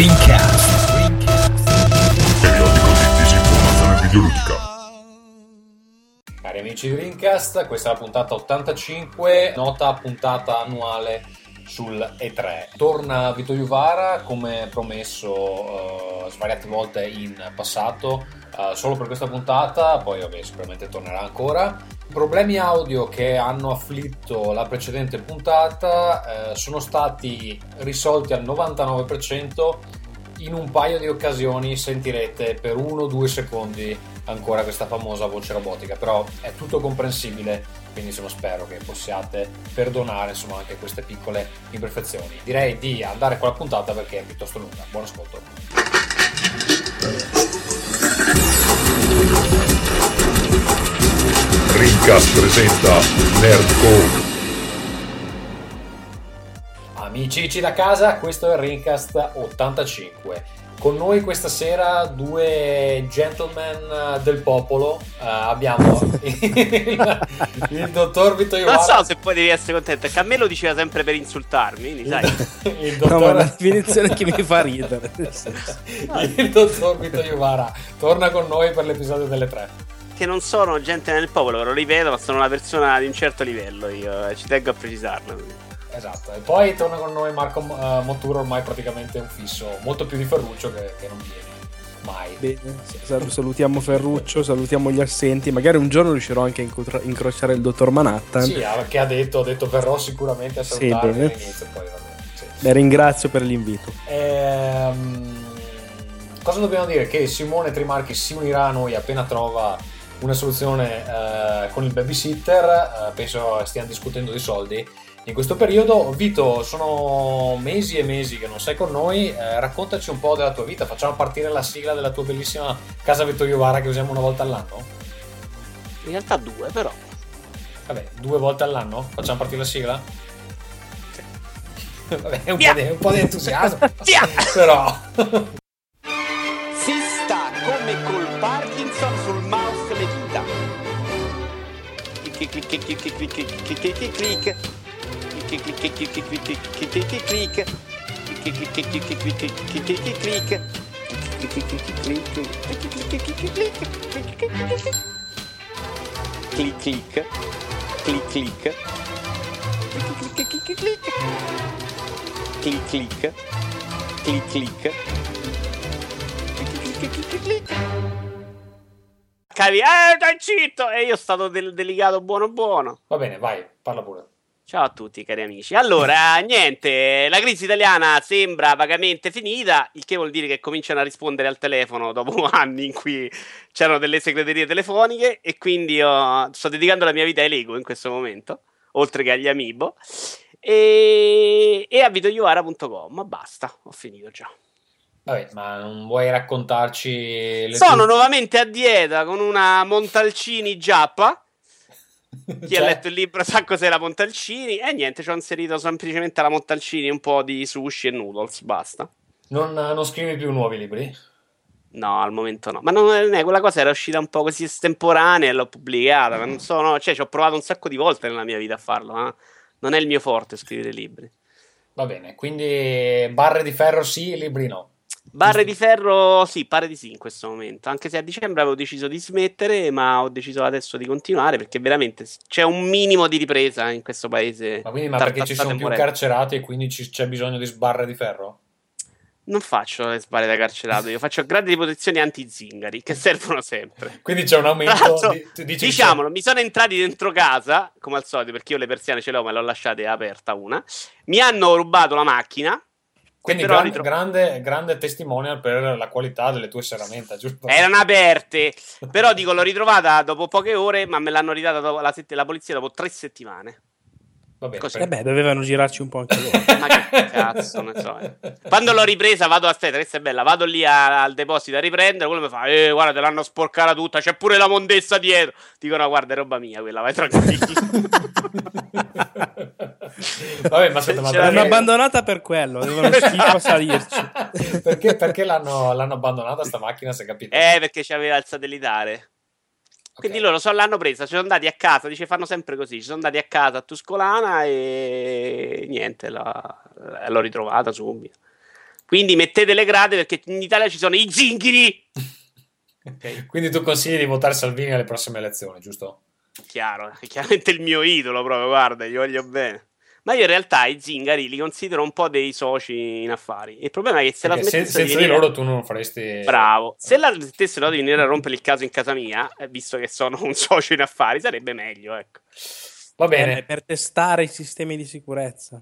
Rincast. Periodico di disinformazione videoludica. Cari amici di Dreamcast, questa è la puntata 85, nota puntata annuale sul E3. Torna Vito Juvara come promesso eh, svariate volte in passato, eh, solo per questa puntata, poi vabbè, sicuramente tornerà ancora. I problemi audio che hanno afflitto la precedente puntata eh, sono stati risolti al 99%. In un paio di occasioni sentirete per uno o due secondi ancora questa famosa voce robotica, però è tutto comprensibile, quindi insomma spero che possiate perdonare insomma anche queste piccole imperfezioni. Direi di andare con la puntata perché è piuttosto lunga. Buon ascolto. Rincast presenta Nerdcore. Amici da casa, questo è il Rincast 85. Con noi questa sera due gentleman del popolo. Eh, abbiamo il, il dottor Vito Non so se poi devi essere contento, che a me lo diceva sempre per insultarmi, quindi sai. il No, ma dottor, la definizione che mi fa ridere. il dottor Vito Iovara torna con noi per l'episodio delle tre. che non sono gente nel popolo, lo ripeto, ma sono una persona di un certo livello, io eh, ci tengo a precisarlo. Esatto, e poi torna con noi Marco eh, Mottura, ormai praticamente un fisso, molto più di Ferruccio che, che non viene mai. Bene, sal- salutiamo Ferruccio, salutiamo gli assenti. Magari un giorno riuscirò anche a incontro- incrociare il dottor Manhattan. Sì, ah, che ha detto, ha detto verrò sicuramente a Sì, salutarmi bene. all'inizio, poi va bene. Sì. Beh, ringrazio per l'invito. Ehm, cosa dobbiamo dire? Che Simone Trimarchi si unirà a noi appena trova una soluzione eh, con il babysitter. eh, penso stiamo discutendo di soldi in questo periodo. Vito, sono mesi e mesi che non sei con noi. eh, raccontaci un po' della tua vita. Facciamo partire la sigla della tua bellissima casa Vittorio Vara che usiamo una volta all'anno. In realtà due, però. Vabbè, due volte all'anno? Facciamo partire la sigla? Vabbè, un, po' di, un po' di entusiasmo. Via! Però. Si sta come col Parkinson sul mouse le dita. Clic clic clic clic clic clic clic clic clic clic. Clic clic clic clic clic clic clic clic clic clic. Clic clic clic clic clic clic clic clic clic clic. Clic. Capi, eh, dai zitto! E io ho stato del delicato buono buono. Va bene, vai, parla pure. Ciao a tutti cari amici. Allora, niente, la crisi italiana sembra vagamente finita, il che vuol dire che cominciano a rispondere al telefono dopo anni in cui c'erano delle segreterie telefoniche e quindi ho- sto dedicando la mia vita ai Lego in questo momento, oltre che agli Amiibo. E, e a videoiovara.com, basta, ho finito già. Vabbè, ma non vuoi raccontarci le Sono tue- nuovamente a dieta con una Montalcini Giappa. Chi Cioè, ha letto il libro sa cos'è la Montalcini. E niente, ci ho inserito semplicemente la Montalcini, un po' di sushi e noodles, basta. Non, non scrivi più nuovi libri? No, al momento no. Ma non è, quella cosa era uscita un po' così estemporanea e l'ho pubblicata. Ma non sono, cioè, ci ho provato un sacco di volte nella mia vita a farlo. Ma non è il mio forte scrivere libri. Va bene, quindi barre di ferro sì, libri no. Barre di ferro, sì, pare di sì in questo momento. Anche se a dicembre avevo deciso di smettere, ma ho deciso adesso di continuare perché veramente c'è un minimo di ripresa in questo paese. Ma quindi ma perché ci sono più carcerati e quindi ci- c'è bisogno di sbarre di ferro? Non faccio le sbarre da carcerato, io faccio grandi posizioni anti-zingari che servono sempre. Quindi c'è un aumento di, diciamolo, mi sono entrati dentro casa, come al solito, perché io le persiane ce le ho, ma le ho lasciate aperta una. Mi hanno rubato la macchina. Quindi grande, ritro- grande, grande testimonial per la qualità delle tue serramenta, giusto? Erano aperte, però dico l'ho ritrovata dopo poche ore, ma me l'hanno ridata dopo la, sett- la polizia dopo tre settimane. Va bene, Così. per- Eh beh, dovevano girarci un po' anche loro. Ma che cazzo, ne so. eh. Quando l'ho ripresa, vado, aspetta, questa è bella, vado lì a- al deposito a riprendere, quello mi fa, eh, guarda, te l'hanno sporcata tutta, c'è pure la mondessa dietro. Dico, no, guarda, è roba mia quella, vai tranquillo. Vabbè, ma aspetta, ma L'hanno abbandonata per quello, avevano schifo a salirci. perché, perché l'hanno, l'hanno abbandonata sta macchina, se capito? eh, perché c'aveva il satellitare. Quindi loro so, l'hanno presa, ci sono andati a casa, dice fanno sempre così, ci sono andati a casa a Tuscolana e niente, la- l'ho ritrovata subito. Quindi mettete le grade perché in Italia ci sono i zingheri. Quindi tu consigli di votare Salvini alle prossime elezioni, giusto? Chiaro, è chiaramente il mio idolo proprio, guarda, gli voglio bene. Ma io in realtà i zingari li considero un po' dei soci in affari. Il problema è che se Perché la smettessero senza di di venire... loro tu non faresti... Bravo. Se la smettessero di venire a rompere il caso in casa mia, eh, visto che sono un socio in affari, sarebbe meglio, ecco. Va Eh, bene. per testare i sistemi di sicurezza.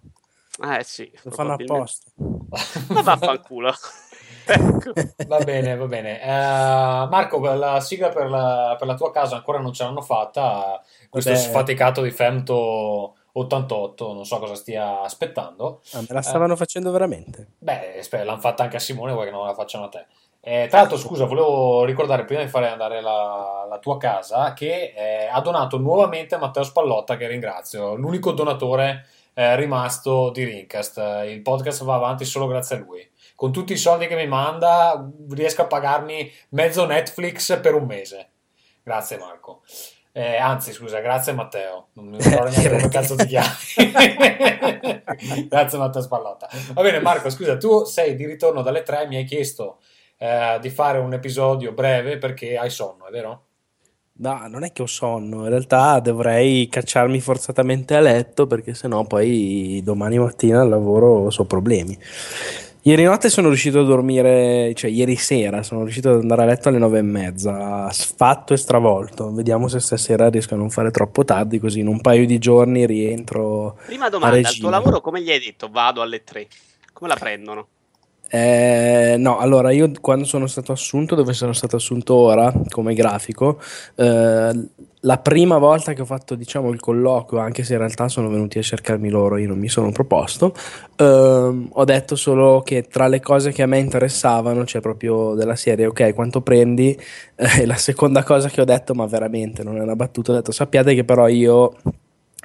Eh sì, Lo fanno apposta. Ma vaffanculo. ecco. Va bene, va bene. Eh, Marco, la sigla per la, per la tua casa ancora non ce l'hanno fatta. Questo Vabbè. sfaticato di Femto 88, non so cosa stia aspettando. Ah, me la stavano facendo veramente. Beh, l'hanno fatta anche a Simone, vuoi che non la facciano a te. Eh, tra l'altro, scusa, volevo ricordare prima di fare andare la, la tua casa che eh, ha donato nuovamente Matteo Spallotta, che ringrazio, l'unico donatore eh, rimasto di Rincast. Eh, Il podcast va avanti solo grazie a lui. Con tutti i soldi che mi manda, riesco a pagarmi mezzo Netflix per un mese. Grazie, Marco. Eh, anzi, scusa, grazie Matteo. Non mi ricordo neanche come cazzo ti chiami. grazie Matteo Spallotta. Va bene, Marco, scusa, tu sei di ritorno dalle tre, mi hai chiesto eh, di fare un episodio breve perché hai sonno, è vero? No, non è che ho sonno, in realtà dovrei cacciarmi forzatamente a letto perché sennò poi domani mattina al lavoro ho problemi. Ieri notte sono riuscito a dormire, cioè ieri sera sono riuscito ad andare a letto alle nove e mezza, sfatto e stravolto. Vediamo se stasera riesco a non fare troppo tardi, così in un paio di giorni rientro Prima domanda, al tuo lavoro come gli hai detto? Vado alle 3. Come la prendono? Eh, no, allora io quando sono stato assunto, dove sono stato assunto ora come grafico, eh, la prima volta che ho fatto diciamo il colloquio, anche se in realtà sono venuti a cercarmi loro, io non mi sono proposto, ehm, ho detto solo che tra le cose che a me interessavano c'è proprio della serie, ok, quanto prendi? Eh, la seconda cosa che ho detto, ma veramente non è una battuta, ho detto sappiate che però io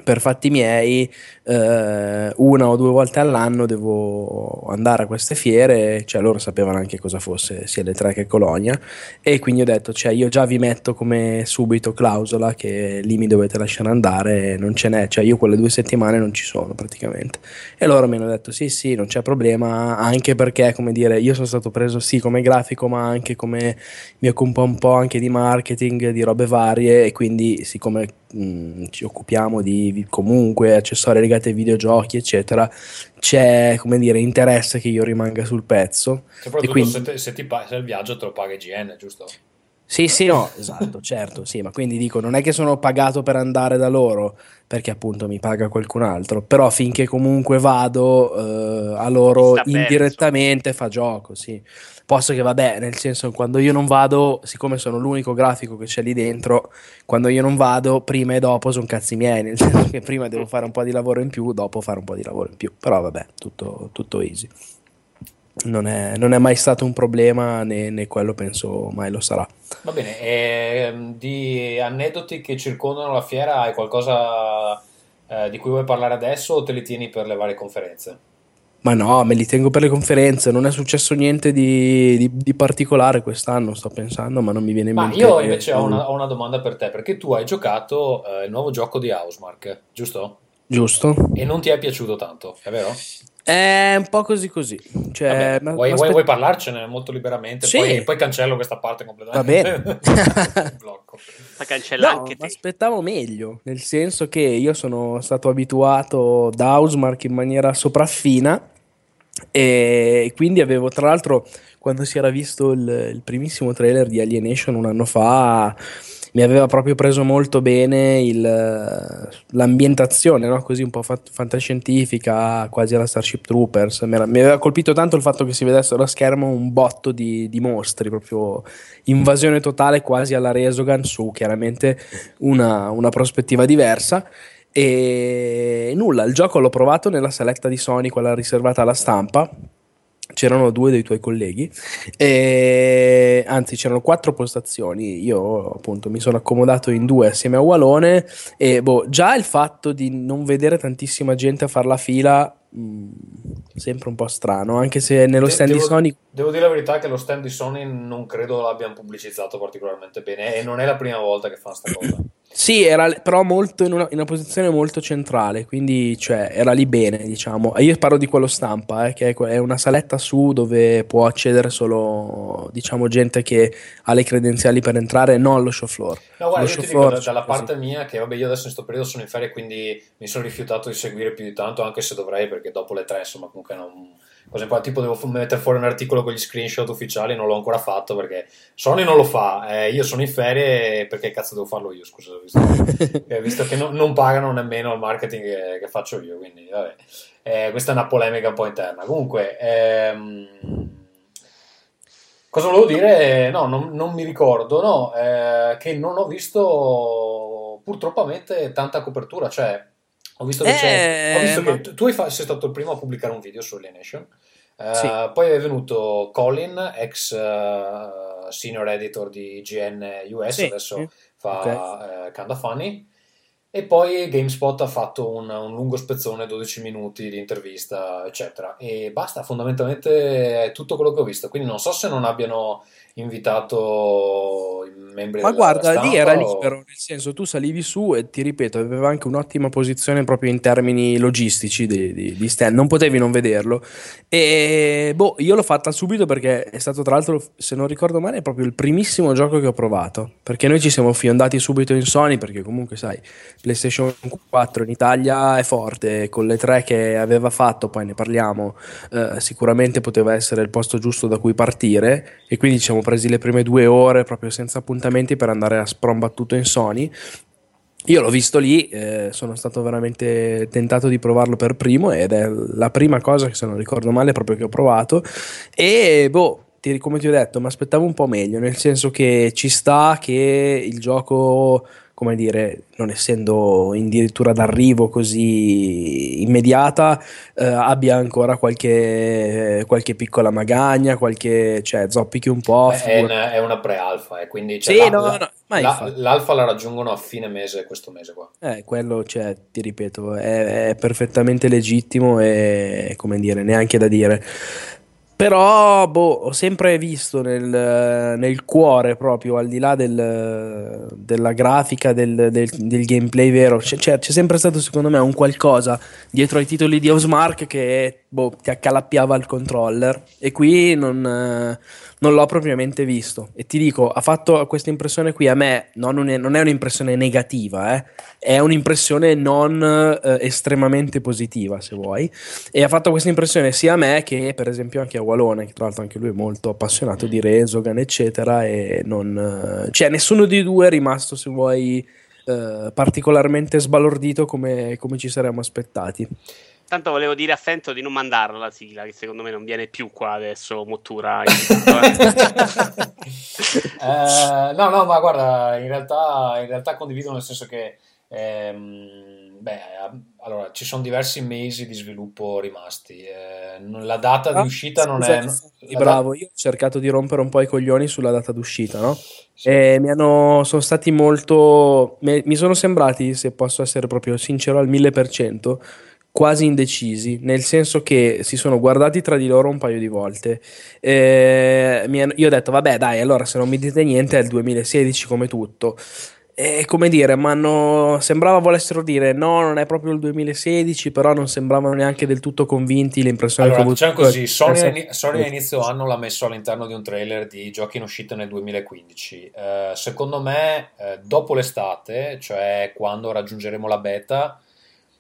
per fatti miei eh, una o due volte all'anno devo andare a queste fiere, cioè loro sapevano anche cosa fosse sia le tre che Colonia e quindi ho detto cioè io già vi metto come subito clausola che lì mi dovete lasciare andare, non ce n'è, cioè io quelle due settimane non ci sono praticamente. E loro mi hanno detto sì sì non c'è problema anche perché come dire io sono stato preso sì come grafico ma anche come mi occupo un po' anche di marketing, di robe varie e quindi siccome mh, ci occupiamo di comunque accessori legati ai videogiochi eccetera c'è come dire interesse che io rimanga sul pezzo Soprattutto E quindi- se, te- se ti se il viaggio te lo paga IGN, giusto? Sì sì no esatto certo sì ma quindi dico non è che sono pagato per andare da loro perché appunto mi paga qualcun altro però finché comunque vado eh, a loro indirettamente fa gioco sì. Posso che vabbè nel senso quando io non vado siccome sono l'unico grafico che c'è lì dentro quando io non vado prima e dopo sono cazzi miei nel senso che prima devo fare un po' di lavoro in più dopo fare un po' di lavoro in più però vabbè tutto, tutto easy non è, non è mai stato un problema né, né quello penso mai lo sarà Va bene, ehm, di aneddoti che circondano la fiera hai qualcosa eh, di cui vuoi parlare adesso o te li tieni per le varie conferenze? Ma no, me li tengo per le conferenze, non è successo niente di, di- di particolare quest'anno, sto pensando, ma non mi viene in Ma mente. io invece ho una, ho una domanda per te, perché tu hai giocato eh, il nuovo gioco di Housemark, giusto? Giusto? E non ti è piaciuto tanto, è vero? È un po' così così. Cioè, Vabbè, ma- vuoi, ma vuoi- parlarcene molto liberamente? Sì. Poi, poi cancello questa parte Va completamente. bene. Blocco. La cancella No, anche te. aspettavo meglio, nel senso che io sono stato abituato da Housemark in maniera sopraffina e quindi avevo tra l'altro quando si era visto il, il primissimo trailer di Alienation un anno fa mi aveva proprio preso molto bene il- l'ambientazione, no? così un po' fa- fantascientifica, quasi alla Starship Troopers. Mi, aveva colpito tanto il fatto che si vedessero a schermo un botto di, di mostri, proprio invasione totale quasi alla Resogan su chiaramente una, una prospettiva diversa. E nulla, il gioco l'ho provato nella saletta di Sony, quella riservata alla stampa. C'erano due dei tuoi colleghi, e, anzi c'erano quattro postazioni. Io appunto mi sono accomodato in due assieme a Walone. E boh, già il fatto di non vedere tantissima gente a far la fila, mh, sempre un po' strano. Anche se nello stand devo, di Sony devo dire la verità che lo stand di Sony non credo l'abbiano pubblicizzato particolarmente bene e non è la prima volta che fanno sta cosa. Sì, era però molto in una, in una posizione molto centrale, quindi cioè, era lì bene, diciamo. Io parlo di quello stampa, eh, che è, una saletta su dove può accedere solo, diciamo, gente che ha le credenziali per entrare, non allo show floor. No, guarda, Lo io show ti dico da- dalla sì. parte mia che vabbè io adesso in questo periodo sono in ferie quindi mi sono rifiutato di seguire più di tanto anche se dovrei perché dopo le tre insomma comunque non... Cose qua, tipo devo mettere fuori un articolo con gli screenshot ufficiali, non l'ho ancora fatto perché Sony non lo fa, eh, io sono in ferie perché cazzo devo farlo io, scusa, visto, eh, visto che non, non pagano nemmeno il marketing che, che faccio io, quindi vabbè. Eh, questa è una polemica un po' interna. Comunque, ehm, cosa volevo dire? No, non, non mi ricordo, no, eh, che non ho visto purtroppamente tanta copertura, cioè ho visto che c'è, ho visto Eh, ma- che tu- fa- sei stato il primo a pubblicare un video su Alienation, eh, Sì. poi è venuto Colin, ex eh, senior editor di GN US, Sì, adesso sì. fa eh, Kinda Funny. E poi GameSpot ha fatto un, un lungo spezzone, 12 minuti di intervista, eccetera. E basta, fondamentalmente è tutto quello che ho visto. Quindi non so se non abbiano invitato i membri Ma guarda, stampa lì era o- libero, nel senso tu salivi su e ti ripeto, aveva anche un'ottima posizione proprio in termini logistici di, di- di stand, non potevi non vederlo. E boh, io l'ho fatta subito perché è stato tra l'altro, se non ricordo male, proprio il primissimo gioco che ho provato. Perché noi ci siamo fiondati subito in Sony, perché comunque sai, PlayStation 4 in Italia è forte, con le tre che aveva fatto, poi ne parliamo, eh, sicuramente poteva essere il posto giusto da cui partire e quindi ci siamo presi le prime due ore proprio senza appuntamenti per andare a sprombattuto in Sony. Io l'ho visto lì, eh, sono stato veramente tentato di provarlo per primo ed è la prima cosa che se non ricordo male proprio che ho provato e boh, ti- come ti ho detto, mi aspettavo un po' meglio, nel senso che ci sta che il gioco, come dire, non essendo addirittura d'arrivo così immediata, eh, abbia ancora qualche, qualche piccola magagna, qualche, cioè zoppichi un po'. Beh, è, una, è una pre-alfa, eh, quindi cioè, Sì, la- no, la- no, la- infatti. l'alfa la raggiungono a fine mese, questo mese qua. Eh, quello, cioè, ti ripeto, è, è perfettamente legittimo e, come dire, neanche da dire. Però, boh, ho sempre visto nel, nel cuore proprio, al di là del- della grafica, del, del- del gameplay vero, c'è, c'è- c'è sempre stato secondo me un qualcosa dietro ai titoli di Housemark che boh, ti accalappiava il controller. E qui non, eh, non l'ho propriamente visto. E ti dico, ha fatto questa impressione qui a me, non, un- non è un'impressione negativa, eh, è un'impressione non eh, estremamente positiva, se vuoi. E ha fatto questa impressione sia a me che, per esempio, anche a Walone, che tra l'altro anche lui è molto appassionato di Resogan, eccetera. E non, eh, cioè, nessuno dei due è rimasto, se vuoi, eh, particolarmente sbalordito come, come ci saremmo aspettati. Tanto volevo dire a Fento di non mandarla la sigla, che secondo me non viene più qua adesso, Mottura. eh. Eh, no, no, ma guarda, in realtà, in realtà condivido nel senso che ehm, beh, allora, ci sono diversi mesi di sviluppo rimasti. eh, la data di Ah, uscita non è. sì, bravo, io ho cercato di rompere un po' i coglioni sulla data d'uscita, no? Sì. E mi hanno, sono stati molto, mi, mi sono sembrati, se posso essere proprio sincero al 1000%, quasi indecisi, nel senso che si sono guardati tra di loro un paio di volte. Eh, hanno- io ho detto, vabbè, dai, allora se non mi dite niente è il 2016 come tutto. E come dire, ma hanno- sembrava volessero dire no, non è proprio il 2016, però non sembravano neanche del tutto convinti. L'impressione Allora, che ho diciamo avuto- così, Sony, a Eh, ini- Sony a inizio anno l'ha messo all'interno di un trailer di giochi in uscita nel 2015. Eh, secondo me, eh, dopo l'estate, cioè quando raggiungeremo la beta,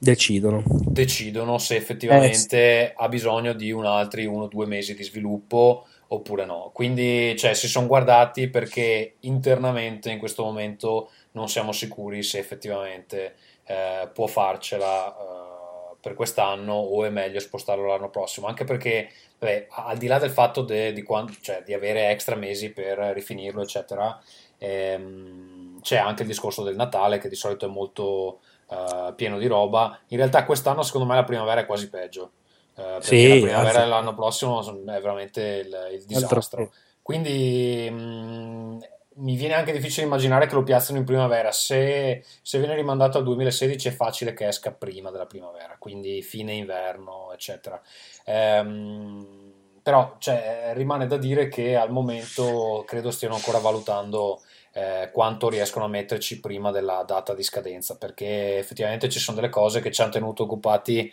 decidono. decidono se effettivamente ha bisogno di un altri uno o due mesi di sviluppo oppure no. Quindi cioè, si sono guardati perché internamente in questo momento non siamo sicuri se effettivamente eh, può farcela eh, per quest'anno o è meglio spostarlo l'anno prossimo. Anche perché, vabbè, al di là del fatto de- di, quan- cioè, di avere extra mesi per rifinirlo, eccetera, ehm, c'è anche il discorso del Natale che di solito è molto eh, pieno di roba. In realtà quest'anno secondo me la primavera è quasi peggio. perché Sì, la primavera anzi. dell'altro prossimo è veramente il, il disastro. Quindi mh, mi viene anche difficile immaginare che lo piazzino in primavera. Se, se viene rimandato al 2016 è facile che esca prima della primavera, quindi fine inverno, eccetera. Ehm, però cioè, rimane da dire che al momento credo stiano ancora valutando eh, quanto riescono a metterci prima della data di scadenza, perché effettivamente ci sono delle cose che ci hanno tenuto occupati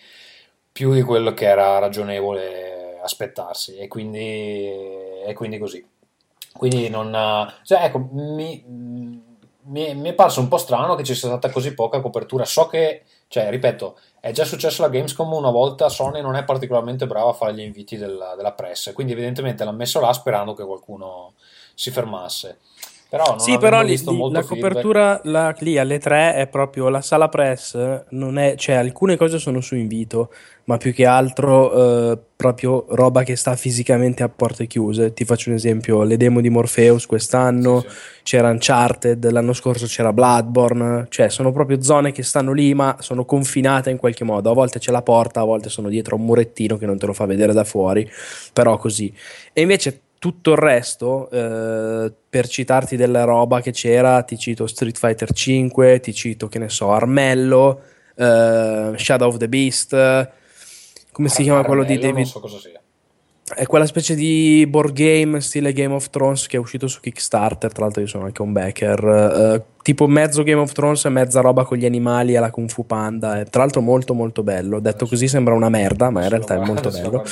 più di quello che era ragionevole aspettarsi e quindi, e quindi così. Quindi non... Cioè, ecco, mi, mi, mi, è parso un po' strano che ci sia stata così poca copertura. So che, cioè, ripeto, è già successo alla Gamescom una volta, Sony non è particolarmente brava a fare gli inviti della, della press, quindi evidentemente l'ha messo là sperando che qualcuno si fermasse. Però sì, però lì, la copertura la, lì alle 3 è proprio la sala press, non è, cioè alcune cose sono su invito, ma più che altro eh, proprio roba che sta fisicamente a porte chiuse. Ti faccio un esempio, le demo di Morpheus quest'anno, sì, sì. c'era Uncharted, l'anno scorso c'era Bloodborne, cioè sono proprio zone che stanno lì ma sono confinate in qualche modo, a volte c'è la porta, a volte sono dietro un murettino che non te lo fa vedere da fuori, però così. E invece tutto il resto, eh, per citarti della roba che c'era, ti cito Street Fighter 5, ti cito, che ne so, Armello, eh, Shadow of the Beast, come si chiama quello di David? Non so cosa sia. È quella specie di board game stile Game of Thrones che è uscito su Kickstarter. Tra l'altro, io sono anche un backer. Uh, tipo mezzo Game of Thrones e mezza roba con gli animali alla Kung Fu Panda. È, tra l'altro, molto, molto bello. Detto così, sembra una merda, ma in realtà è molto bello.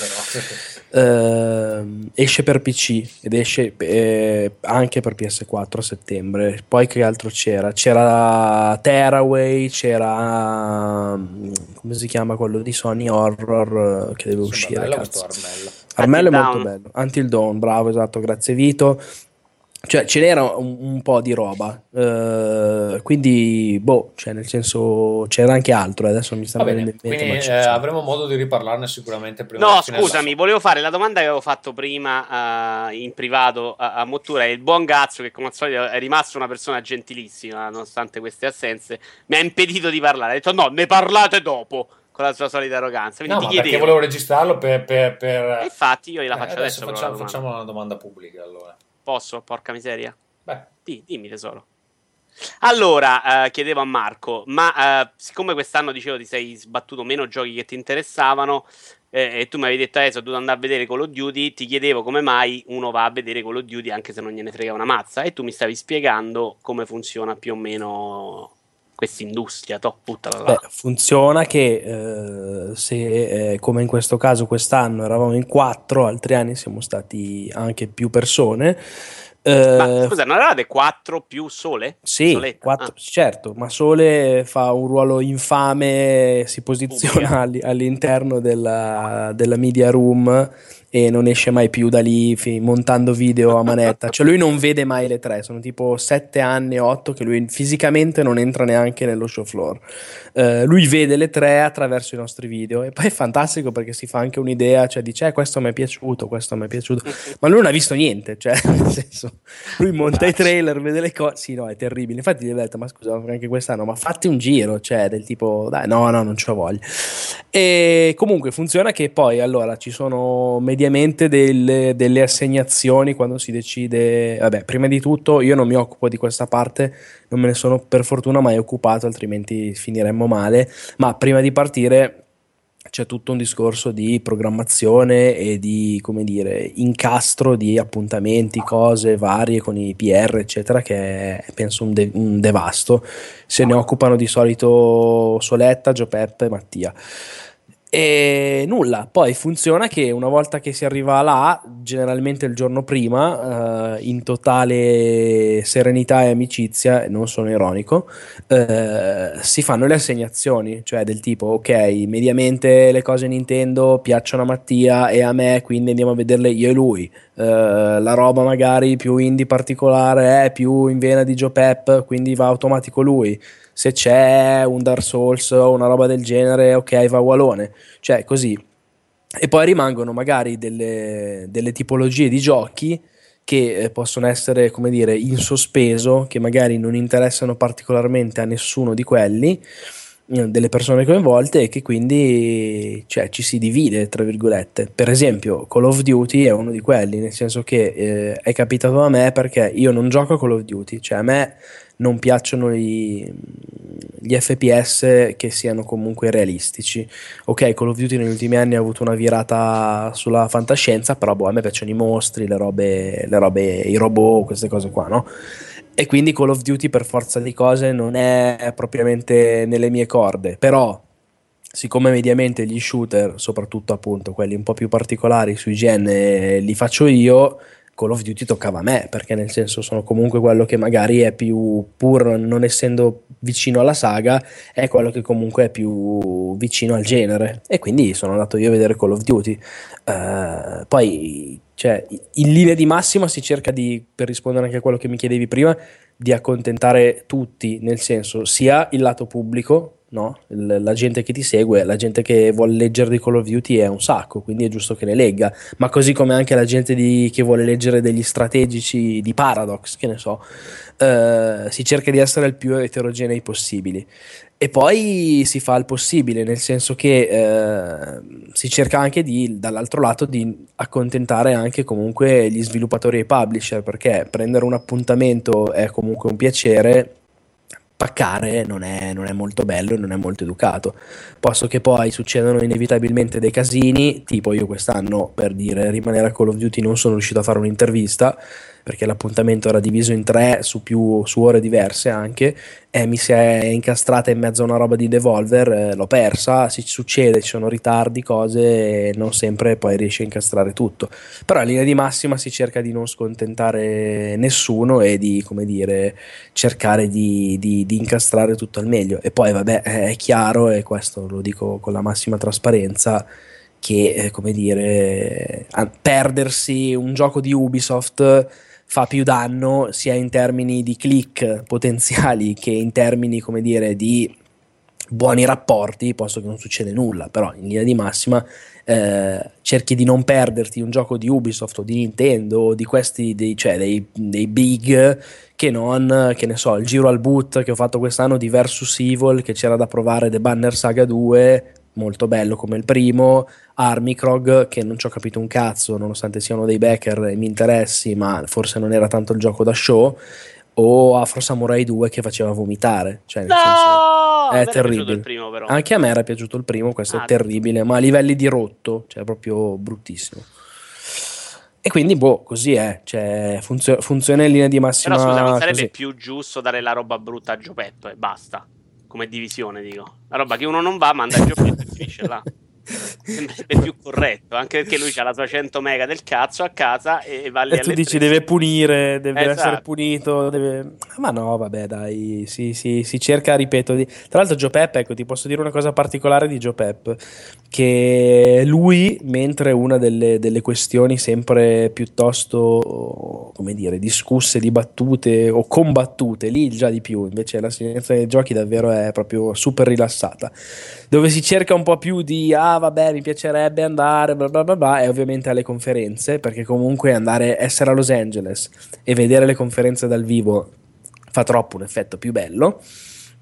Uh, esce per PC ed esce eh, anche per PS4 a settembre. Poi, che altro c'era? C'era Tearaway, c'era. come si chiama quello di Sony Horror che deve uscire? Cazzo. Armello è molto bello. Until Dawn, bravo, esatto, grazie Vito. Cioè, ce n'era un, un po' di roba, uh, quindi, boh, cioè, nel senso, c'era anche altro. Adesso mi sta venendo in mente. Quindi eh, avremo modo di riparlarne sicuramente prima. No, scusami, volevo fare la domanda che avevo fatto prima uh, in privato a, a Mottura. il buon Gazzo, che come al solito è rimasto una persona gentilissima, nonostante queste assenze, mi ha impedito di parlare. Ha detto: no, ne parlate dopo con la sua solita arroganza. Quindi no, ti chiedevo... perché volevo registrarlo per... per, per... infatti io gliela faccio eh, adesso. adesso facciamo, facciamo, una domanda pubblica allora. Posso? Porca miseria. Beh. Di, dimmi tesoro. Allora, eh, chiedevo a Marco, ma eh, siccome quest'anno dicevo ti sei sbattuto meno giochi che ti interessavano eh, e tu mi avevi detto adesso ho dovuto andare a vedere Call of Duty, ti chiedevo come mai uno va a vedere Call of Duty anche se non gliene frega una mazza e tu mi stavi spiegando come funziona più o meno questa industria, to, Beh, funziona che eh, se eh, come in questo caso quest'anno eravamo in quattro, altri anni siamo stati anche più persone. Eh, ma scusa, non eravate quattro più Sole? Sì, quattro, ah. certo, ma Sole fa un ruolo infame, si posiziona all'interno della, della media room e non esce mai più da lì fi- montando video a manetta. Cioè lui non vede mai le tre, sono tipo sette anni, otto che lui fisicamente non entra neanche nello show floor. Uh, lui vede le tre attraverso i nostri video e poi è fantastico perché si fa anche un'idea, cioè dice eh, questo mi è piaciuto, questo mi è piaciuto, ma lui non ha visto niente, cioè nel senso lui monta i trailer, vede le cose, sì no è terribile, infatti gli ho detto ma scusa anche quest'anno, ma fatti un giro, cioè del tipo dai no no non ce la voglio. E comunque funziona che poi allora ci sono mediamente delle, delle, assegnazioni quando si decide. Vabbè, prima di tutto io non mi occupo di questa parte, non me ne sono per fortuna mai occupato, altrimenti finiremmo male. Ma prima di partire c'è tutto un discorso di programmazione e di, come dire, incastro di appuntamenti, cose varie con i PR, eccetera, che è penso un, de- un devasto. Se ne occupano di solito Soletta, Gio Peppe e Mattia. E nulla, poi funziona che una volta che si arriva là, generalmente il giorno prima, eh, in totale serenità e amicizia, non sono ironico, eh, si fanno le assegnazioni, cioè del tipo, ok, mediamente le cose Nintendo piacciono a Mattia e a me, quindi andiamo a vederle io e lui. Eh, la roba magari più indie particolare è più in vena di Joe Pep, quindi va automatico lui se c'è un Dark Souls o una roba del genere, ok, va Walone, cioè così. E poi rimangono magari delle, delle tipologie di giochi che eh, possono essere, come dire, in sospeso, che magari non interessano particolarmente a nessuno di quelli, eh, delle persone coinvolte e che quindi cioè, ci si divide, tra virgolette. Per esempio, Call of Duty è uno di quelli, nel senso che eh, è capitato a me perché io non gioco a Call of Duty, cioè a me non piacciono i, gli FPS che siano comunque realistici. Ok, Call of Duty negli ultimi anni ha avuto una virata sulla fantascienza, però boh, a me piacciono i mostri, le robe, le robe i robot, queste cose qua, no? e quindi Call of Duty per forza di cose non è propriamente nelle mie corde, però siccome mediamente gli shooter, soprattutto appunto quelli un po' più particolari sui gen li faccio io, Call of Duty toccava a me, perché nel senso sono comunque quello che magari è più, pur non essendo vicino alla saga, è quello che comunque è più vicino al genere. E quindi sono andato io a vedere Call of Duty. Uh, poi, cioè, in linea di massima si cerca di, per rispondere anche a quello che mi chiedevi prima, di accontentare tutti, nel senso sia il lato pubblico, no? la gente che ti segue, la gente che vuole leggere di Call of Duty è un sacco, quindi è giusto che ne legga, ma così come anche la gente di, che vuole leggere degli strategici di Paradox, che ne so, eh, si cerca di essere il più eterogenei possibili. E poi si fa il possibile, nel senso che eh, si cerca anche di, dall'altro lato, di accontentare anche comunque gli sviluppatori e i publisher, perché prendere un appuntamento è comunque un piacere, paccare non è, non è, molto bello e non è molto educato. Posso che poi succedano inevitabilmente dei casini, tipo io quest'anno per dire rimanere a Call of Duty non sono riuscito a fare un'intervista perché l'appuntamento era diviso in tre su, più, su ore diverse anche e mi si è incastrata in mezzo a una roba di Devolver, eh, l'ho persa, si succede, ci sono ritardi, cose e non sempre poi riesci a incastrare tutto. Però in linea di massima si cerca di non scontentare nessuno e di, come dire, cercare di, di, di incastrare tutto al meglio. E poi vabbè, è chiaro, e questo lo dico con la massima trasparenza, che, eh, come dire, perdersi un gioco di Ubisoft fa più danno sia in termini di click potenziali che in termini, come dire, di buoni rapporti, posto che non succede nulla, però in linea di massima eh, cerchi di non perderti un gioco di Ubisoft o di Nintendo o di questi, dei, cioè dei, dei big che non, che ne so, il giro al boot che ho fatto quest'anno di Versus Evil che c'era da provare The Banner Saga 2 molto bello come il primo, Armicrog che non ci ho capito un cazzo nonostante siano dei backer e mi interessi ma forse non era tanto il gioco da show o Afro Samurai 2 che faceva vomitare cioè nel no! senso è terribile primo, anche a me era piaciuto il primo questo Ah, è terribile ma a livelli di rotto cioè proprio bruttissimo e quindi boh così è cioè, funzio- funziona in linea di massima Però scusa, non sarebbe così. più giusto dare la roba brutta a Giopetto e basta. Come divisione, dico. La roba che uno non va, manda a Giopetto e finisce là. Sembrerebbe più corretto, anche perché lui ha la sua 100 mega del cazzo a casa e va lì E tu dici deve punire, deve Esatto. essere punito, deve... ma no, vabbè, dai, si, si- si cerca, ripeto, di... tra l'altro Joe Pep, ecco, ti posso dire una cosa particolare di Joe Pep, che lui, mentre una delle, delle questioni sempre piuttosto, come dire, discusse, dibattute o combattute, lì già di più, invece la selezione dei giochi davvero è proprio super rilassata, dove si cerca un po' più di, ah vabbè, mi piacerebbe andare, bla bla bla bla, e ovviamente alle conferenze, perché comunque andare, essere a Los Angeles e vedere le conferenze dal vivo fa troppo un effetto più bello.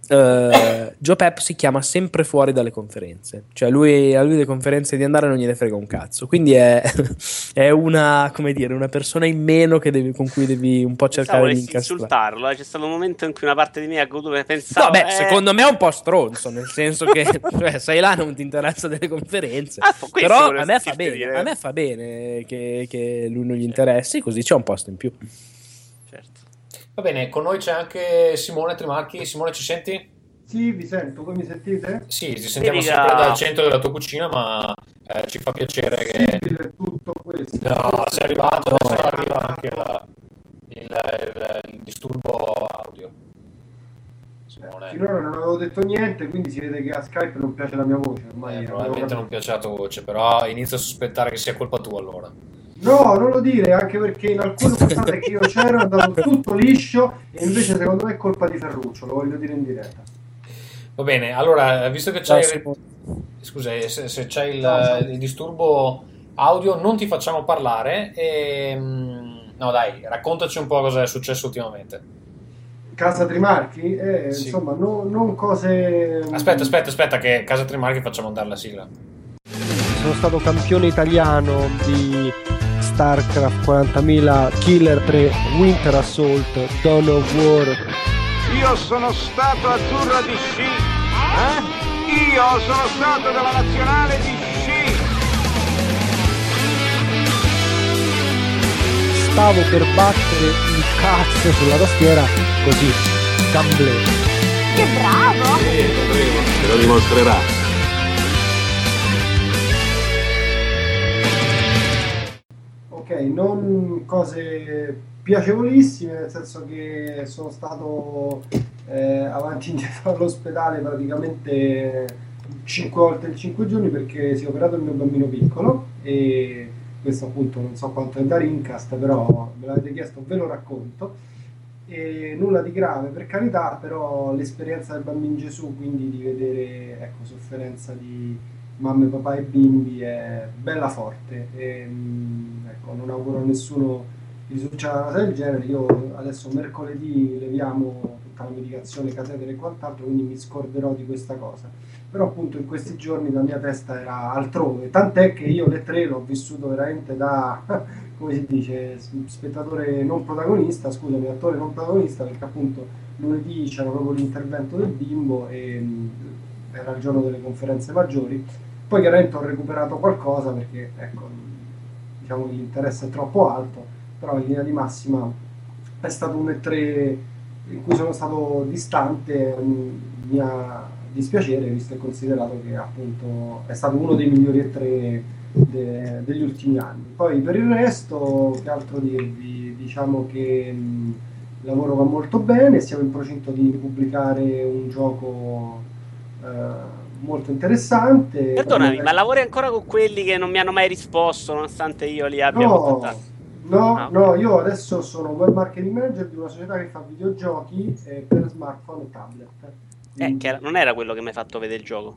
Eh, Joe Pep si chiama sempre fuori dalle conferenze, cioè lui, a lui le conferenze di andare non gliene frega un cazzo, quindi è, è una, come dire, una persona in meno che devi- con cui devi un po' cercare di incastrare. insultarlo. eh. C'è stato un momento in cui una parte di me ha goduto e pensavo. No, beh, eh, secondo me è un po' stronzo, nel senso che cioè, sei là, non ti interessa delle conferenze. Ah, Però a me bene, a me fa bene che, che lui non gli interessi, così c'è un posto in più. Va bene, con noi c'è anche Simone Trimarchi. Simone, ci senti? Sì, vi sento, voi mi sentite? Sì, ti sentiamo Dica- sempre dal centro della tua cucina, ma eh, ci fa piacere che... Tutto questo? No, sei arrivato, adesso arriva anche la- il, il- il disturbo audio. Simone, Finora non avevo detto niente, quindi si vede che a Skype non piace la mia voce. Ormai eh, probabilmente non piace la tua voce, però inizio a sospettare che sia colpa tua allora. No, non lo dire, anche perché in alcune puntate che io c'ero è andato tutto liscio e invece secondo me è colpa di Ferruccio, lo voglio dire in diretta. Va bene, allora, visto che c'hai... Ciao, Simone. Scusa, eh, se, se c'è il, il disturbo audio non ti facciamo parlare e... mm, No dai, raccontaci un po' cosa è successo ultimamente. Casa Trimarchi? Eh, Sì. Insomma, no- non cose... Aspetta, aspetta, aspetta che Casa Trimarchi facciamo andare la sigla. sono stato campione italiano di StarCraft 40.000 Killer 3 Winter Assault Dawn of War Io sono stato azzurro di sci. Eh? Io sono stato della nazionale di sci. stavo per battere il cazzo sulla tastiera così, gamble. Che bravo! Te lo dimostrerà. Ok, non cose piacevolissime, nel senso che sono stato eh, avanti e indietro all'ospedale praticamente 5 volte in 5 giorni perché si è operato il mio bambino piccolo e questo appunto non so quanto è da Rincast, però me l'avete chiesto, ve lo racconto. E nulla di grave per carità, però l'esperienza del bambino Gesù, quindi di vedere ecco, sofferenza di mamme, papà e bimbi è bella forte. E, mm, non auguro a nessuno di succedere una cosa del genere. Io adesso mercoledì leviamo tutta la medicazione, catetere e quant'altro, quindi mi scorderò di questa cosa. Però appunto in questi giorni la mia testa era altrove, tant'è che io le tre l'ho vissuto veramente da, come si dice, spettatore non protagonista, scusami, attore non protagonista, perché appunto lunedì c'era proprio l'intervento del bimbo e mh, era il giorno delle conferenze maggiori. Poi chiaramente ho recuperato qualcosa perché ecco, diciamo l'interesse è troppo alto, però in linea di massima è stato un E3 in cui sono stato distante, mi ha dispiacere visto e considerato che appunto è stato uno dei migliori E3 de- degli ultimi anni. Poi per il resto, che altro dirvi? Diciamo che il lavoro va molto bene, siamo in procinto di pubblicare un gioco eh, molto interessante. Perdonami, ma lavori ancora con quelli che non mi hanno mai risposto, nonostante io li abbia No, contattati? no, Ah, no, io adesso sono web marketing manager di una società che fa videogiochi eh, per smartphone e tablet. Eh, che era- non era quello che mi hai fatto vedere il gioco.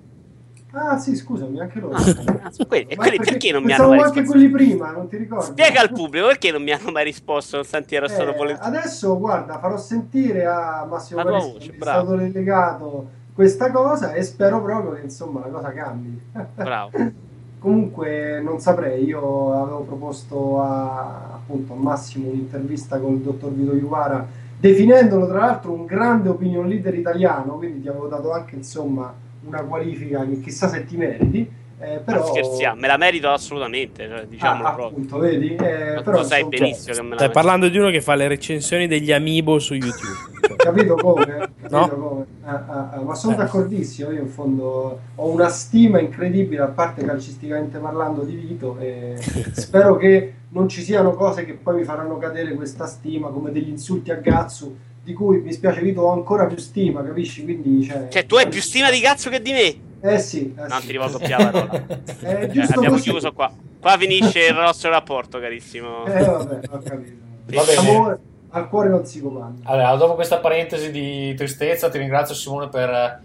Ah sì, scusami, anche loro. Ah, ah, quelli- e quelli perché non mi hanno mai anche risposto? quelli prima, non ti ricordi? Spiega al pubblico perché non mi hanno mai risposto, nonostante ero stato Eh, volentieri. adesso guarda, farò sentire a Massimo Parisi, stato delegato questa cosa e spero proprio che insomma la cosa cambi. Bravo. Comunque non saprei, io avevo proposto a, appunto, a Massimo un'intervista con il dottor Vito Iuvara, definendolo tra l'altro un grande opinion leader italiano, quindi ti avevo dato anche insomma una qualifica che chissà se ti meriti, eh, però... Scherziamo, me la merito assolutamente, cioè, diciamolo Ah, proprio. appunto, vedi? Eh, Ma però, tu sai insomma, benissimo che me la Stai merito. parlando di uno che fa le recensioni degli amiibo su YouTube. Cioè, Capito come? Capito No? come? Ah, ah, ah, ma sono Eh. d'accordissimo, io in fondo ho una stima incredibile, a parte calcisticamente parlando di Vito, e spero che non ci siano cose che poi mi faranno cadere questa stima, come degli insulti a Gazzu, di cui mi spiace Vito ho ancora più stima, capisci? Quindi, cioè, Cioè, tu hai più stima di cazzo che di me? Eh sì, eh Non sì. ti rivolgo più la parola. Eh, Eh, abbiamo così. chiuso qua. Qua finisce il nostro rapporto, carissimo. Eh vabbè, ho capito. Va bene. Amore, al cuore non si comanda. Allora, dopo questa parentesi di tristezza, ti ringrazio Simone per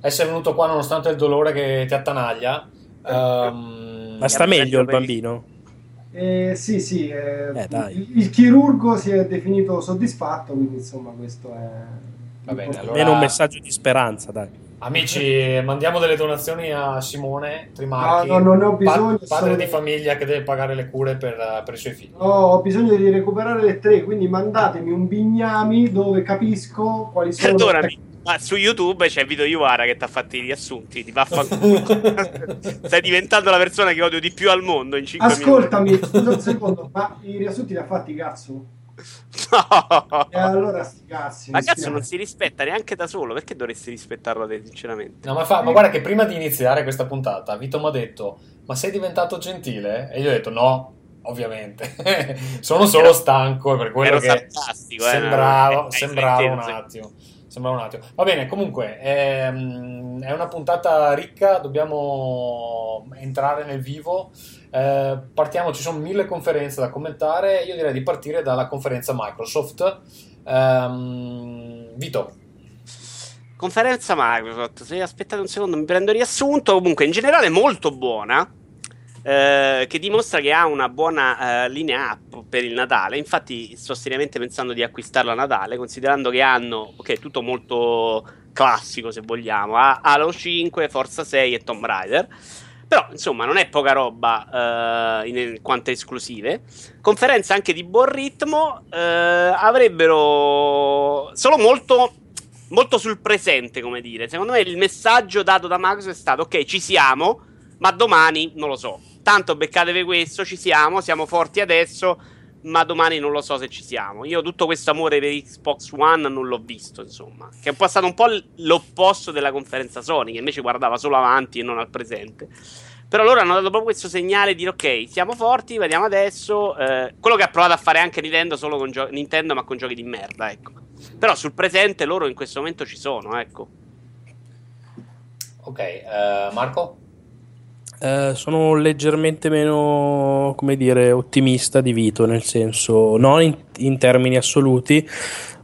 essere venuto qua nonostante il dolore che ti attanaglia. Ehm, Ma sta meglio il bambino? Eh, sì, sì, eh, Eh, dai. il, il chirurgo si è definito soddisfatto, quindi insomma questo è... Va bene, allora- Almeno un messaggio di speranza, dai. Amici, mandiamo delle donazioni a Simone Trimarchi, No, no, non ne ho bisogno, pa- padre sono- di famiglia che deve pagare le cure per, per i suoi figli. No, ho bisogno di recuperare le tre, quindi mandatemi un bignami dove capisco quali sono... Perdonami, ma su YouTube c'è Vito Iuvara che ti ha fatto i riassunti. Ti vaffanculo. Stai diventando la persona che odio di più al mondo in 5 Ascoltami, scusa un secondo, ma i riassunti li ha fatti cazzo? No. E allora sti cazzi. Ma cazzo, non si rispetta neanche da solo. Perché dovresti rispettarlo te, sinceramente? No, ma, fa- ma guarda che prima di iniziare questa puntata, Vito mi ha detto: Ma sei diventato gentile? E io ho detto: No, ovviamente. Sono solo stanco per quello Ero che eh, sembrava, no, hai sembrava un attimo. Sembrava un attimo. Va bene, comunque, ehm, è una puntata ricca, dobbiamo entrare nel vivo. Eh, partiamo, ci sono mille conferenze da commentare. Io direi di partire dalla conferenza Microsoft. Ehm, Vito, Conferenza Microsoft, se aspettate un secondo mi prendo riassunto, comunque in generale molto buona, eh, che dimostra che ha una buona eh, linea app per il Natale, infatti sto seriamente pensando di acquistarla a Natale, considerando che hanno, ok, tutto molto classico se vogliamo, ha Halo 5, Forza 6 e Tomb Raider, però insomma non è poca roba eh, in quanto esclusive, conferenze anche di buon ritmo, eh, avrebbero solo molto molto sul presente, come dire. Secondo me il messaggio dato da Microsoft è stato: ok, ci siamo, ma domani non lo so. Tanto beccatevi questo, ci siamo, siamo forti adesso. ma domani non lo so se ci siamo. Io tutto questo amore per Xbox One non l'ho visto, insomma. Che è un po' stato un po' l'opposto della conferenza Sony, che invece guardava solo avanti e non al presente. Però loro hanno dato proprio questo segnale di ok, siamo forti, vediamo adesso. Eh, quello che ha provato a fare anche Nintendo, solo con gio- Nintendo, ma con giochi di merda, ecco. Però sul presente loro in questo momento ci sono, ecco. Ok, eh, Marco? Eh, sono leggermente meno, come dire, ottimista di Vito, nel senso, non in, in termini assoluti,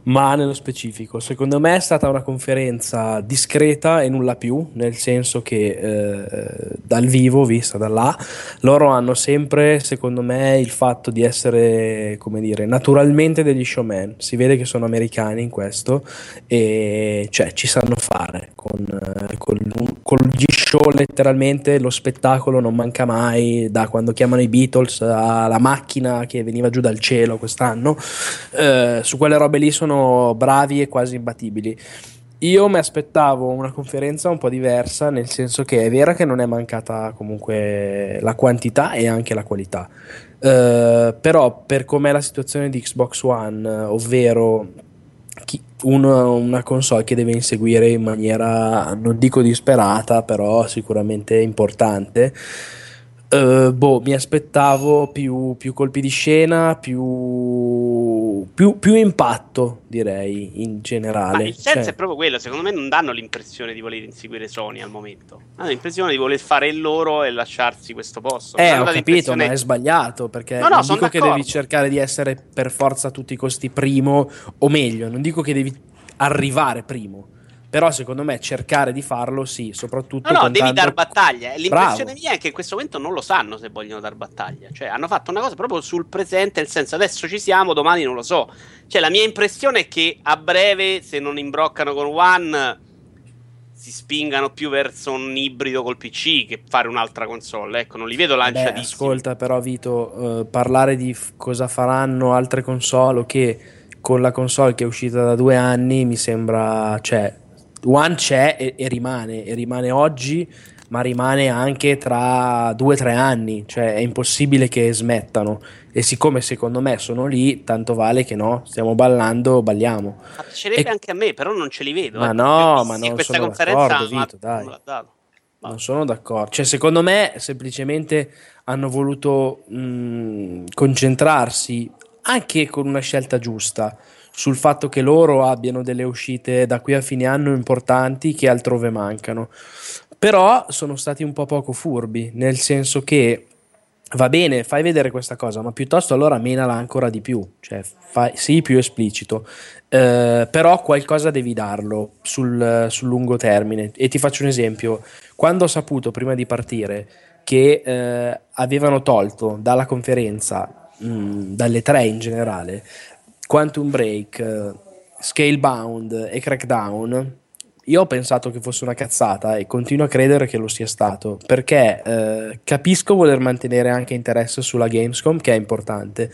ma nello specifico. Secondo me è stata una conferenza discreta e nulla più, nel senso che eh, dal vivo, vista da là, loro hanno sempre, secondo me, il fatto di essere, come dire, naturalmente degli showman. Si vede che sono americani in questo e cioè ci sanno fare con, con, con gli show letteralmente lo spettacolo non manca mai da quando chiamano i Beatles alla macchina che veniva giù dal cielo quest'anno eh, su quelle robe lì sono bravi e quasi imbattibili io mi aspettavo una conferenza un po' diversa nel senso che è vero che non è mancata comunque la quantità e anche la qualità eh, però per com'è la situazione di Xbox One ovvero chi, una, una, console che deve inseguire in maniera non dico disperata, però sicuramente importante. Uh, boh, mi aspettavo più, più, colpi di scena, più, più, più, impatto, direi, in generale. Ma il senso cioè... è proprio quello, secondo me non danno l'impressione di voler inseguire Sony al momento. Hanno l'impressione di voler fare il loro e lasciarsi questo posto. Eh, ho capito, ma è sbagliato, perché no, no, non dico d'accordo. che devi cercare di essere per forza a tutti i costi primo, o meglio, non dico che devi arrivare primo però secondo me cercare di farlo sì, soprattutto... No, no, devi dar battaglia. L'impressione Bravo. mia è che in questo momento non lo sanno se vogliono dar battaglia. Cioè, hanno fatto una cosa proprio sul presente, nel senso adesso ci siamo, domani non lo so. Cioè, la mia impressione è che a breve, se non imbroccano con One, si spingano più verso un ibrido col PC che fare un'altra console. Ecco, non li vedo lanciatissimi. Beh, ascolta, però, Vito, uh, parlare di f- cosa faranno altre console o che con la console che è uscita da due anni mi sembra, cioè, One c'è e, e, rimane, e rimane oggi, ma rimane anche tra due o tre anni, cioè è impossibile che smettano. E siccome secondo me sono lì, tanto vale che no, stiamo ballando, balliamo. Ma piacerebbe e... anche a me, però non ce li vedo. Ma eh, no, ma non questa sono conferenza Vito, dai. Non sono d'accordo. Cioè, secondo me, semplicemente hanno voluto mh, concentrarsi anche con una scelta giusta sul fatto che loro abbiano delle uscite da qui a fine anno importanti che altrove mancano. Però sono stati un po' poco furbi, nel senso che va bene, fai vedere questa cosa, ma piuttosto allora menala ancora di più, cioè fai, sii più esplicito, eh, però qualcosa devi darlo sul, sul, lungo termine. E ti faccio un esempio, quando ho saputo prima di partire che eh, avevano tolto dalla conferenza, mh, dalle tre in generale, Quantum Break, Scalebound e Crackdown, io ho pensato che fosse una cazzata e continuo a credere che lo sia stato perché eh, capisco voler mantenere anche interesse sulla Gamescom che è importante.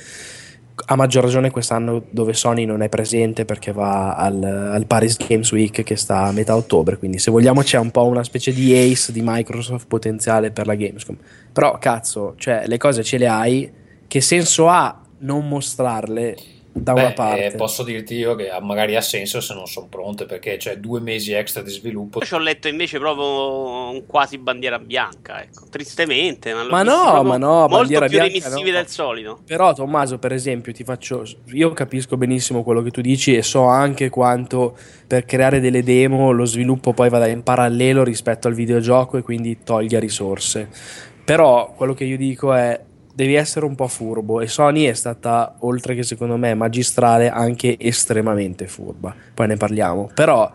A maggior ragione quest'anno dove Sony non è presente perché va al, al, Paris Games Week che sta a metà ottobre quindi se vogliamo c'è un po' una specie di ace di Microsoft potenziale per la Gamescom. Però cazzo cioè le cose ce le hai che senso ha non mostrarle da Beh, una parte. Eh, posso dirti io che magari ha senso se non sono pronte perché c'è due mesi extra di sviluppo. Io ci ho letto invece proprio un quasi bandiera bianca, ecco. tristemente. Ma, ma no, ma no, molto più remissivi no. del solito. Però Tommaso, per esempio, ti faccio io capisco benissimo quello che tu dici e so anche quanto per creare delle demo lo sviluppo poi vada in parallelo rispetto al videogioco e quindi toglia risorse. Però quello che io dico è devi essere un po' furbo e Sony è stata, oltre che secondo me magistrale, anche estremamente furba. Poi ne parliamo. Però,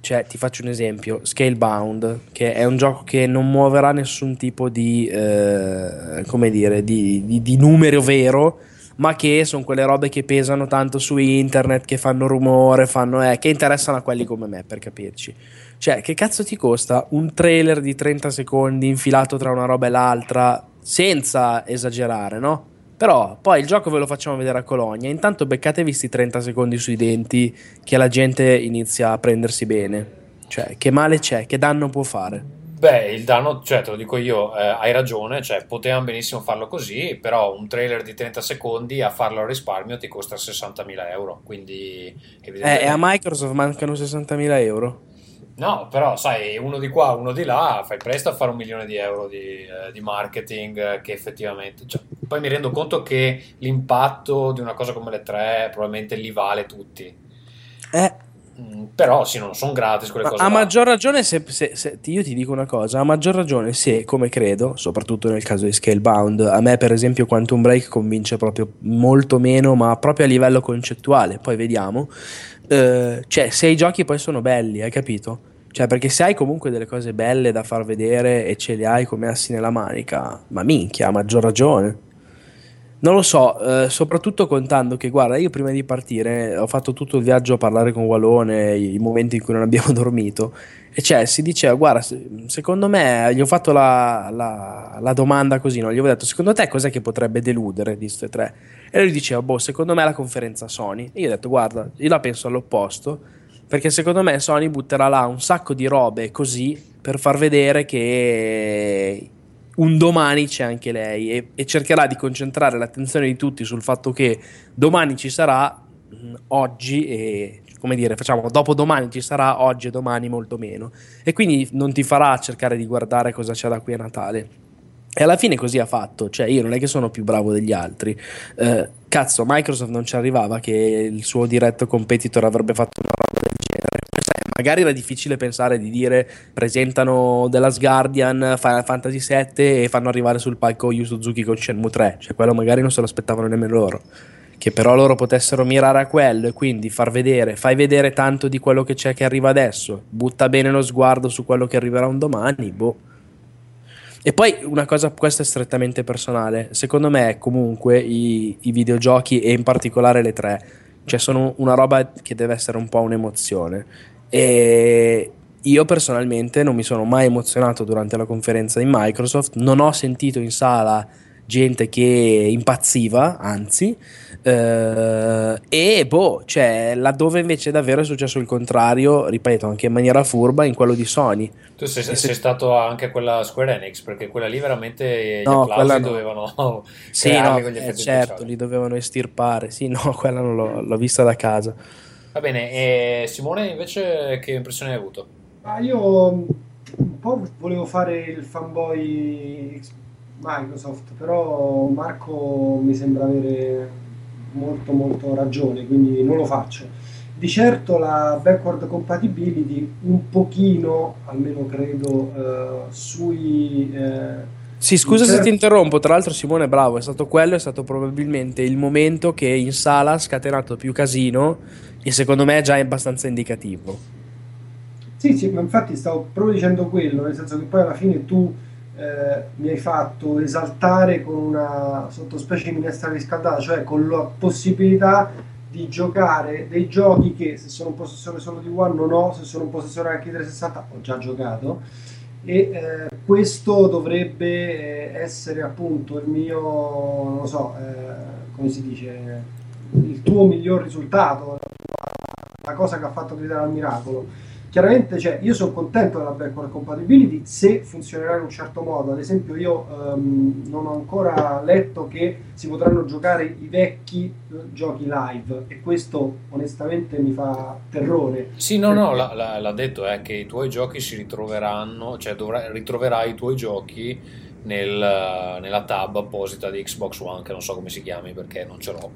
cioè, ti faccio un esempio, Scalebound, che è un gioco che non muoverà nessun tipo di, eh, come dire, di, di, di numero vero, ma che sono quelle robe che pesano tanto su internet, che fanno rumore, fanno, eh, che interessano a quelli come me, per capirci. Cioè, che cazzo ti costa un trailer di 30 secondi infilato tra una roba e l'altra senza esagerare, no? Però poi il gioco ve lo facciamo vedere a Colonia. Intanto beccatevi sti 30 secondi sui denti che la gente inizia a prendersi bene. Cioè, che male c'è? Che danno può fare? Beh, il danno, cioè, te lo dico io, eh, hai ragione, cioè, potevano benissimo farlo così, però un trailer di 30 secondi a farlo a risparmio ti costa 60.000 euro, quindi Eh, evidentemente... e a Microsoft mancano 60.000 euro. No, però sai, uno di qua, uno di là, fai presto a fare un milione di euro di, eh, di marketing eh, che effettivamente... cioè, poi mi rendo conto che l'impatto di una cosa come le tre probabilmente li vale tutti. Eh, Mm, però sì, non sono gratis quelle Ma cose a là. maggior ragione se, se- se- io ti dico una cosa, a maggior ragione se, come credo, soprattutto nel caso di Scalebound, a me per esempio Quantum Break convince proprio molto meno, ma proprio a livello concettuale, poi vediamo, eh, cioè se i giochi poi sono belli, hai capito? Cioè perché se hai comunque delle cose belle da far vedere e ce le hai come assi nella manica, ma minchia, a maggior ragione. Non lo so, eh, soprattutto contando che, guarda, io prima di partire ho fatto tutto il viaggio a parlare con Walone, i, i momenti in cui non abbiamo dormito, e cioè si diceva, guarda, se- secondo me, gli ho fatto la, la- la domanda così, no? gli avevo detto, secondo te cos'è che potrebbe deludere di queste tre? E lui diceva, boh, secondo me è la conferenza Sony. E io ho detto, guarda, io la penso all'opposto, perché secondo me Sony butterà là un sacco di robe così per far vedere che un domani c'è anche lei e, e cercherà di concentrare l'attenzione di tutti sul fatto che domani ci sarà mh, oggi e come dire facciamo dopo domani ci sarà oggi e domani molto meno e quindi non ti farà cercare di guardare cosa c'è da qui a Natale e alla fine così ha fatto, cioè io non è che sono più bravo degli altri. Eh, cazzo, Microsoft non ci arrivava che il suo diretto competitor avrebbe fatto una roba del genere. Sai, magari era difficile pensare di dire presentano The Last Guardian, Final Fantasy VII e fanno arrivare sul palco Yu Suzuki con Shenmue 3, cioè quello magari non se lo aspettavano nemmeno loro. Che però loro potessero mirare a quello e quindi far vedere, fai vedere tanto di quello che c'è che arriva adesso, butta bene lo sguardo su quello che arriverà un domani, boh. E poi una cosa, questa è strettamente personale, secondo me comunque i, i videogiochi e in particolare le tre, cioè sono una roba che deve essere un po' un'emozione. E io personalmente non mi sono mai emozionato durante la conferenza di Microsoft, non ho sentito in sala gente che impazziva, anzi, eh, e boh, cioè laddove invece davvero è successo il contrario, ripeto, anche in maniera furba, in quello di Sony. Tu sei, E se- sei stato anche a quella Square Enix, perché quella lì veramente gli No, applausi quella no. dovevano Sì, no, con gli eh, certo, li dovevano estirpare. Sì, no, quella non l'ho, l'ho vista da casa. Va bene, e Simone invece che impressione hai avuto? Ma io un po' volevo fare il fanboy Microsoft, però Marco mi sembra avere molto molto ragione, quindi non lo faccio. Di certo la backward compatibility un pochino, almeno credo, eh, sui... eh, Sì, scusa se certo- ti interrompo. Tra l'altro, Simone, bravo, è stato quello, è stato probabilmente il momento che in sala ha scatenato più casino. E secondo me è già abbastanza indicativo. Sì, sì, ma infatti stavo proprio dicendo quello, nel senso che poi alla fine tu eh, mi hai fatto esaltare con una sottospecie di minestra riscaldata, cioè con la possibilità di giocare dei giochi che se sono un possessore solo di One non ho, se sono un possessore anche di 360 ho già giocato e eh, questo dovrebbe eh, essere appunto il mio, non so, eh, come si dice, il tuo miglior risultato, la cosa che ha fatto gridare al miracolo. Chiaramente, cioè, io sono contento della backward compatibility se funzionerà in un certo modo. Ad esempio, io ehm, non ho ancora letto che si potranno giocare i vecchi eh, giochi live e questo onestamente mi fa terrore. Sì, no, no, l'ha, l'ha- l'ha detto, è che i tuoi giochi si ritroveranno, cioè dovrai, ritroverai i tuoi giochi nel- nella tab apposita di Xbox One, che non so come si chiami perché non ce l'ho.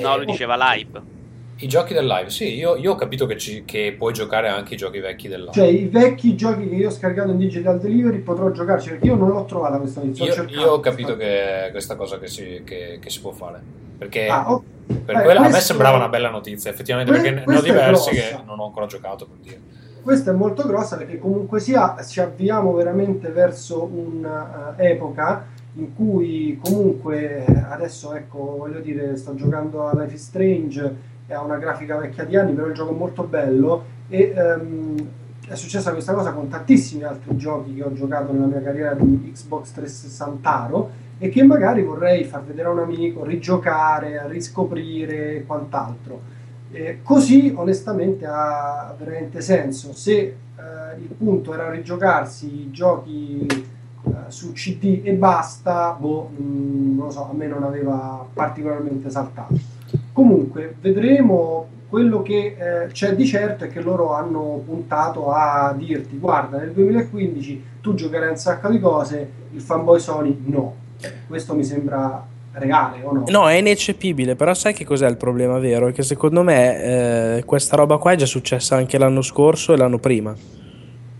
No, Eh, lui diceva live. I giochi del live, sì, io, io ho capito che, ci- che puoi giocare anche i giochi vecchi del live. Cioè, i vecchi giochi che io ho scaricato in digital delivery potrò giocarci perché io non l'ho trovata questa notizia. ho Io, io ho capito che è questa cosa che si, che- che si può fare. Perché Ah, ok. per Eh, quella- a me questo- sembrava una bella notizia, effettivamente, Que- perché ne ho diversi che non ho ancora giocato per dire. Questa è molto grossa perché comunque sia ci avviamo veramente verso un'epoca in cui comunque eh, adesso ecco voglio dire sto giocando a Life is Strange ha una grafica vecchia di anni però il gioco è molto bello e ehm, è successa questa cosa con tantissimi altri giochi che ho giocato nella mia carriera di Xbox 360 e che magari vorrei far vedere a un amico, rigiocare, riscoprire e quant'altro. Eh, così onestamente ha veramente senso. Se eh, il punto era rigiocarsi i giochi eh, su CD e basta, boh, mh, non lo so, a me non aveva particolarmente saltato. Comunque, vedremo. Quello che eh, c'è di certo è che loro hanno puntato a dirti: guarda, nel 2015 tu giocherai un sacco di cose, il fanboy Sony no. Questo mi sembra reale o no? No, è ineccepibile, però sai che cos'è il problema vero? È che secondo me eh, questa roba qua è già successa anche l'anno scorso e l'anno prima.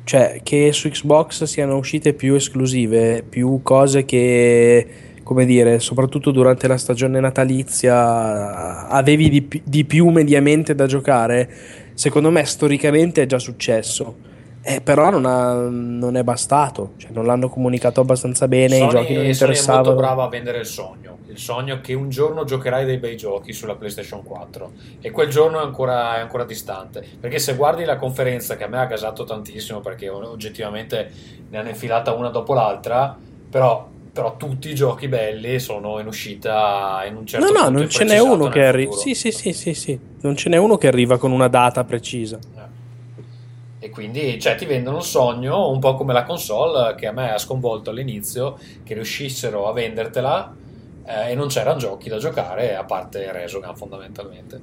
Cioè, che su Xbox siano uscite più esclusive, più cose che, come dire, soprattutto durante la stagione natalizia avevi di, pi- di più mediamente da giocare, secondo me storicamente è già successo. Eh, però non, ha- non è bastato, cioè, non l'hanno comunicato abbastanza bene, i Sony, giochi non Sony è interessavano. molto brava a vendere il sogno, il sogno che un giorno giocherai dei bei giochi sulla PlayStation 4 e quel giorno è ancora, è ancora distante, perché se guardi la conferenza che a me ha gasato tantissimo perché oggettivamente ne hanno infilata una dopo l'altra, però, però tutti i giochi belli sono in uscita in un certo no, no, punto non ce n'è uno che arriva. Sì, sì, sì, sì, sì. Non ce n'è uno che arriva con una data precisa. E quindi cioè, ti vendono un sogno, un po' come la console che a me ha sconvolto all'inizio, che riuscissero a vendertela eh, e non c'erano giochi da giocare, a parte Resogun fondamentalmente.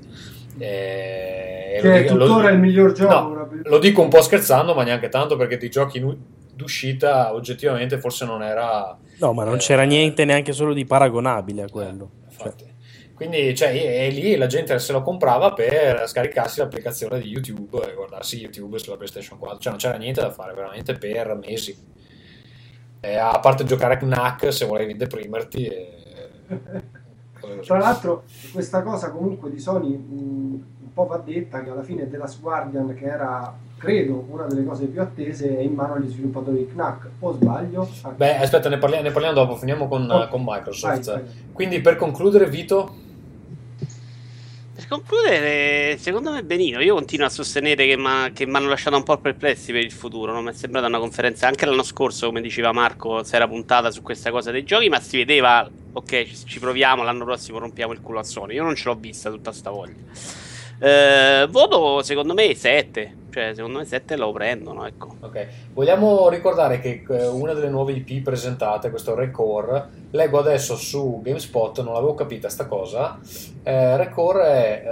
E- e Che lo è dico- lo- tuttora il miglior gioco. no, lo dico un po' scherzando, ma neanche tanto perché di giochi in- d'uscita oggettivamente forse non era... No, ma non Eh, c'era niente neanche solo di paragonabile a quello. infatti. Quindi cioè, e, e lì la gente se lo comprava per scaricarsi l'applicazione di YouTube e guardarsi YouTube sulla PlayStation 4. Cioè non c'era niente da fare veramente per mesi. E a parte giocare a Knack se volevi deprimerti. E... Tra l'altro, questa cosa comunque di Sony mh, un po' va detta che alla fine The Last Guardian, che era credo una delle cose più attese, è in mano agli sviluppatori di Knack. O sbaglio? Beh, aspetta, ne parliamo, ne parliamo dopo, finiamo con, Oh, con Microsoft. vai, vai. Quindi per concludere, Vito, Per concludere, secondo me benino. Io continuo a sostenere che mi hanno lasciato un po' perplessi per il futuro. Non mi è sembrata una conferenza. Anche l'anno scorso, come diceva Marco, si era puntata su questa cosa dei giochi, ma si vedeva, ok, ci, ci proviamo, l'anno prossimo rompiamo il culo a Sony. Io non ce l'ho vista tutta sta voglia. Eh, voto, secondo me, 7. Cioè, secondo me 7 lo prendono, ecco. Ok, vogliamo ricordare che eh, una delle nuove IP presentate, questo Recore, leggo adesso su GameSpot, non l'avevo capita sta cosa, eh, Recore è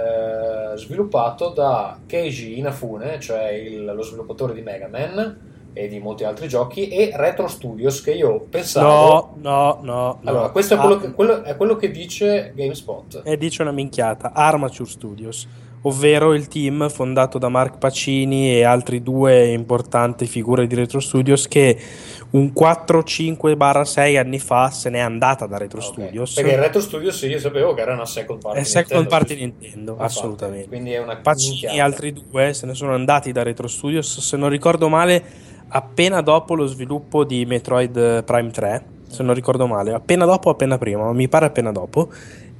eh, sviluppato da Keiji Inafune, cioè il- lo sviluppatore di Mega Man e di molti altri giochi, e Retro Studios, che io pensavo... No, no, no. no. Allora, questo è Ah, quello, che, quello- è quello che dice GameSpot. E dice una minchiata, Armature Studios, ovvero il team fondato da Mark Pacini e altri due importanti figure di Retro Studios che un 4-5-6 anni fa se n'è andata da Retro Ok, Studios. Perché Retro Studios io sapevo che era una second party. È second Nintendo, party. Nintendo, Infatti, assolutamente. Quindi è una Pacini e altri due se ne sono andati da Retro Studios, se non ricordo male, appena dopo lo sviluppo di Metroid Prime 3, se non ricordo male, appena dopo o appena prima, ma mi pare appena dopo,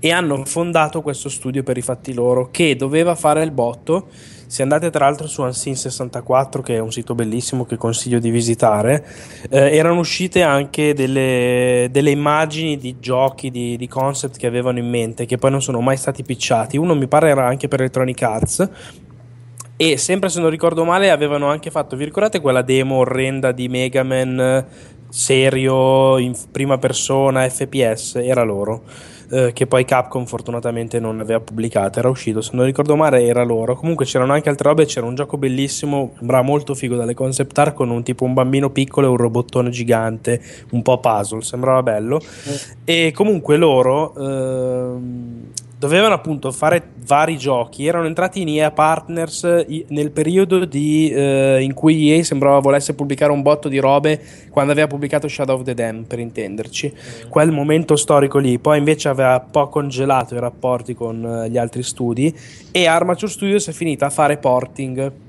e hanno fondato questo studio per i fatti loro che doveva fare il botto. Se andate tra l'altro su Unseen 64, che è un sito bellissimo che consiglio di visitare, eh, erano uscite anche delle, delle immagini di giochi, di, di concept che avevano in mente, che poi non sono mai stati picciati. Uno mi pare era anche per Electronic Arts. E sempre se non ricordo male, avevano anche fatto, vi ricordate quella demo orrenda di Mega Man serio in prima persona FPS? Era loro. Eh, che poi Capcom fortunatamente non aveva pubblicato, era uscito, se non ricordo male era loro. Comunque c'erano anche altre robe, c'era un gioco bellissimo, sembrava molto figo dalle concept art con un tipo un bambino piccolo e un robottone gigante, un po' puzzle, sembrava bello. E comunque loro ehm, dovevano appunto fare vari giochi, erano entrati in EA Partners nel periodo di, eh, in cui EA sembrava volesse pubblicare un botto di robe quando aveva pubblicato Shadow of the Dam, per intenderci. Quel momento storico lì, poi invece aveva un po' congelato i rapporti con eh, gli altri studi. E Armature Studios è finita a fare porting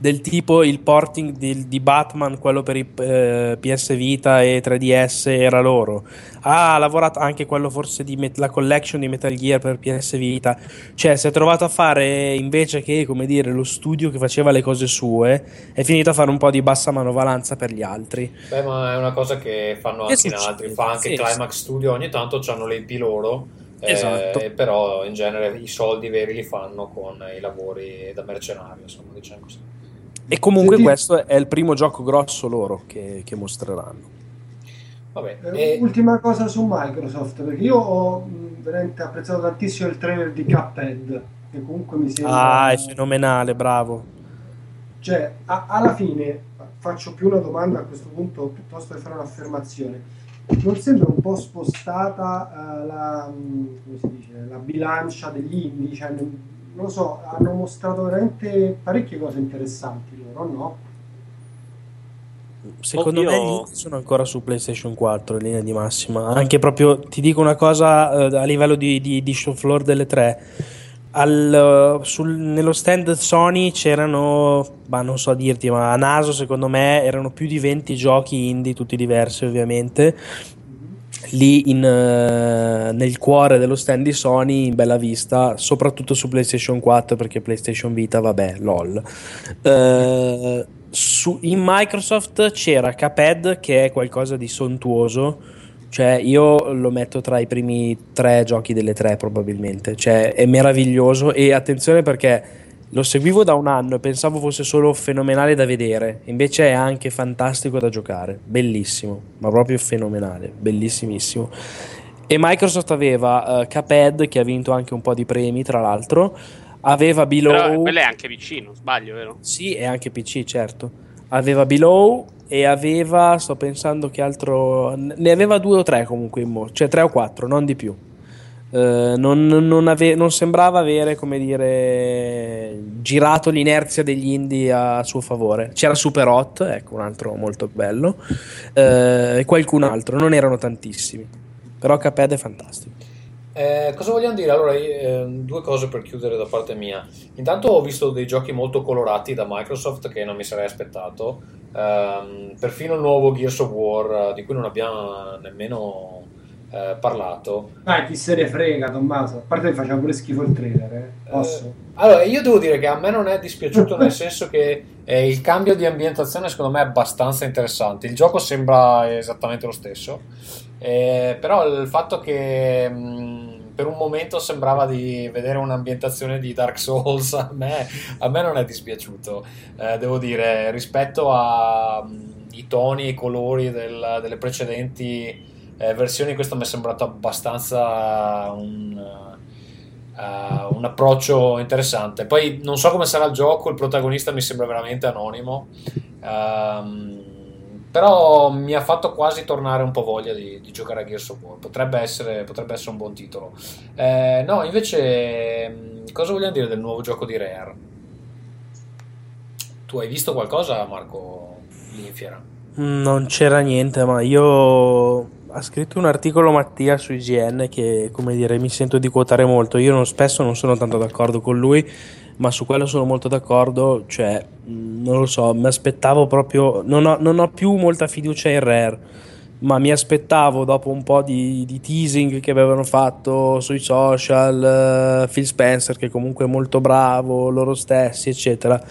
del tipo il porting di, di Batman, quello per i eh, PS Vita e 3DS era loro. Ha lavorato anche quello forse la collection di Metal Gear per PS Vita. Cioè, si è trovato a fare invece che, come dire, lo studio che faceva le cose sue, è finito a fare un po' di bassa manovalanza per gli altri. Beh, ma è una cosa che fanno Che anche in altri. Fa anche Sì, Climax Studio, ogni tanto hanno le IP loro eh, Esatto. però in genere i soldi veri li fanno con i lavori da mercenario, insomma, diciamo così. E comunque Senti- questo è il primo gioco grosso loro che, che mostreranno. Vabbè, Eh, e- Ultima cosa su Microsoft, perché io ho veramente apprezzato tantissimo il trailer di Cuphead, che comunque mi sembra... Ah, è fenomenale, bravo. Cioè, a- alla fine faccio più una domanda a questo punto piuttosto che fare un'affermazione. Non sembra un po' spostata eh, la, mh, come si dice, la bilancia degli indie? Cioè, non, non lo so, hanno mostrato veramente parecchie cose interessanti loro, no? Secondo Oddio. me sono ancora su PlayStation 4 in linea di massima. Anche proprio, ti dico una cosa eh, a livello di, di, di show floor delle tre. Al, eh, sul- nello stand Sony c'erano, ma non so dirti, ma a naso secondo me erano più di 20 giochi indie, tutti diversi ovviamente. Lì in, eh, nel cuore dello stand di Sony in bella vista, soprattutto su PlayStation 4 perché PlayStation Vita, vabbè, lol. Eh, su- in Microsoft c'era Cuphead che è qualcosa di sontuoso, cioè io lo metto tra i primi tre giochi delle tre probabilmente, cioè è meraviglioso. E attenzione perché lo seguivo da un anno e pensavo fosse solo fenomenale da vedere, invece è anche fantastico da giocare, bellissimo, ma proprio fenomenale, bellissimissimo. E Microsoft aveva eh, Cuphead che ha vinto anche un po' di premi tra l'altro, aveva Below... Però quello è anche vicino, sbaglio, vero? Sì, e anche PC, certo. Aveva Below e aveva, sto pensando che altro, ne aveva due o tre comunque in mo- cioè tre o quattro, non di più. Eh, non, non ave- non sembrava avere, come dire, girato l'inerzia degli indie a suo favore. C'era Super Hot, ecco, un altro molto bello, eh, e qualcun altro, non erano tantissimi. Però Cuphead è fantastico. Eh, cosa vogliamo dire? Allora, eh, due cose per chiudere da parte mia. Intanto ho visto dei giochi molto colorati da Microsoft che non mi sarei aspettato. Ehm, perfino il nuovo Gears of War, eh, di cui non abbiamo nemmeno eh, parlato. Dai, chi se ne frega, Tommaso. A parte che faceva pure schifo il trailer, eh. Posso? Allora, io devo dire che a me non è dispiaciuto nel senso che eh, il cambio di ambientazione secondo me è abbastanza interessante. Il gioco sembra esattamente lo stesso, eh, però il fatto che mh, per un momento sembrava di vedere un'ambientazione di Dark Souls a me, a me non è dispiaciuto, eh, devo dire, rispetto ai toni e i colori del- delle precedenti eh, versioni, questo mi è sembrato abbastanza un... Uh, un approccio interessante. Poi non so come sarà il gioco, il protagonista mi sembra veramente anonimo, Ehm, però mi ha fatto quasi tornare un po' voglia di, di giocare a Gears of War. Potrebbe essere, potrebbe essere un buon titolo. Eh, no, invece, mh, cosa vogliamo dire del nuovo gioco di Rare? Tu hai visto qualcosa, Marco Linfiera? Non c'era niente, ma io ha scritto un articolo Mattia su IGN che, come dire, mi sento di quotare molto. Io non- spesso non sono tanto d'accordo con lui, ma su quello sono molto d'accordo. Cioè, non lo so, mi aspettavo proprio. Non ho, non ho più molta fiducia in Rare, ma mi aspettavo dopo un po' di, di teasing che avevano fatto sui social, eh, Phil Spencer, che comunque è molto bravo, loro stessi, eccetera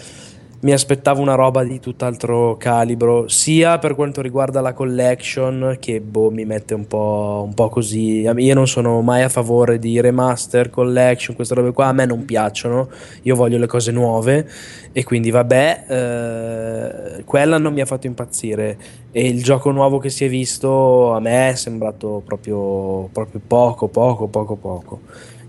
mi aspettavo una roba di tutt'altro calibro, sia per quanto riguarda la collection, che boh, mi mette un po', un po' così. Io non sono mai a favore di remaster, collection, queste robe qua, a me non piacciono, io voglio le cose nuove e quindi vabbè, eh, quella non mi ha fatto impazzire. E il gioco nuovo che si è visto a me è sembrato proprio, proprio poco, poco, poco, poco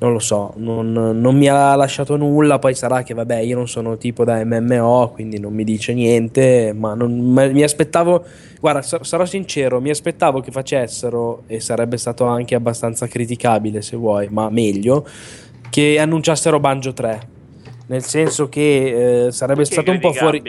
non lo so, non, non mi ha lasciato nulla, poi sarà che vabbè io non sono tipo da MMO, quindi non mi dice niente, ma, non, ma mi aspettavo, guarda sar- sarò sincero, mi aspettavo che facessero, e sarebbe stato anche abbastanza criticabile se vuoi, ma meglio, che annunciassero Banjo 3, nel senso che eh, sarebbe Perché stato un po' fuori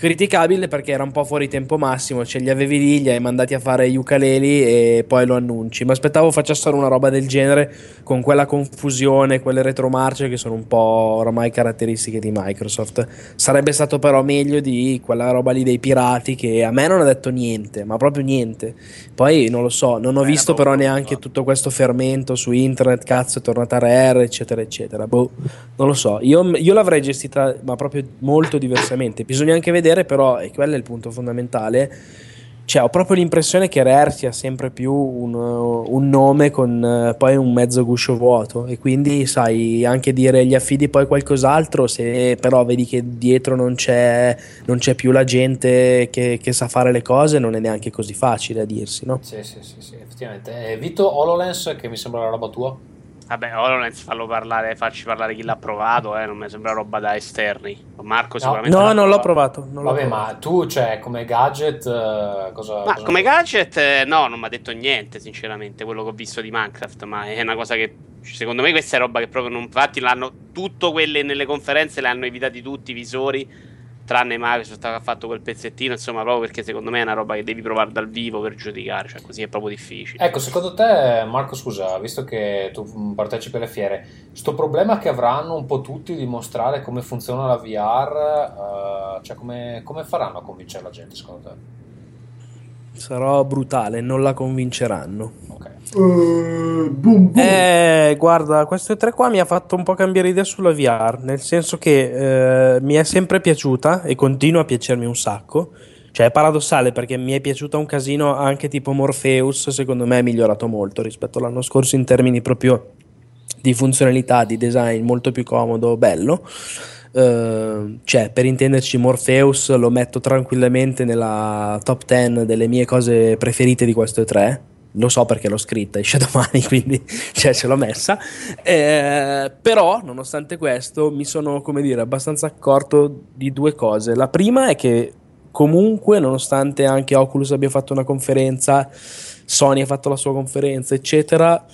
criticabile? perché era un po' fuori tempo massimo, ce li avevi lì, li hai mandati a fare gli ukuleli e poi lo annunci. Ma aspettavo facessero una roba del genere con quella confusione, quelle retromarce che sono un po' oramai caratteristiche di Microsoft. Sarebbe stato però meglio di quella roba lì dei pirati che a me non ha detto niente, ma proprio niente. Poi non lo so, non ho Era visto però neanche fatto. tutto questo fermento su internet, cazzo è tornata Rare, eccetera, eccetera. Boh, non lo so, io, io l'avrei gestita ma proprio molto diversamente. Bisogna anche vedere però, e quello è il punto fondamentale, cioè, ho proprio l'impressione che Rare sia sempre più un, un nome con eh, poi un mezzo guscio vuoto e quindi sai anche dire gli affidi poi qualcos'altro se però vedi che dietro non c'è, non c'è più la gente che, che sa fare le cose non è neanche così facile a dirsi, no? Sì, sì, sì, sì effettivamente. Eh, Vito HoloLens, che mi sembra la roba tua. Vabbè, HoloLens fallo parlare, farci parlare chi l'ha provato, eh, non mi sembra roba da esterni. Marco sicuramente. No, non l'ho provato. Non Vabbè, l'ho ma tu, cioè, come gadget, uh, cosa. Ma cosa come gadget, eh, no, non mi ha detto niente, sinceramente, quello che ho visto di Minecraft. Ma è una cosa che. Secondo me questa è roba che proprio non. Infatti, l'hanno. Tutto quelle nelle conferenze le hanno evitati tutti i visori. Tranne Microsoft che ha fatto quel pezzettino, insomma, proprio perché secondo me è una roba che devi provare dal vivo per giudicare, cioè così è proprio difficile. Ecco, secondo te, Marco, scusa, visto che tu partecipi alle fiere, sto problema che avranno un po' tutti di mostrare come funziona la VR, eh, cioè come, come faranno a convincere la gente, secondo te? Sarò brutale, non la convinceranno. Ok. Eh, boom, boom. Eh, guarda, questo 3 qua mi ha fatto un po' cambiare idea sulla VR, nel senso che eh, mi è sempre piaciuta e continua a piacermi un sacco. Cioè è paradossale perché mi è piaciuta un casino anche tipo Morpheus, secondo me è migliorato molto rispetto all'anno scorso in termini proprio di funzionalità, di design, molto più comodo, bello. Uh, cioè, per intenderci, Morpheus lo metto tranquillamente nella top 10 delle mie cose preferite di questo E3. Lo so perché l'ho scritta, esce domani, quindi cioè, ce l'ho messa. Eh, però, nonostante questo, mi sono, come dire, abbastanza accorto di due cose. La prima è che, comunque, nonostante anche Oculus abbia fatto una conferenza, Sony ha fatto la sua conferenza, eccetera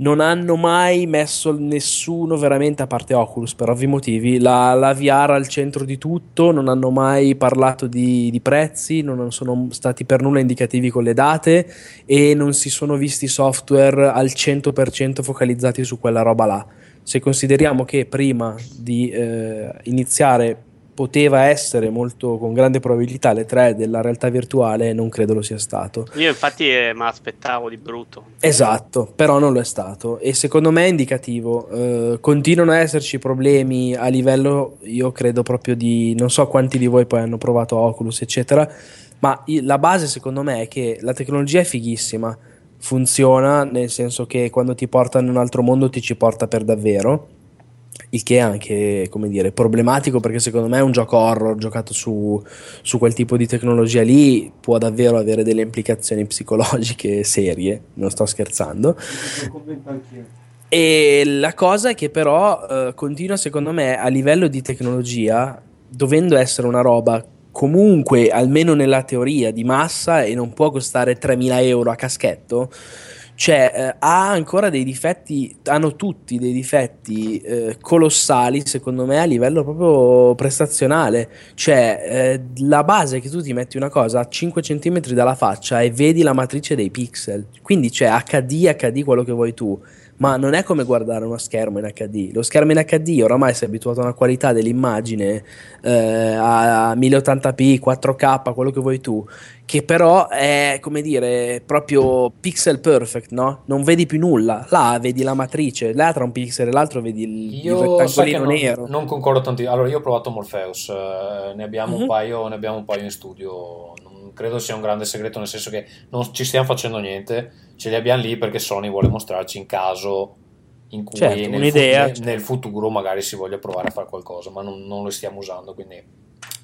non hanno mai messo nessuno veramente, a parte Oculus per ovvi motivi, la, la VR al centro di tutto, non hanno mai parlato di, di, prezzi, non sono stati per nulla indicativi con le date e non si sono visti software al 100% focalizzati su quella roba là. Se consideriamo che prima di eh, iniziare poteva essere molto con grande probabilità le tre della realtà virtuale, non credo lo sia stato. Io infatti eh, mi aspettavo di brutto. Esatto, però non lo è stato e secondo me è indicativo. Eh, continuano a esserci problemi a livello, io credo proprio di, non so quanti di voi poi hanno provato Oculus, eccetera, ma la base secondo me è che la tecnologia è fighissima, funziona nel senso che quando ti porta in un altro mondo ti ci porta per davvero il che è anche come dire problematico perché secondo me un gioco horror giocato su, su, quel tipo di tecnologia lì può davvero avere delle implicazioni psicologiche serie non sto scherzando. E la cosa è che però eh, continua secondo me a livello di tecnologia dovendo essere una roba comunque almeno nella teoria di massa e non può costare 3.000 euro a caschetto cioè eh, ha ancora dei difetti, hanno tutti dei difetti eh, colossali secondo me a livello proprio prestazionale, cioè eh, la base che tu ti metti una cosa a 5 cm dalla faccia e vedi la matrice dei pixel, quindi c'è HD, HD quello che vuoi tu, ma non è come guardare uno schermo in HD. Lo schermo in HD oramai sei abituato a una qualità dell'immagine eh, a 1080p, 4K, quello che vuoi tu, che però è come dire proprio pixel perfect, no? Non vedi più nulla. Là vedi la matrice, là tra un pixel e l'altro vedi il, io, il rettangolino non, nero. Non concordo tanto. Allora, io ho provato Morpheus, eh, ne, abbiamo Mhm. un paio, ne abbiamo un paio in studio. Non credo sia un grande segreto, nel senso che non ci stiamo facendo niente, ce li abbiamo lì perché Sony vuole mostrarci in caso in cui Certo, nel, un'idea, fu- certo. nel futuro magari si voglia provare a fare qualcosa, ma non, non lo stiamo usando, quindi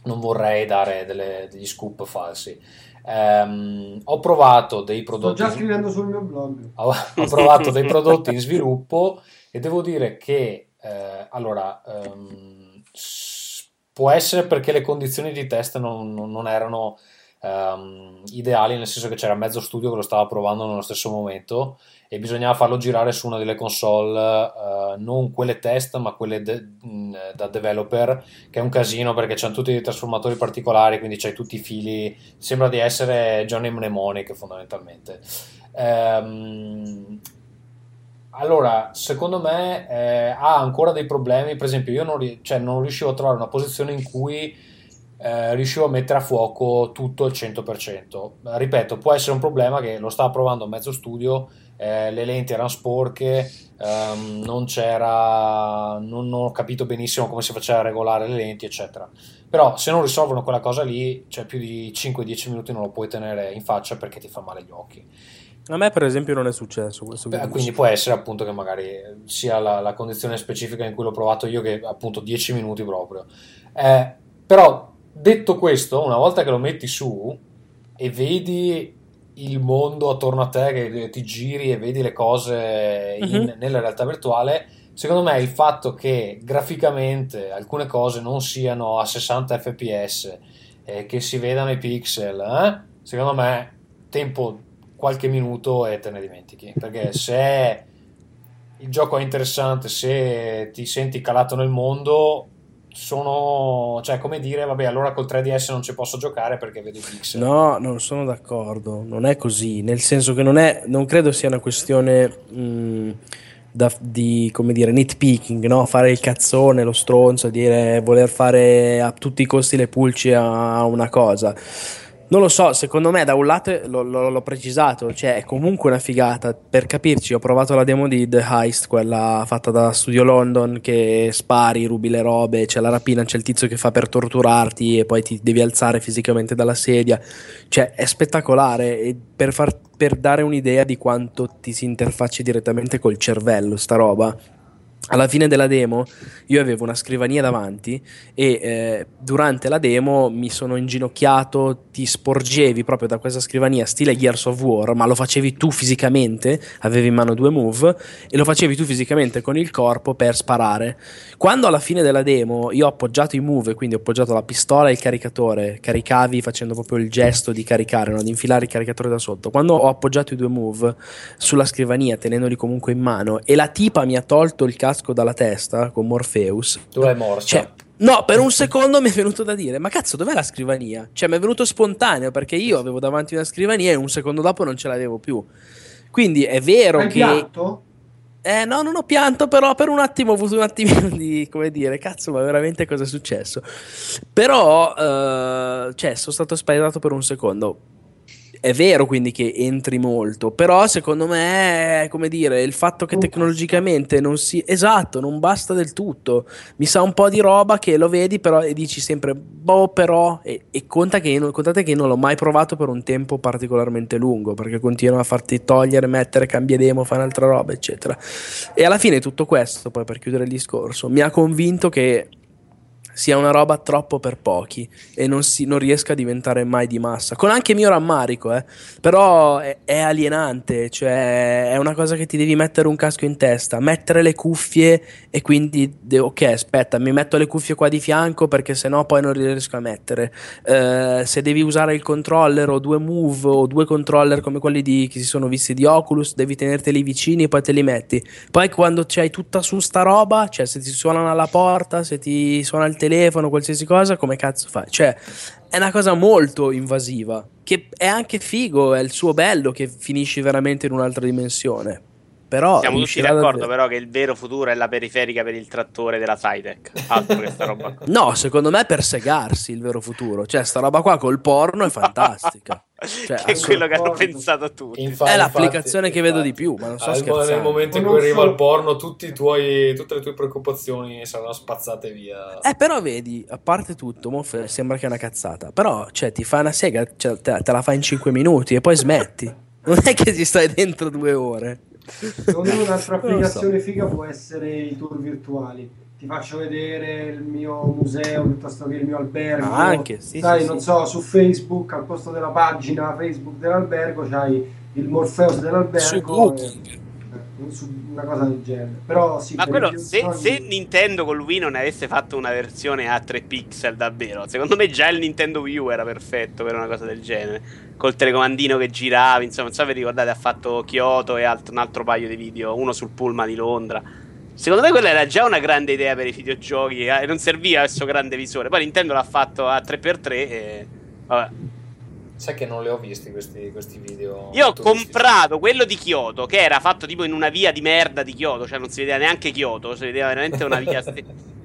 non vorrei dare delle- degli scoop falsi. Ehm, ho provato dei Sto prodotti già scrivendo sul mio blog. ho, ho provato dei prodotti in sviluppo e devo dire che eh, allora s- può essere perché le condizioni di test non- non erano ehm, ideali, nel senso che c'era mezzo studio che lo stava provando nello stesso momento e bisognava farlo girare su una delle console, eh, non quelle test, ma quelle de- mh, da developer, che è un casino perché c'hanno tutti dei trasformatori particolari, quindi c'hai tutti i fili, sembra di essere Johnny Mnemonic fondamentalmente. Ehm, allora, secondo me eh, ha ancora dei problemi. Per esempio, io non, ri- cioè, non riuscivo a trovare una posizione in cui eh, riuscivo a mettere a fuoco tutto al 100%. Ripeto, può essere un problema che lo stava provando a mezzo studio, eh, le lenti erano sporche, ehm, non c'era, non, non ho capito benissimo come si faceva a regolare le lenti, eccetera. Però se non risolvono quella cosa lì, cioè più di 5-10 minuti non lo puoi tenere in faccia perché ti fa male gli occhi. A me, per esempio, non è successo questo. Beh, quindi può essere appunto che magari sia la, la, condizione specifica in cui l'ho provato io che appunto 10 minuti proprio. Eh, però detto questo, una volta che lo metti su e vedi il mondo attorno a te, che ti giri e vedi le cose in, uh-huh. nella realtà virtuale, secondo me il fatto che graficamente alcune cose non siano a 60 fps, eh, che si vedano i pixel, eh, secondo me tempo qualche minuto e te ne dimentichi. Perché se il gioco è interessante, se ti senti calato nel mondo, sono, cioè, come dire, vabbè, allora col 3DS non ci posso giocare perché vedo i pixel. No, non sono d'accordo, non è così, nel senso che non è, non credo sia una questione mh, da, di, come dire, nitpicking, no? Fare il cazzone, lo stronzo, dire, voler fare a tutti i costi le pulci a una cosa non lo so, secondo me da un lato lo, lo, l'ho precisato, cioè è comunque una figata. Per capirci, ho provato la demo di The Heist, quella fatta da Studio London, che spari, rubi le robe, c'è la rapina, c'è il tizio che fa per torturarti e poi ti devi alzare fisicamente dalla sedia. Cioè è spettacolare e per, far, per dare un'idea di quanto ti si interfacci direttamente col cervello, sta roba alla fine della demo io avevo una scrivania davanti e eh, durante la demo mi sono inginocchiato, ti sporgevi proprio da questa scrivania stile Gears of War, ma lo facevi tu fisicamente, avevi in mano due move e lo facevi tu fisicamente con il corpo per sparare. Quando alla fine della demo io ho appoggiato i move, quindi ho appoggiato la pistola e il caricatore, caricavi facendo proprio il gesto di caricare, no? di infilare il caricatore da sotto. Quando ho appoggiato i due move sulla scrivania, tenendoli comunque in mano, e la tipa mi ha tolto il casco casco dalla testa con Morpheus. Tu l'hai morso. Cioè, no, per un secondo mi è venuto da dire, ma cazzo, dov'è la scrivania? Cioè, mi è venuto spontaneo perché io avevo davanti una scrivania e un secondo dopo non ce l'avevo più. Quindi è vero Hai che... pianto? Eh, no, non ho pianto, però per un attimo ho avuto un attimino di, come dire, cazzo, ma veramente cosa è successo? Però, uh, cioè, sono stato spaventato per un secondo è vero quindi che entri molto, però secondo me, come dire, il fatto che tecnologicamente non si... Esatto, non basta del tutto. Mi sa un po' di roba che lo vedi però e dici sempre, boh però, e, e conta che, contate che non l'ho mai provato per un tempo particolarmente lungo, perché continuano a farti togliere, mettere, cambia demo, fare un'altra roba, eccetera. E alla fine tutto questo, poi per chiudere il discorso, mi ha convinto che sia una roba troppo per pochi e non, si, non riesca a diventare mai di massa. Con anche mio rammarico, eh. però è, è, alienante, cioè è una cosa che ti devi mettere un casco in testa, mettere le cuffie e quindi, ok, aspetta, mi metto le cuffie qua di fianco perché sennò poi non riesco a mettere. Uh, se devi usare il controller o due move o due controller come quelli di, che si sono visti di Oculus, devi tenerteli vicini e poi te li metti. Poi quando c'hai tutta su sta roba, cioè se ti suonano alla porta, se ti suona il telefono, telefono, qualsiasi cosa, come cazzo fai? Cioè, è una cosa molto invasiva, che è anche figo, è il suo bello che finisci veramente in un'altra dimensione. Però siamo tutti d'accordo davvero... però che il vero futuro è la periferica per il trattore della Sidec altro che sta roba qua. no secondo me è per segarsi il vero futuro. Cioè sta roba qua col porno è fantastica. Cioè, che è quello che hanno pensato tutti. Infatti, è l'applicazione infatti, che vedo di più ma non so scherzando nel momento in cui arriva il porno tutti tuoi, tutte le tue preoccupazioni saranno spazzate via. Eh però vedi a parte tutto sembra che è una cazzata. Però cioè ti fa una sega cioè, te, te la fai in 5 minuti e poi smetti. Non è che ci stai dentro due ore Secondo me un'altra applicazione so. figa può essere i tour virtuali. Ti faccio vedere il mio museo piuttosto che il mio albergo. Ah, anche, sì, Sai, sì, non sì. so, su Facebook al posto della pagina Facebook dell'albergo c'hai il Morpheus dell'albergo. E una cosa del genere. Però sì, Ma quello, se, se, Nintendo con Wii non avesse fatto una versione a 3 pixel davvero, secondo me già il Nintendo Wii U era perfetto per una cosa del genere. Col telecomandino che girava, insomma, non so se vi ricordate, ha fatto Kyoto e alt- un altro paio di video, uno sul pullman di Londra. Secondo me quella era già una grande idea per i videogiochi eh, e non serviva questo grande visore. Poi Nintendo l'ha fatto a 3x3 e vabbè. Sai che non li ho visti questi, questi video. Io ho comprato quello di Kyoto, che era fatto tipo in una via di merda di Kyoto, cioè non si vedeva neanche Kyoto, si vedeva veramente una via.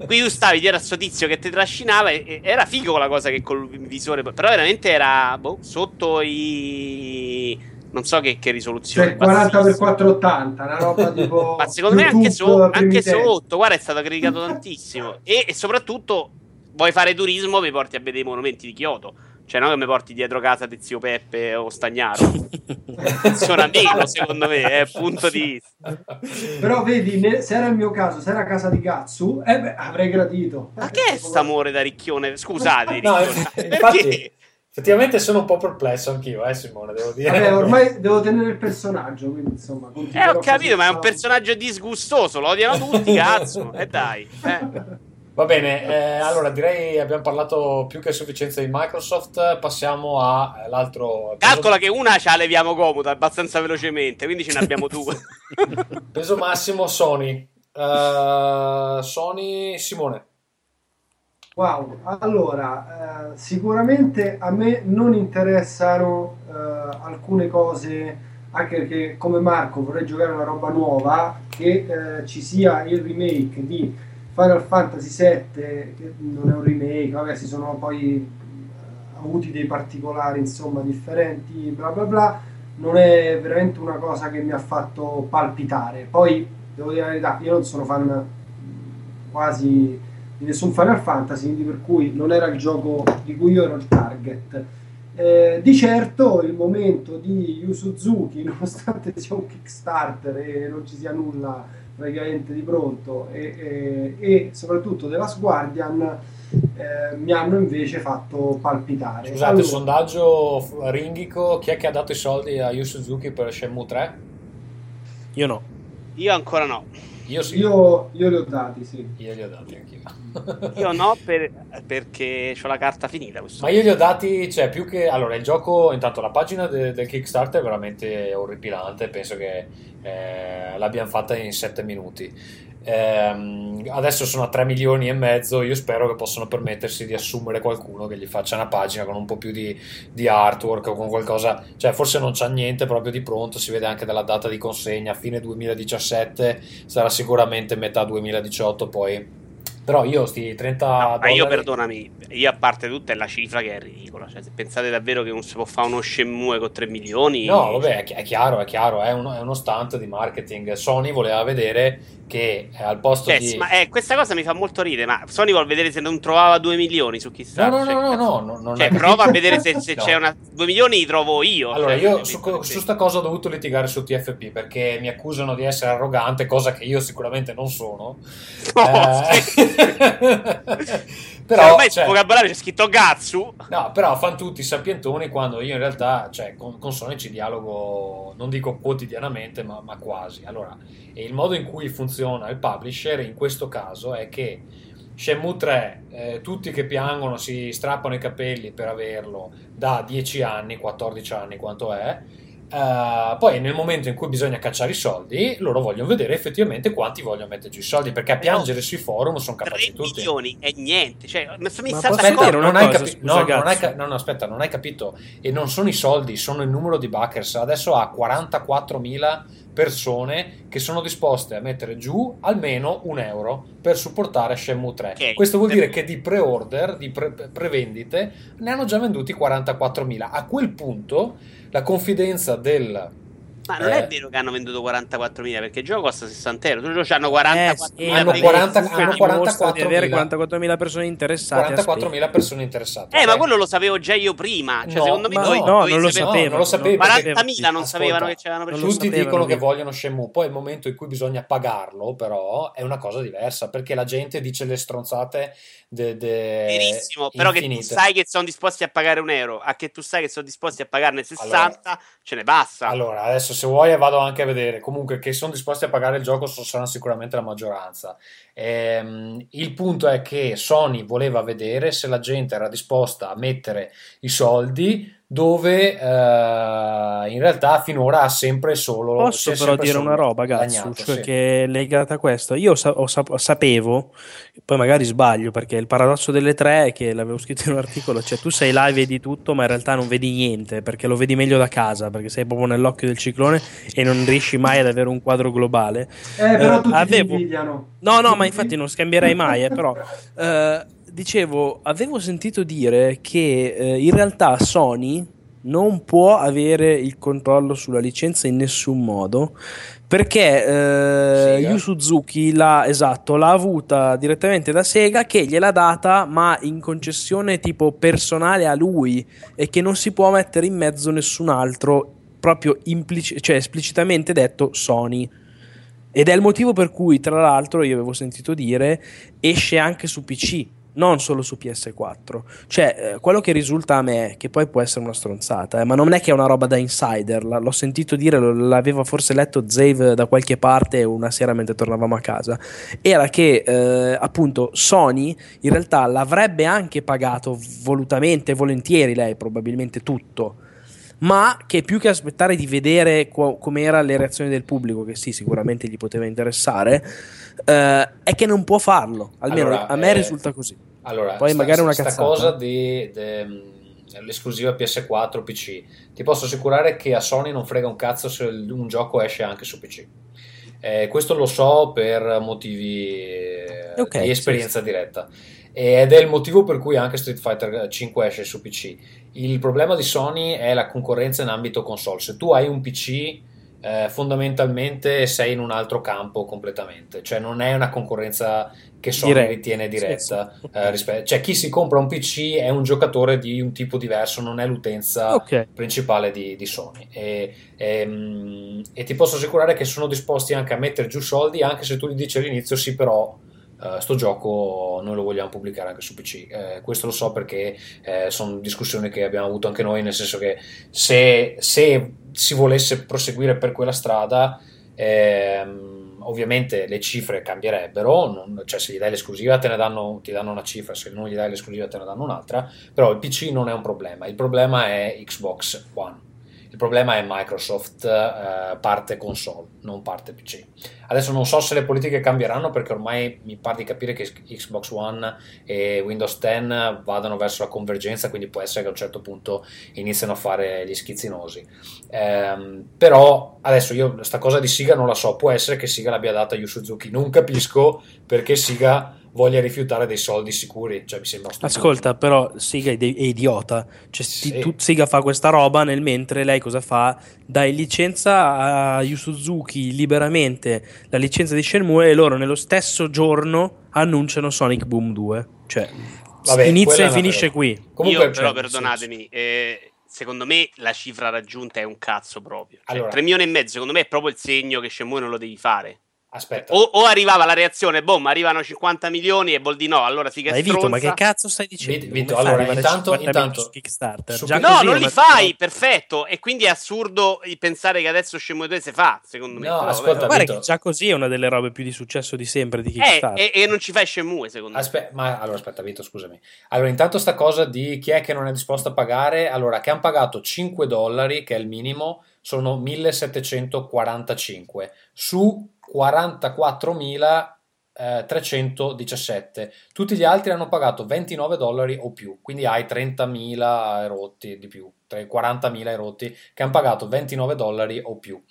Qui tu stavi, c'era sto tizio che ti trascinava e, e era figo la cosa che col visore, però veramente era boh, sotto i... non so che, che risoluzione. Cioè 40 x bassissima. 480, una roba tipo. Ma secondo me anche, so- anche sotto, guarda, è stato criticato tantissimo. E, e soprattutto, vuoi fare turismo, mi porti a vedere i monumenti di Kyoto. Cioè, non che mi porti dietro casa di zio Peppe o Stagnaro. Funziona meno, secondo me, è punto di vista. Però vedi, ne- se era il mio caso, se era casa di Gatsu, eh beh, avrei gradito. Ma che è st'amore da ricchione? Scusate, No, ricchione. infatti, Perché? effettivamente sono un po' perplesso anch'io, eh, Simone, devo dire. Vabbè, ormai devo tenere il personaggio, quindi insomma. Eh, ho capito, ma è un no? personaggio disgustoso, lo odiano tutti, cazzo. E dai. Eh. Va bene, eh, allora direi abbiamo parlato più che a sufficienza di Microsoft, passiamo all'altro Calcola che una ce la leviamo comoda abbastanza velocemente, quindi ce ne abbiamo due. peso massimo Sony. Eh, Sony Simone. Wow, allora, eh, sicuramente a me non interessano eh, alcune cose, anche perché come Marco vorrei giocare una roba nuova, che eh, ci sia il remake di Final Fantasy VII, che non è un remake, vabbè, si sono poi eh, avuti dei particolari, insomma, differenti, bla bla bla, non è veramente una cosa che mi ha fatto palpitare. Poi, devo dire la verità, io non sono fan mm, quasi di nessun Final Fantasy, quindi per cui non era il gioco di cui io ero il target. Eh, di certo il momento di Yu Suzuki, nonostante sia un Kickstarter e non ci sia nulla praticamente di pronto, e, e- e soprattutto della Guardian, eh, mi hanno invece fatto palpitare. Scusate, Allora, sondaggio ringhico, chi è che ha dato i soldi a Yu Suzuki per Shenmue 3? Io no. Io ancora no. Io sì, io, io li ho dati, sì. io li ho dati anch'io. Io no per- perché ho la carta finita. Questo. Ma io li ho dati, cioè, più che... Allora, il gioco, intanto la pagina de- del Kickstarter è veramente orripilante, penso che eh, l'abbiamo fatta in 7 minuti. Ehm, adesso sono a 3 milioni e mezzo, io spero che possano permettersi di assumere qualcuno che gli faccia una pagina con un po' più di, di artwork o con qualcosa, cioè forse non c'ha niente proprio di pronto, si vede anche dalla data di consegna, fine 2017, sarà sicuramente metà 2018 poi. Però io sti 30 No, ma io dollari- perdonami, io a parte tutto è la cifra che è ridicola. Cioè, se pensate davvero che non si può fare uno Shenmue con 3 milioni, No, vabbè, è chi- è chiaro, è chiaro, è uno, è uno stunt di marketing. Sony voleva vedere che eh, al posto Cioè, di... ma eh, questa cosa mi fa molto ridere. Ma Sony vuole vedere se non trovava 2 milioni su No, Kickstarter. no, Cioè, no, no, no, no, Cioè, prova a vedere se, se No. c'è una 2 milioni li trovo io. Allora, Cioè, io su, metto su sta cosa ho dovuto litigare su TFP perché mi accusano di essere arrogante, cosa che io sicuramente non sono. No, Eh, sì. però, Cioè, ormai cioè, vocabolario c'è scritto Gatsu. No, però fanno tutti i sapientoni quando io in realtà, cioè, con, con Sony ci dialogo, non dico quotidianamente, ma, ma quasi. Allora, e il modo in cui funziona il publisher in questo caso è che Shenmue 3, eh, tutti che piangono si strappano i capelli per averlo da 10 anni, 14 anni, quanto è. Eh, poi nel momento in cui bisogna cacciare i soldi, loro vogliono vedere effettivamente quanti vogliono mettere giù i soldi, perché a piangere sui forum sono 3 capaci tutti. milioni è niente. Cioè, ma mi Ma sta posso Aspetta, non hai cosa, capi- no, non hai Gazzo? ca- no, no, aspetta, non hai capito. E non sono i soldi, sono il numero di backers. Adesso ha 44.000 persone che sono disposte a mettere giù almeno un euro per supportare Shenmue 3. Ok. Questo vuol dire che di pre-order, di pre- prevendite, ne hanno già venduti 44.000. A quel punto la confidenza del Ma non Eh. è vero che hanno venduto 44.000 perché il gioco costa 60 euro. Tu giochi hanno 44.000 Eh, hanno per- 40 comunque hanno dimostra di 44.000. avere 44.000 persone interessate. a 44.000 persone interessate. Eh, ma quello lo sapevo già io prima. Cioè, No, secondo me voi no, no, non lo sapevo. non lo perché- 40.000 non Ascolta, sapevano che c'erano persone. Tutti sapevano, dicono che vogliono Shenmue, poi il momento in cui bisogna pagarlo, però, è una cosa diversa, perché la gente dice le stronzate de, de- Verissimo, però che tu infinite. sai che sono disposti a pagare un euro, a che tu sai che sono disposti a pagarne 60, ce ne passa. Allora, adesso se vuoi vado anche a vedere. Comunque, che sono disposti a pagare il gioco saranno sicuramente la maggioranza. Ehm, il punto è che Sony voleva vedere se la gente era disposta a mettere i soldi dove eh, in realtà finora ha sempre solo Posso però sempre dire solo una roba, Gatsu, cioè sì. che è legata a questo. Io sa- ho sap- sapevo, poi magari sbaglio, perché il paradosso delle tre è che l'avevo scritto in un articolo, cioè tu sei là e vedi tutto, ma in realtà non vedi niente, perché lo vedi meglio da casa, perché sei proprio nell'occhio del ciclone e non riesci mai ad avere un quadro globale. Eh, però Eh, tutti avevo- ti invidiano. No, no, ma infatti non scambierei mai, eh, però eh, dicevo, avevo sentito dire che eh, in realtà Sony non può avere il controllo sulla licenza in nessun modo perché eh. Yu Suzuki l'ha, esatto, l'ha avuta direttamente da Sega che gliel'ha data ma in concessione tipo personale a lui e che non si può mettere in mezzo nessun altro proprio implici- cioè esplicitamente detto Sony ed è il motivo per cui, tra l'altro, io avevo sentito dire esce anche su PC, non solo su PS4. Cioè, eh, quello che risulta a me, che poi può essere una stronzata, eh, ma non è che è una roba da insider, la- l'ho sentito dire, lo- l'aveva forse letto Zave da qualche parte una sera mentre tornavamo a casa, era che eh, appunto Sony in realtà l'avrebbe anche pagato volutamente, volentieri lei, probabilmente tutto ma che più che aspettare di vedere co- com'era le reazioni del pubblico, che sì, sicuramente gli poteva interessare, eh, è che non può farlo. Almeno Allora, a me eh, risulta così. Allora, Poi sta, magari una cazzata. cosa di, de- l'esclusiva PS4 PC, ti posso assicurare che a Sony non frega un cazzo se un gioco esce anche su PC. Eh, questo lo so per motivi eh, Ok, di sì, esperienza diretta. Ed è il motivo per cui anche Street Fighter 5 esce su PC. Il problema di Sony è la concorrenza in ambito console. Se tu hai un PC, eh, fondamentalmente sei in un altro campo completamente. Cioè, non è una concorrenza che Sony Diretta. ritiene Sì, diretta. sì. eh, rispe- cioè, chi si compra un PC è un giocatore di un tipo diverso, non è l'utenza Ok. principale di, di Sony. E, ehm, e ti posso assicurare che sono disposti anche a mettere giù soldi, anche se tu gli dici all'inizio sì, però. Eh, sto gioco noi lo vogliamo pubblicare anche su PC. Eh, questo lo so perché eh, sono discussioni che abbiamo avuto anche noi, nel senso che se, se si volesse proseguire per quella strada, ehm, ovviamente le cifre cambierebbero, non- cioè se gli dai l'esclusiva te ne danno, ti danno una cifra, se non gli dai l'esclusiva te ne danno un'altra, però il PC non è un problema, il problema è Xbox One. Il problema è Microsoft eh, parte console, non parte PC. Adesso non so se le politiche cambieranno perché ormai mi pare di capire che Xbox One e Windows 10 vadano verso la convergenza, quindi può essere che a un certo punto iniziano a fare gli schizzinosi. Ehm, però adesso io sta cosa di Siga non la so, può essere che Siga l'abbia data Yu Suzuki, non capisco perché Siga voglia rifiutare dei soldi sicuri, cioè mi sembra stupido. Ascolta, però Siga è, de- è idiota. Cioè, Sì. tu- Siga fa questa roba nel mentre lei cosa fa? Dai licenza a Yu Suzuki liberamente la licenza di Shenmue e loro nello stesso giorno annunciano Sonic Boom 2. Cioè, Vabbè, inizia e finisce cosa. qui. Comunque, Io però perdonatemi, eh, secondo me la cifra raggiunta è un cazzo proprio. Cioè, Allora. 3 milioni e mezzo, secondo me è proprio il segno che Shenmue non lo devi fare. Aspetta, O, o arrivava la reazione, boom, arrivano 50 milioni e vuol dire no, allora sì che Vito, ma che cazzo stai dicendo? Vito, Vito, Come allora, intanto- 50 milioni intanto- su Kickstarter? su Già No, così non li fai, perfetto. E quindi è assurdo il pensare che adesso Shenmue 2 si fa, secondo me. No, Però, ascolta. Guarda Vito. che già così è una delle robe più di successo di sempre di Eh, Kickstarter. e, e non ci fai Shenmue, secondo me. Aspetta, ma allora aspetta, Vito, scusami. Allora, intanto sta cosa di chi è che non è disposto a pagare, allora che hanno pagato 5 dollari, che è il minimo, sono 1745 su 44.317. Tutti gli altri hanno pagato 29 dollari o più, quindi hai 30.000 erotti di più, tre- 40.000 erotti che hanno pagato 29 dollari o più.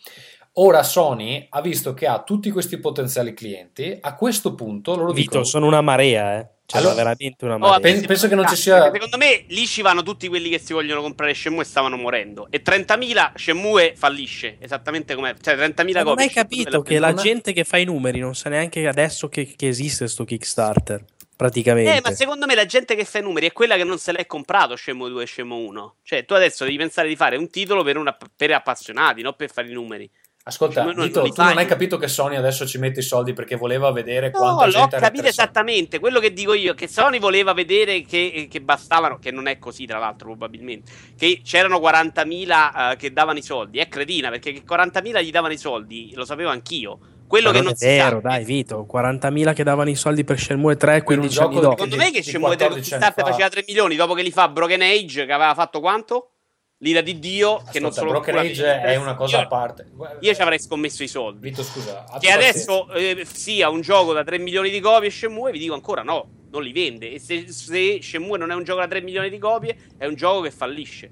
Ora Sony ha visto che ha tutti questi potenziali clienti, a questo punto loro Vito, dicono sono una marea, eh. Cioè, Allora- veramente una Oh, marea. pen- penso che non ci sia- Secondo me lì ci vanno tutti quelli che si vogliono comprare Shenmue e stavano morendo. E 30.000 Shenmue fallisce, esattamente come... Cioè 30.000 Ma non copie. hai capito che la gente che fa i numeri non sa neanche adesso che, che esiste sto Kickstarter, praticamente. Eh, ma secondo me la gente che fa i numeri è quella che non se l'è comprato Shenmue 2 e Shenmue 1. Cioè, tu adesso devi pensare di fare un titolo per, una- per appassionati, non per fare i numeri. Ascolta, Cioè, non- Vito, non tu non hai capito che Sony adesso ci mette i soldi perché voleva vedere No, quanta l'ho gente era capito interessata. esattamente. Quello che dico io, che Sony voleva vedere che, che bastavano, che non è così tra l'altro probabilmente, che c'erano 40.000 eh, che davano i soldi. È cretina, perché che 40.000 gli davano i soldi, lo sapevo anch'io. Quello che non è si vero, sa. dai, Vito. 40.000 che davano i soldi per Shenmue 3 Per un 15 anni gioco dopo. Secondo me che Shenmue 3 14 anni Kickstarter fa. faceva 3 milioni dopo che li fa Broken Age, che aveva fatto quanto? L'ira di Dio, che non Ascolta, solo brokerage pura- è una cosa io- a parte. Io ci avrei scommesso i soldi. Vito, scusa. Che adesso eh, sia un gioco da 3 milioni di copie Shenmue, vi dico ancora no, non li vende. E se, se Shenmue non è un gioco da 3 milioni di copie, è un gioco che fallisce.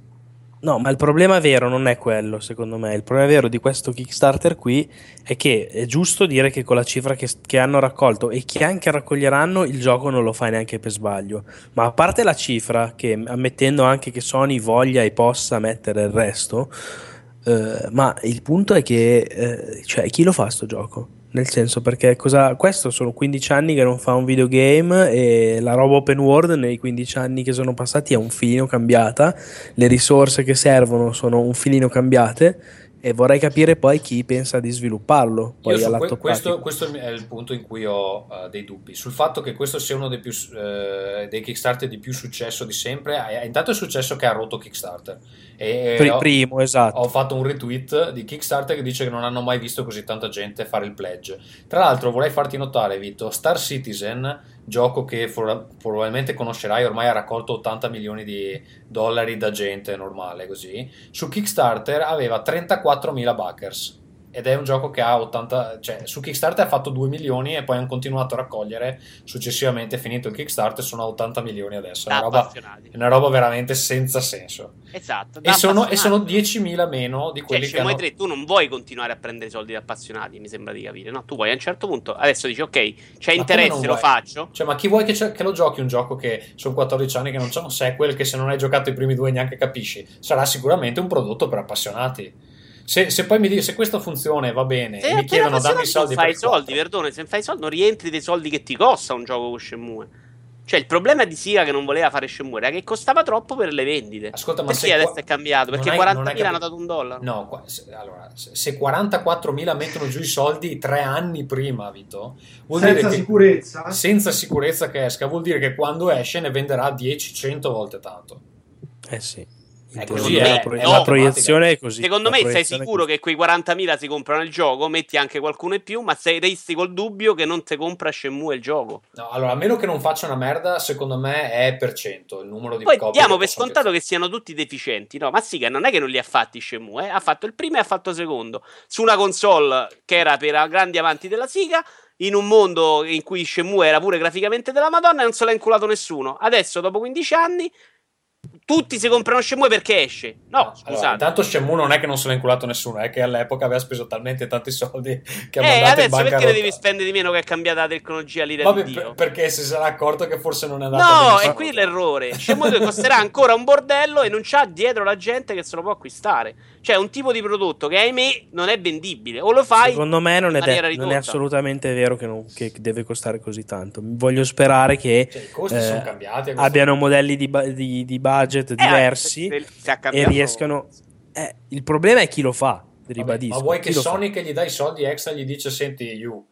No, ma il problema vero non è quello, secondo me. Il problema vero di questo Kickstarter qui è che è giusto dire che con la cifra che, che hanno raccolto e che anche raccoglieranno, il gioco non lo fai neanche per sbaglio. Ma a parte la cifra, che ammettendo anche che Sony voglia e possa mettere il resto, eh, ma il punto è che, eh, cioè, chi lo fa sto gioco? Nel senso, perché cosa, questo sono 15 anni che non fa un videogame e la roba open world nei 15 anni che sono passati è un filino cambiata, le risorse che servono sono un filino cambiate e vorrei capire poi chi pensa di svilupparlo. Poi all'atto que- questo, questo è il punto in cui ho eh, dei dubbi sul fatto che questo sia uno dei, più, eh, dei Kickstarter di più successo di sempre. Intanto è successo che ha rotto Kickstarter. E, Pri- ho- primo, esatto. Ho fatto un retweet di Kickstarter che dice che non hanno mai visto così tanta gente fare il pledge. Tra l'altro, vorrei farti notare, Vito, Star Citizen, gioco che for- probabilmente conoscerai, ormai ha raccolto 80 milioni di dollari da gente normale così. Su Kickstarter aveva 34.000 backers. Ed è un gioco che ha 80, cioè su Kickstarter ha fatto 2 milioni e poi hanno continuato a raccogliere successivamente, finito il Kickstarter, sono a 80 milioni adesso. È una roba, è una roba veramente senza senso. Esatto. E sono, e sono appassionati. 10.000 meno di Cioè, quelli che Shenmue hanno... 3, tu non vuoi continuare a prendere soldi da appassionati, mi sembra di capire, no? Tu vuoi a un certo punto, adesso dici, ok, c'è Ma interesse, lo faccio. Cioè, ma chi vuoi che, che lo giochi un gioco che sono 14 anni che non c'è un sequel, che se non hai giocato i primi due neanche capisci? Sarà sicuramente un prodotto per appassionati. Se, se poi mi dici se questo funziona e va bene, Se e mi chiedono dammi i soldi fai per i soldi, perdone, se fai i soldi non rientri dei soldi che ti costa un gioco con Shenmue. Cioè, il problema di Sega che non voleva fare Shenmue era che costava troppo per le vendite. Ascolta, ma Perché se adesso qua- è cambiato? Perché hai- non hai 40.000 capito- hanno dato un dollaro. No, qua- se, allora, se se 44.000 mettono giù i soldi tre anni prima, Vito, vuol Senza dire che sicurezza. senza sicurezza che esca, vuol dire che quando esce ne venderà 10-100 volte tanto. Eh sì. È così, teoria è- la, pro- è la proiezione è così. Secondo me sei sicuro che quei 40.000 si comprano il gioco, metti anche qualcuno in più, ma sei resti col dubbio che non ti compra Shenmue il gioco. No, allora, a meno che non faccia una merda, secondo me è per cento il numero di Poi copie diamo per scontato che siano tutti deficienti. No, ma sì, che non è che non li ha fatti Shenmue, eh. ha fatto il primo e ha fatto il secondo. Su una console che era per i grandi amanti della Siga, in un mondo in cui Shenmue era pure graficamente della Madonna e non se l'ha inculato nessuno. Adesso, dopo 15 anni, tutti si comprano Shenmue perché esce. No, Allora, scusate. intanto Shenmue non è che non se l'ha inculato nessuno, è che all'epoca aveva speso talmente tanti soldi che ha eh, mandato in adesso perché ne devi spendere di meno che è cambiata la tecnologia Vabbè, di per- perché si sarà accorto che forse non è andato No, è qui l'errore. Shenmue 2 costerà ancora un bordello e non c'ha dietro la gente che se lo può acquistare. Cioè, un tipo di prodotto che, ahimè, non è vendibile. O lo fai Secondo me non è, de- non è assolutamente vero che, non- che deve costare così tanto. Voglio sperare che Cioè, i costi eh, sono cambiati. abbiano modelli di, ba- di- di budget Eh, diversi se- se e riescano. eh, il problema è chi lo fa, Vabbè, ribadisco. ma vuoi che lo fa. Sony che gli dai i soldi extra gli dice senti you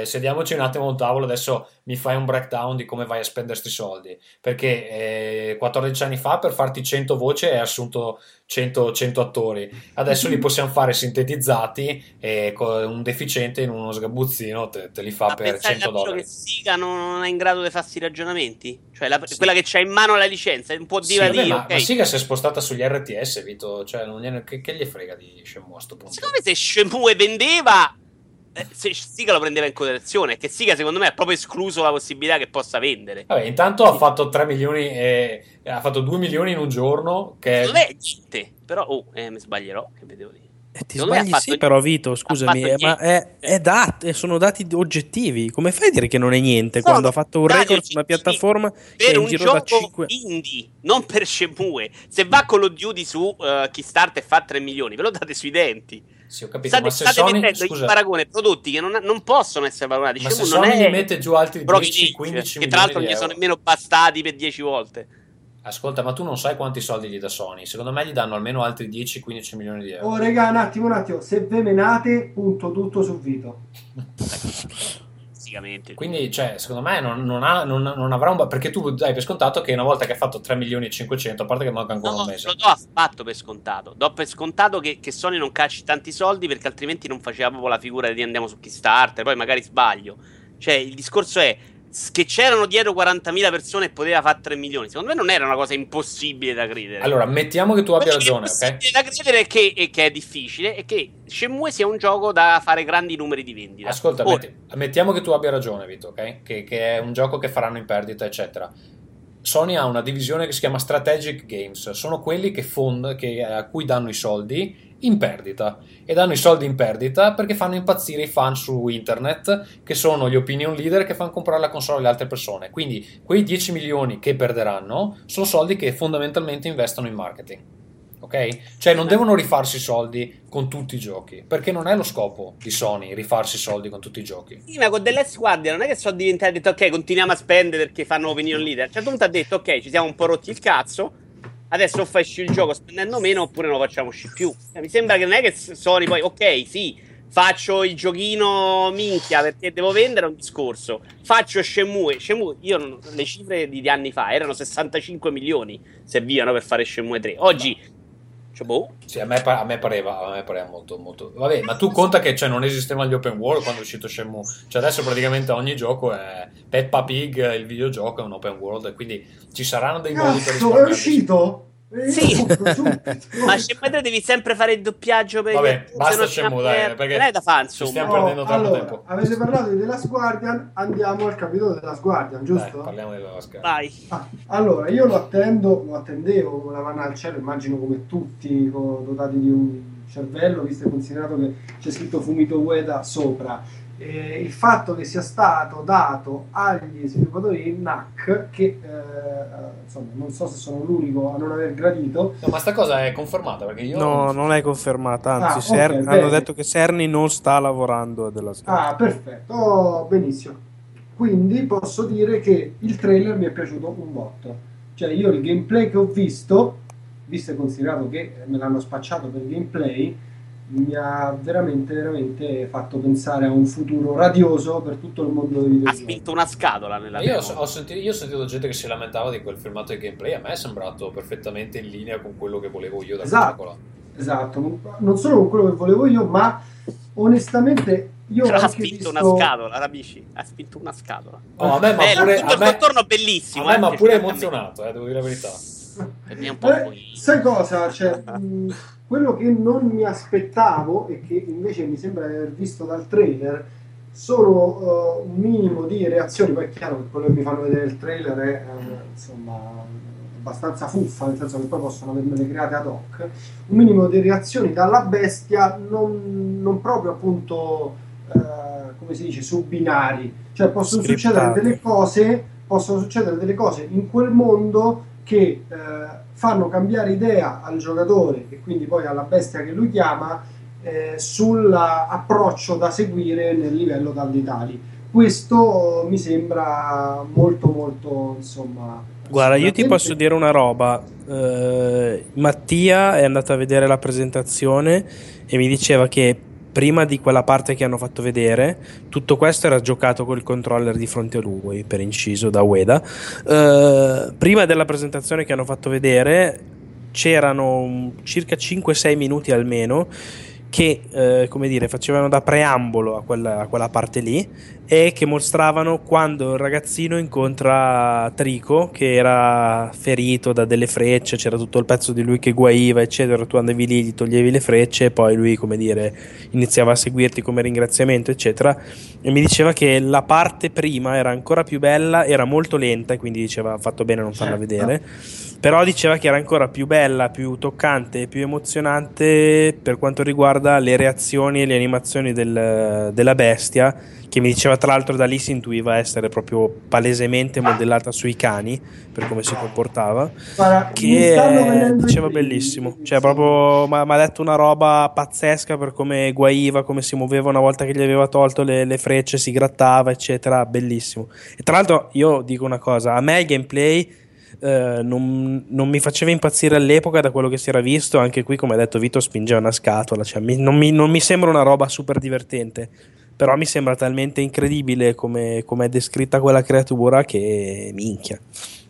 eh, sediamoci un attimo a un tavolo adesso mi fai un breakdown di come vai a spendere questi soldi. Perché eh, 14 anni fa per farti 100 voci hai assunto 100, 100 attori. Adesso li possiamo fare sintetizzati e con un deficiente in uno sgabuzzino te, te li fa Ma per pensate 100 davvero dollari. che Siga non è in grado di farsi ragionamenti? Cioè, la- quella che c'ha in mano la licenza Sì, dire vabbè, di, ma, ok. ma Siga si è spostata sugli RTS Vito cioè non gliene- che, che gli frega di Shenmue a sto punto? Secondo me se Shenmue vendeva se Siga lo prendeva in considerazione, che Siga secondo me ha proprio escluso la possibilità che possa vendere. Vabbè, intanto ha fatto 3 milioni e ha fatto 2 milioni in un giorno che Non è niente, però oh, eh, mi sbaglierò, che vedevo dire. Eh, ti Secondo sbagli sì, però Vito, scusami, eh, ma è, è dat- eh, sono dati oggettivi. Come fai a dire che non è niente Sono quando ha fatto un record su una piattaforma che è Per in un giro gioco da 5 indie, non per Shenmue. Se va Call of Duty su uh, Kickstarter e fa 3 milioni, ve lo date sui denti. Sì, ho capito, State, ma se state Sony, mettendo scusa, in paragone prodotti che non, non possono essere paragonati. ma se Shenmue non Sony è mette giù altri Broken 10, Age, 15 che tra l'altro milioni gli sono nemmeno bastati per 10 volte. Ascolta, ma tu non sai quanti soldi gli dà Sony. Secondo me gli danno almeno altri 10-15 milioni di euro. Oh, raga, un attimo, un attimo. Se ve menate, punto tutto su Vito. Fisicamente. Quindi, cioè, secondo me non, non ha- non- non avrà un... Perché tu dai per scontato che una volta che ha fatto 3 milioni e 500, a parte che manca ancora No, un mese. lo do affatto per scontato. Do per scontato che, che Sony non cacci tanti soldi perché altrimenti non faceva proprio la figura di andiamo su Kickstarter. Poi magari sbaglio. Cioè, il discorso è: che c'erano dietro 40.000 persone e poteva fare 3 milioni. Secondo me non era una cosa impossibile da credere. Allora, mettiamo che tu abbia ragione, ok? da credere è che, e che è difficile è che Shenmue sia un gioco da fare grandi numeri di vendita. Ascolta, Ora, metti- mettiamo che tu abbia ragione, Vito, ok? Che, che è un gioco che faranno in perdita, eccetera. Sony ha una divisione che si chiama Strategic Games, sono quelli che fond- che- a cui danno i soldi in perdita e danno i soldi in perdita perché fanno impazzire i fan su internet che sono gli opinion leader che fanno comprare la console alle altre persone. Quindi quei 10 milioni che perderanno sono soldi che fondamentalmente investono in marketing. Ok? Cioè non devono rifarsi i soldi con tutti i giochi, perché non è lo scopo di Sony rifarsi i soldi con tutti i giochi. Sì, ma con The Last Guardian non è che sono diventati detto ok, continuiamo a spendere perché fanno opinion leader. A un certo punto ha detto ok, ci siamo un po' rotti il cazzo. Adesso o fai uscire il gioco spendendo meno oppure non lo facciamo uscire più. Eh, Mi sembra che non è che Sony poi, ok, sì, faccio il giochino minchia perché devo vendere un discorso. Faccio Shenmue. Shenmue, io non- le cifre di, anni fa erano 65 milioni servivano per fare Shenmue 3. Oggi, cioè, boh, Sì, a me, a me pareva, a me pareva molto, molto... Vabbè, ma tu conta che cioè, non esistevano gli open world quando è uscito Shenmue. Cioè adesso praticamente ogni gioco è Peppa Pig, il videogioco è un open world e quindi ci saranno dei modi per Cazzo, è risparmiare. uscito? Eh, Sì. ma 3 devi sempre fare il doppiaggio per Vabbè, basta no dai, merda. perché non è da fare, insomma. stiamo Oh, perdendo troppo allora, tempo. avete parlato di The Last Guardian, andiamo al capitolo della Guardian, Dai, giusto? parliamo della Oscar. Vai. Ah, allora, io lo attendo, lo attendevo con la manna al cielo, immagino come tutti dotati di un cervello, visto e considerato che c'è scritto Fumito Ueda sopra. E il fatto che sia stato dato agli sviluppatori di NAC, che eh, insomma non so se sono l'unico a non aver gradito, No, ma sta cosa è confermata perché io... No, non è confermata, anzi, Ah, Ser- ok, hanno bene. detto che Cerny non sta lavorando a della Sky. Ah, perfetto, Oh, benissimo. Quindi posso dire che il trailer mi è piaciuto un botto. Cioè, io il gameplay che ho visto, visto e considerato che me l'hanno spacciato per gameplay, mi ha veramente, veramente fatto pensare a un futuro radioso per tutto il mondo dei Ha videogiochi. spinto una scatola nella Io ho, ho sentito, io ho sentito gente che si lamentava di quel filmato di gameplay, a me è sembrato perfettamente in linea con quello che volevo io da Esatto. quella Esatto, non- solo con quello che volevo io, ma onestamente io ho Però ha spinto visto... una scatola, capisci? Ha spinto una scatola. Oh, a me, ma Bello, pure, tutto il me, contorno bellissimo. a me eh, pure emozionato, eh, devo dire la verità. Per me è un po' Eh, sai cosa? Cioè, mh, quello che non mi aspettavo e che invece mi sembra di aver visto dal trailer sono uh, un minimo di reazioni. Poi è chiaro che quello che mi fanno vedere il trailer è eh, insomma abbastanza fuffa, nel senso che poi possono avermele create ad hoc. Un minimo di reazioni dalla bestia, non, non proprio appunto eh, come si dice su binari, cioè possono Scriptate. succedere delle cose, possono succedere delle cose in quel mondo che eh, fanno cambiare idea al giocatore e quindi poi alla bestia che lui chiama eh, sull'approccio da seguire nel livello dal di tali. Questo mi sembra molto molto insomma Guarda, io ti posso dire una roba. Eh, Mattia è andato a vedere la presentazione e mi diceva che prima di quella parte che hanno fatto vedere, tutto questo era giocato col controller di fronte a lui, per inciso da Ueda. Eh, prima della presentazione che hanno fatto vedere, c'erano circa 5-6 minuti almeno che eh, come dire facevano da preambolo a quella, a quella parte lì e che mostravano quando il ragazzino incontra Trico che era ferito da delle frecce c'era tutto il pezzo di lui che guaiva eccetera tu andavi lì gli toglievi le frecce e poi lui come dire iniziava a seguirti come ringraziamento eccetera e mi diceva che la parte prima era ancora più bella era molto lenta e quindi diceva fatto bene a non farla Certo. vedere però diceva che era ancora più bella, più toccante e più emozionante per quanto riguarda le reazioni e le animazioni del- della bestia, che mi diceva tra l'altro da lì si intuiva essere proprio palesemente modellata sui cani per come si comportava, Guarda, che diceva bellissimo, cioè proprio mi ha detto una roba pazzesca per come guaiva, come si muoveva una volta che gli aveva tolto le, le frecce, si grattava eccetera, bellissimo. E tra l'altro io dico una cosa, a me il gameplay eh, non, non mi faceva impazzire all'epoca da quello che si era visto. Anche qui, come ha detto Vito, spingeva una scatola. Cioè, mi- non, mi, non mi sembra una roba super divertente. Però mi sembra talmente incredibile come, come è descritta quella creatura che minchia.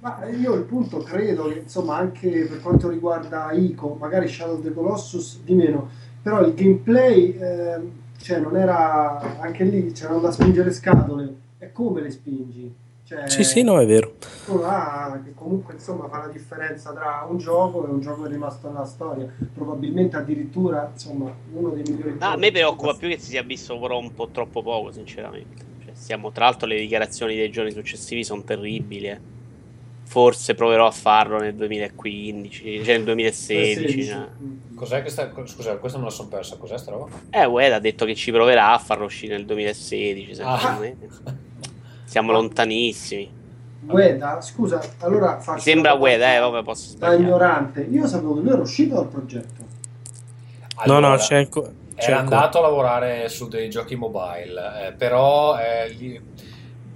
Ma io il punto credo che insomma anche per quanto riguarda Ico, magari Shadow of the Colossus di meno, però il gameplay ehm, cioè non era anche lì c'erano da spingere scatole. E come le spingi? Cioè, Sì, sì, no, è vero. là che comunque insomma fa la differenza tra un gioco e un gioco che è rimasto nella storia. Probabilmente addirittura insomma uno dei migliori No, a me preoccupa più che si sia visto però un po' troppo poco, sinceramente. Cioè, stiamo, tra l'altro, le dichiarazioni dei giorni successivi sono terribili. eh. Forse proverò a farlo nel 2015, cioè nel 2016. Sì, no. sì. Cos'è che sta... Scusa, questa me la sono persa. Cos'è sta roba? Eh, Ued ha detto che ci proverà a farlo uscire nel 2016. secondo Ah. me. Siamo lontanissimi. Ueda, scusa, allora faccio Mi sembra Ued, eh, vabbè, posso da ignorante. Io sapevo che lui era uscito dal progetto. no, no, Allora, c'è, Era ancora. andato a lavorare su dei giochi mobile, eh, però eh, gli-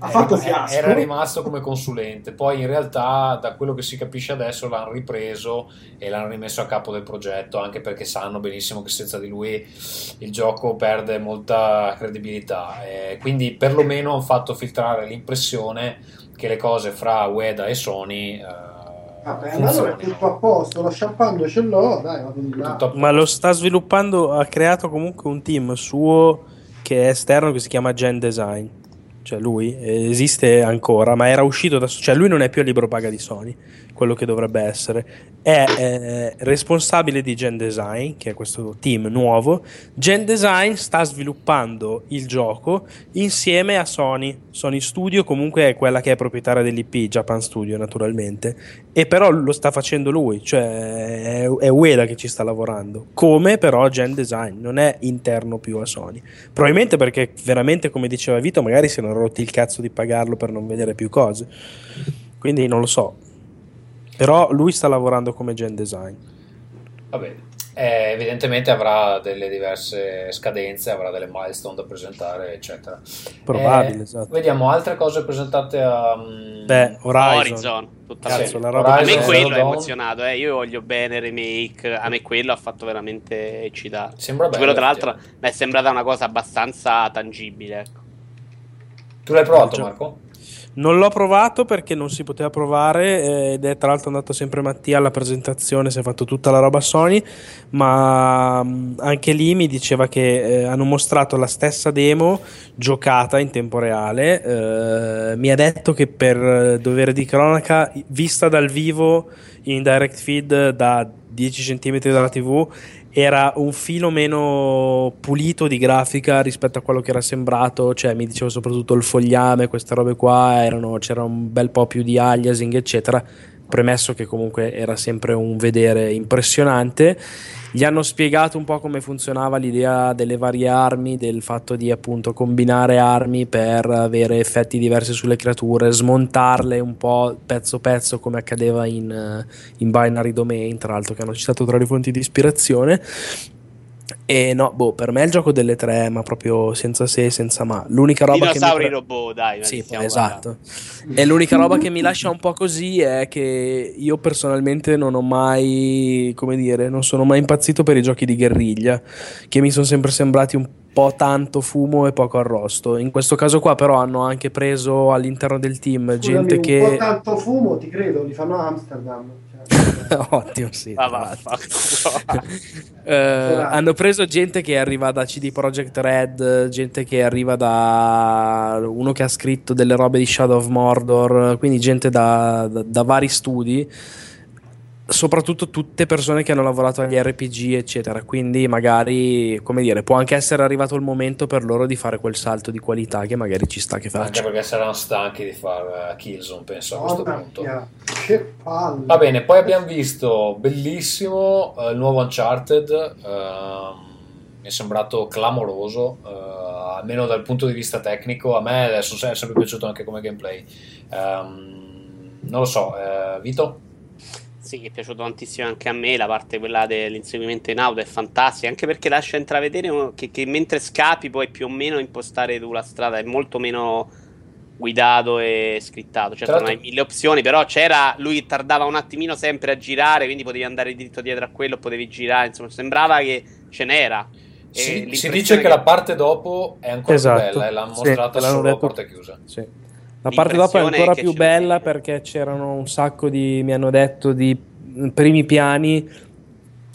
Ha era- fatto fiasco. era rimasto come consulente. Poi in realtà, da quello che si capisce adesso, l'hanno ripreso e l'hanno rimesso a capo del progetto, anche perché sanno benissimo che senza di lui il gioco perde molta credibilità. Eh, quindi perlomeno hanno fatto filtrare l'impressione che le cose fra Ueda e Sony... eh, Vabbè, allora è tutto a posto, lo champagne ce l'ho, dai, vado di là. Ma lo sta sviluppando, ha creato comunque un team suo che è esterno che si chiama Gen Design. Cioè lui esiste ancora, ma era uscito da... Cioè lui non è più a libro paga di Sony, quello che dovrebbe essere. È eh, responsabile di Gen Design, che è questo team nuovo. Gen Design sta sviluppando il gioco insieme a Sony. Sony Studio comunque è quella che è proprietaria dell'IP, Japan Studio naturalmente. E però lo sta facendo lui, cioè è, è Ueda che ci sta lavorando. Come però Gen Design, non è interno più a Sony. Probabilmente perché veramente, come diceva Vito, magari si erano rotti il cazzo di pagarlo per non vedere più cose. Quindi non lo so. Però lui sta lavorando come Gen Design. Vabbè, eh, evidentemente avrà delle diverse scadenze, avrà delle milestone da presentare, eccetera. Probabile, Eh, esatto. Vediamo altre cose presentate a. mm, Beh, Horizon. Horizon. Tutta la Sì, Cazzo, la A roba Horizon me che- Zero quello ha Dawn. emozionato, eh. io voglio bene remake, a me quello ha fatto veramente eccitare. Sembra bello. quello tra l'altro mi è sembrata una cosa abbastanza tangibile. Ecco. Tu l'hai provato. Marco? Non l'ho provato perché non si poteva provare eh, ed è tra l'altro andato sempre Mattia alla presentazione, si è fatto tutta la roba Sony, ma mh, anche lì mi diceva che eh, hanno mostrato la stessa demo giocata in tempo reale, eh, mi ha detto che per eh, dovere di cronaca, vista dal vivo in direct feed da 10 cm dalla TV, era un filo meno pulito di grafica rispetto a quello che era sembrato, cioè mi dicevo soprattutto il fogliame, queste robe qua, erano- c'era un bel po' più di aliasing, eccetera. Premesso che comunque era sempre un vedere impressionante. Gli hanno spiegato un po' come funzionava l'idea delle varie armi, del fatto di appunto combinare armi per avere effetti diversi sulle creature, smontarle un po' pezzo pezzo come accadeva in, eh, in Binary Domain, tra l'altro che hanno citato tra le fonti di ispirazione. E no, boh, per me è il gioco delle tre, ma proprio senza se e senza ma. L'unica roba che mi Dinosauri robot, dai. sì, esatto. E l'unica roba che mi lascia un po' così è che io personalmente non ho mai, come dire, non sono mai impazzito per i giochi di guerriglia, che mi sono sempre sembrati un po' tanto fumo e poco arrosto. In questo caso qua però hanno anche preso all'interno del team Scusami, gente un po' che... tanto fumo, ti credo, li fanno a Amsterdam. Ottimo, sì. Fa- Eh, hanno preso gente che arriva da CD Projekt Red, gente che arriva da uno che ha scritto delle robe di Shadow of Mordor, quindi gente da, da- da vari studi, soprattutto tutte persone che hanno lavorato agli RPG, eccetera. Quindi magari, come dire, può anche essere arrivato il momento per loro di fare quel salto di qualità che magari ci sta che Anche faccia. perché saranno stanchi di fare Killzone, penso a questo Mamma punto. mia, che palle. Va bene, poi abbiamo visto bellissimo eh, il nuovo Uncharted. ehm, mi è sembrato clamoroso, eh, almeno dal punto di vista tecnico. A me adesso è sempre piaciuto anche come gameplay. Ehm, non lo so, eh, Vito? Sì, è piaciuto tantissimo anche a me. La parte quella dell'inseguimento in auto è fantastica. Anche perché lascia intravedere che, che mentre scapi puoi più o meno impostare tu la strada. È molto meno guidato e scrittato. Certo, Certo. non hai mille opzioni, però c'era. Lui tardava un attimino sempre a girare, quindi potevi andare dritto dietro a quello, potevi girare. Insomma, sembrava che ce n'era. Si, si dice che, la parte dopo è ancora Esatto. più bella e l'hanno Sì, mostrata l'hanno solo a detto. porte chiuse. Sì. La parte dopo è ancora più bella perché c'erano un sacco di, mi hanno detto, di primi piani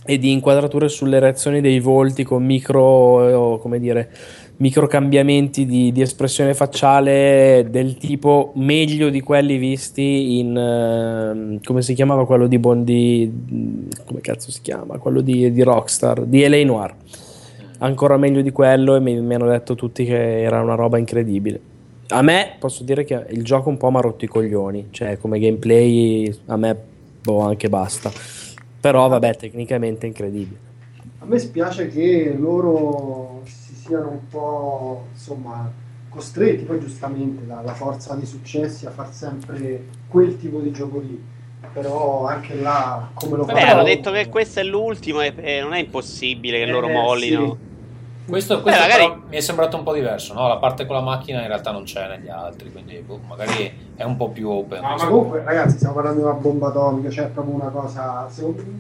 e di inquadrature sulle reazioni dei volti con micro, eh, come dire, micro cambiamenti di, di, espressione facciale del tipo meglio di quelli visti in uh, come si chiamava quello di Bondi come cazzo si chiama? Quello di, di Rockstar di L.A. Noir. Ancora meglio di quello e mi, mi hanno detto tutti che era una roba incredibile a me posso dire che il gioco un po' mi ha rotto i coglioni cioè come gameplay a me boh anche basta. Però vabbè tecnicamente è incredibile. A me spiace che loro si siano un po' insomma costretti poi giustamente dalla forza dei successi a far sempre quel tipo di gioco lì. Però anche là come lo fanno Beh, hanno detto che questo è l'ultimo e, e non è impossibile che eh, loro mollino. sì. Questo, questo Beh, magari... mi è sembrato un po' diverso, no? La parte con la macchina in realtà non c'è negli altri, quindi boh, magari è un po' più open. No, ma comunque, ragazzi, stiamo parlando di una bomba atomica, cioè è proprio una cosa.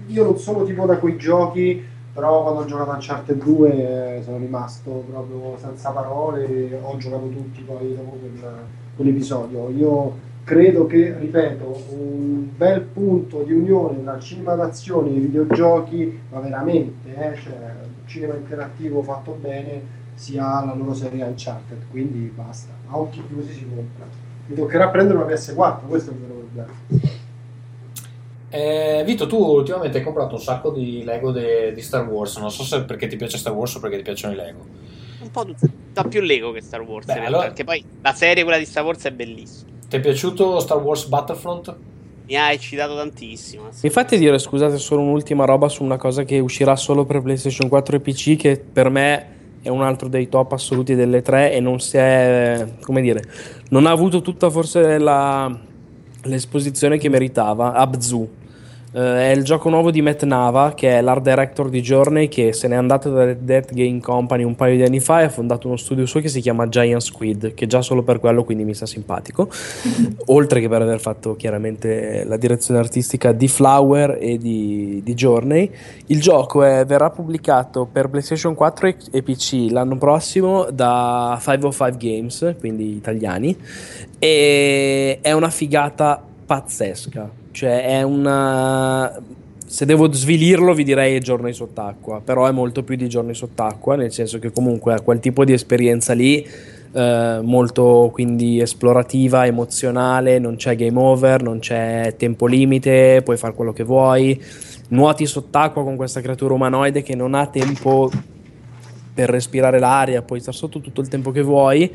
Io non sono tipo da quei giochi però quando ho giocato a Uncharted 2 sono rimasto proprio senza parole, ho giocato tutti poi dopo quel, quell'episodio. Io credo che, ripeto, un bel punto di unione tra cinema d'azione e videogiochi, ma veramente, eh, cioè, cinema interattivo fatto bene, sia la loro serie Uncharted, quindi basta, a occhi chiusi si compra. Mi toccherà prendere una PS4, questo è il vero problema. Eh, Vito, tu ultimamente hai comprato un sacco di Lego de, di Star Wars. Non so se perché ti piace Star Wars o perché ti piacciono i Lego. Un po' da più Lego che Star Wars. Beh, allora... Perché poi la serie, quella di Star Wars, è bellissima. Ti è piaciuto Star Wars Battlefront? Mi ha eccitato tantissimo. Mi fate dire, scusate, solo un'ultima roba su una cosa che uscirà solo per PlayStation 4 e PC, che per me è un altro dei top assoluti delle tre e non si è, come dire, non ha avuto tutta forse la, l'esposizione che meritava. Abzu Uh, è il gioco nuovo di Matt Nava, che è l'art director di Journey, che se n'è andato da Death Game Company un paio di anni fa e ha fondato uno studio suo che si chiama Giant Squid, che già solo per quello quindi mi sta simpatico, oltre che per aver fatto chiaramente la direzione artistica di Flower e di, di Journey. Il gioco è, verrà pubblicato per PlayStation 4 e, e PC l'anno prossimo da 505 Games, quindi italiani, e è una figata pazzesca cioè è una... Se devo svilirlo vi direi giorni sott'acqua, però è molto più di giorni sott'acqua, nel senso che comunque ha quel tipo di esperienza lì, eh, molto quindi esplorativa, emozionale, non c'è game over, non c'è tempo limite, puoi fare quello che vuoi, nuoti sott'acqua con questa creatura umanoide che non ha tempo per respirare l'aria, puoi stare sotto tutto il tempo che vuoi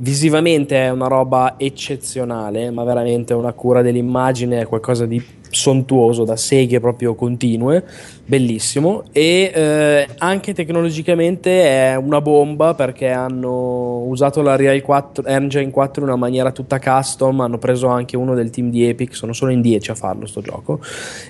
Visivamente è una roba eccezionale, ma veramente una cura dell'immagine, è qualcosa di sontuoso, da seghe proprio continue, bellissimo. E eh, anche tecnologicamente è una bomba perché hanno usato la Real 4, Engine 4 in una maniera tutta custom. Hanno preso anche uno del team di Epic, sono solo in 10 a farlo sto gioco.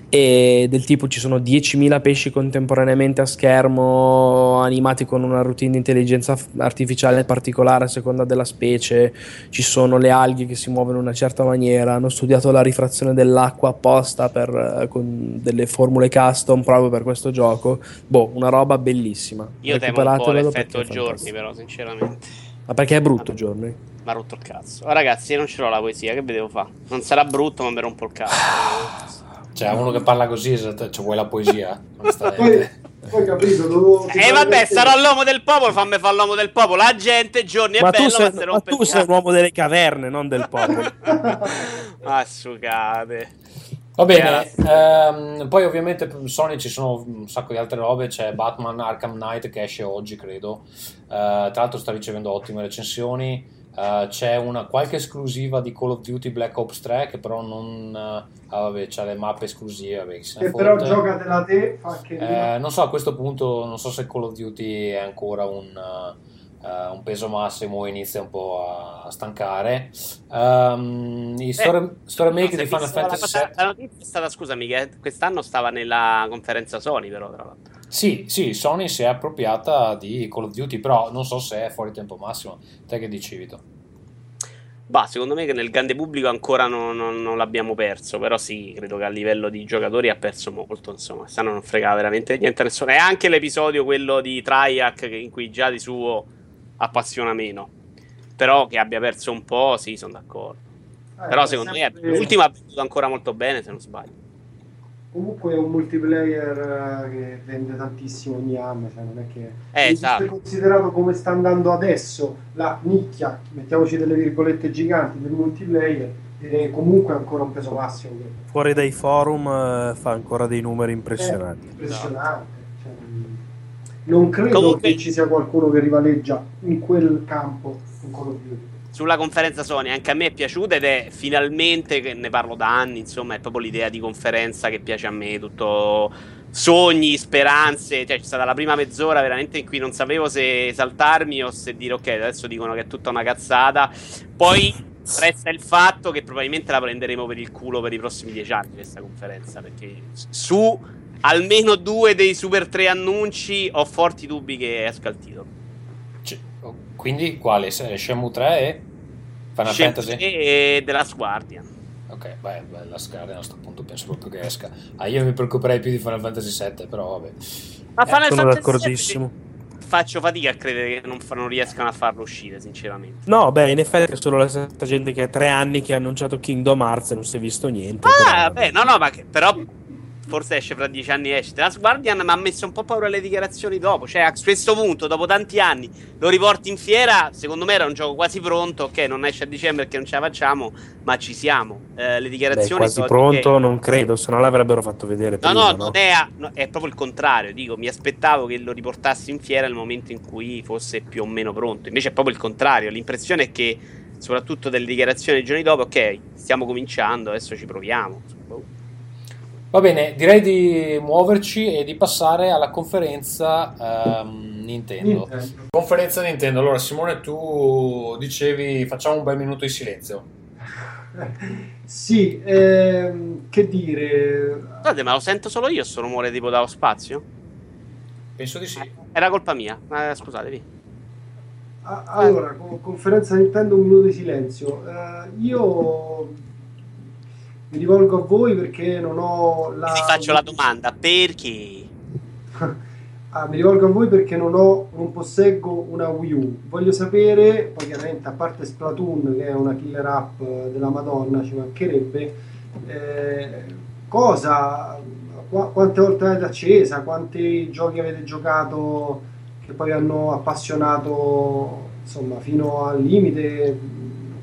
E del tipo ci sono 10.000 pesci contemporaneamente a schermo, animati con una routine di intelligenza artificiale particolare a seconda della specie. Ci sono le alghe che si muovono in una certa maniera. Hanno studiato la rifrazione dell'acqua apposta per, eh, con delle formule custom proprio per questo gioco. Boh, una roba bellissima. Io temo un po' l'effetto giorni, però, sinceramente. Ma perché è brutto giorni? Mi ha rotto il cazzo. Oh, ragazzi, io non ce l'ho la poesia, che vedevo fa? Non sarà brutto, ma mi rompo il cazzo. Cioè, uno che parla così, cioè, vuoi la poesia? poi, poi capito, dovevo... E eh, vabbè, sarò l'uomo del popolo, fammi fare l'uomo del popolo. La gente, giorni ma è bello, sei, ma, ma tu sei l'uomo delle caverne, non del popolo. Assugate. Va bene, ehm, poi ovviamente per Sony ci sono un sacco di altre robe, c'è Batman Arkham Knight che esce oggi credo, uh, tra l'altro sta ricevendo ottime recensioni, uh, c'è una qualche esclusiva di Call of Duty Black Ops 3 che però non... Uh, ah, vabbè, c'ha le mappe esclusive, vabbè, che però giocatela te, che... Eh, non so, a questo punto non so se Call of Duty è ancora un Uh, un peso massimo inizia un po' a, a stancare. Um, I story, story make di Final Fantasy la, cosa, la notizia è stata, scusami, che quest'anno stava nella conferenza Sony, però, tra l'altro. Sì, sì, Sony si è appropriata di Call of Duty, però non so se è fuori tempo massimo. Te che dici, Vito? Bah, secondo me che nel grande pubblico ancora non, non, non, l'abbiamo perso, però sì, credo che a livello di giocatori ha perso molto, insomma, quest'anno non fregava veramente niente a nessuno. E anche l'episodio, quello di Triac, in cui già di suo appassiona meno. Però che abbia perso un po', sì, sono d'accordo. Eh, Però secondo sempre... me l'ultima ha venuto ancora molto bene, se non sbaglio. Comunque è un multiplayer eh, che vende tantissimo ogni anno, cioè non è che Eh, esatto. considerato come sta andando adesso la nicchia, mettiamoci delle virgolette giganti del multiplayer, direi comunque è ancora un peso massimo Fuori dai forum eh, fa ancora dei numeri impressionanti. è impressionante. Cioè, non credo Comunque- che ci sia qualcuno che rivaleggia in quel campo con Call of Duty. Sulla conferenza Sony anche a me è piaciuta ed è finalmente, che ne parlo da anni, insomma, è proprio l'idea di conferenza che piace a me, tutto sogni, speranze, cioè c'è stata la prima mezz'ora veramente in cui non sapevo se esaltarmi o se dire ok, adesso dicono che è tutta una cazzata, poi resta il fatto che probabilmente la prenderemo per il culo per i prossimi dieci anni questa conferenza, perché su almeno due dei super tre annunci ho forti dubbi che esca il titolo. Quindi quale? Shenmue 3 e Final Scelto Fantasy? e The Last Guardian. Ok, beh, beh, la Scarlet a questo punto penso proprio che esca. Ah, io mi preoccuperei più di Final Fantasy 7, però vabbè. Ma Final Sono Fantasy d'accordissimo. VII Faccio fatica a credere che non, non riescano a farlo uscire, sinceramente. No, beh, in effetti è solo la stessa gente che ha tre anni che ha annunciato Kingdom Hearts e non si è visto niente. Ah, però- beh, no, no, ma che- però forse esce fra dieci anni esce. The Last Guardian mi ha messo un po' paura le dichiarazioni dopo. Cioè, a questo punto, dopo tanti anni, lo riporti in fiera. Secondo me era un gioco quasi pronto. Ok, non esce a dicembre perché non ce la facciamo, ma ci siamo. Eh, le Beh, dichiarazioni quasi sono pronto, che- non credo, se no l'avrebbero fatto vedere No, prima, no, non è, a- no, è proprio il contrario. Dico, mi aspettavo che lo riportassi in fiera nel momento in cui fosse più o meno pronto. Invece è proprio il contrario. L'impressione è che, soprattutto delle dichiarazioni dei giorni dopo, ok, stiamo cominciando, adesso ci proviamo. Va bene, direi di muoverci e di passare alla conferenza ehm, Nintendo. Nintendo. Conferenza Nintendo. Allora, Simone, tu dicevi facciamo un bel minuto di silenzio. Sì, ehm, che dire, Guardate, ma lo sento solo io sto rumore tipo dallo spazio? Penso di sì. Era colpa mia. Eh, scusatevi. Allora, con- conferenza Nintendo un minuto di silenzio. Eh, io mi rivolgo a voi perché non ho la. Vi faccio la domanda: perché? Ah, mi rivolgo a voi perché non ho, non posseggo una Wii U. Voglio sapere, poi chiaramente a parte Splatoon che è una killer app della Madonna, ci mancherebbe, eh, cosa, qua- quante volte l'avete accesa, quanti giochi avete giocato che poi hanno appassionato insomma fino al limite,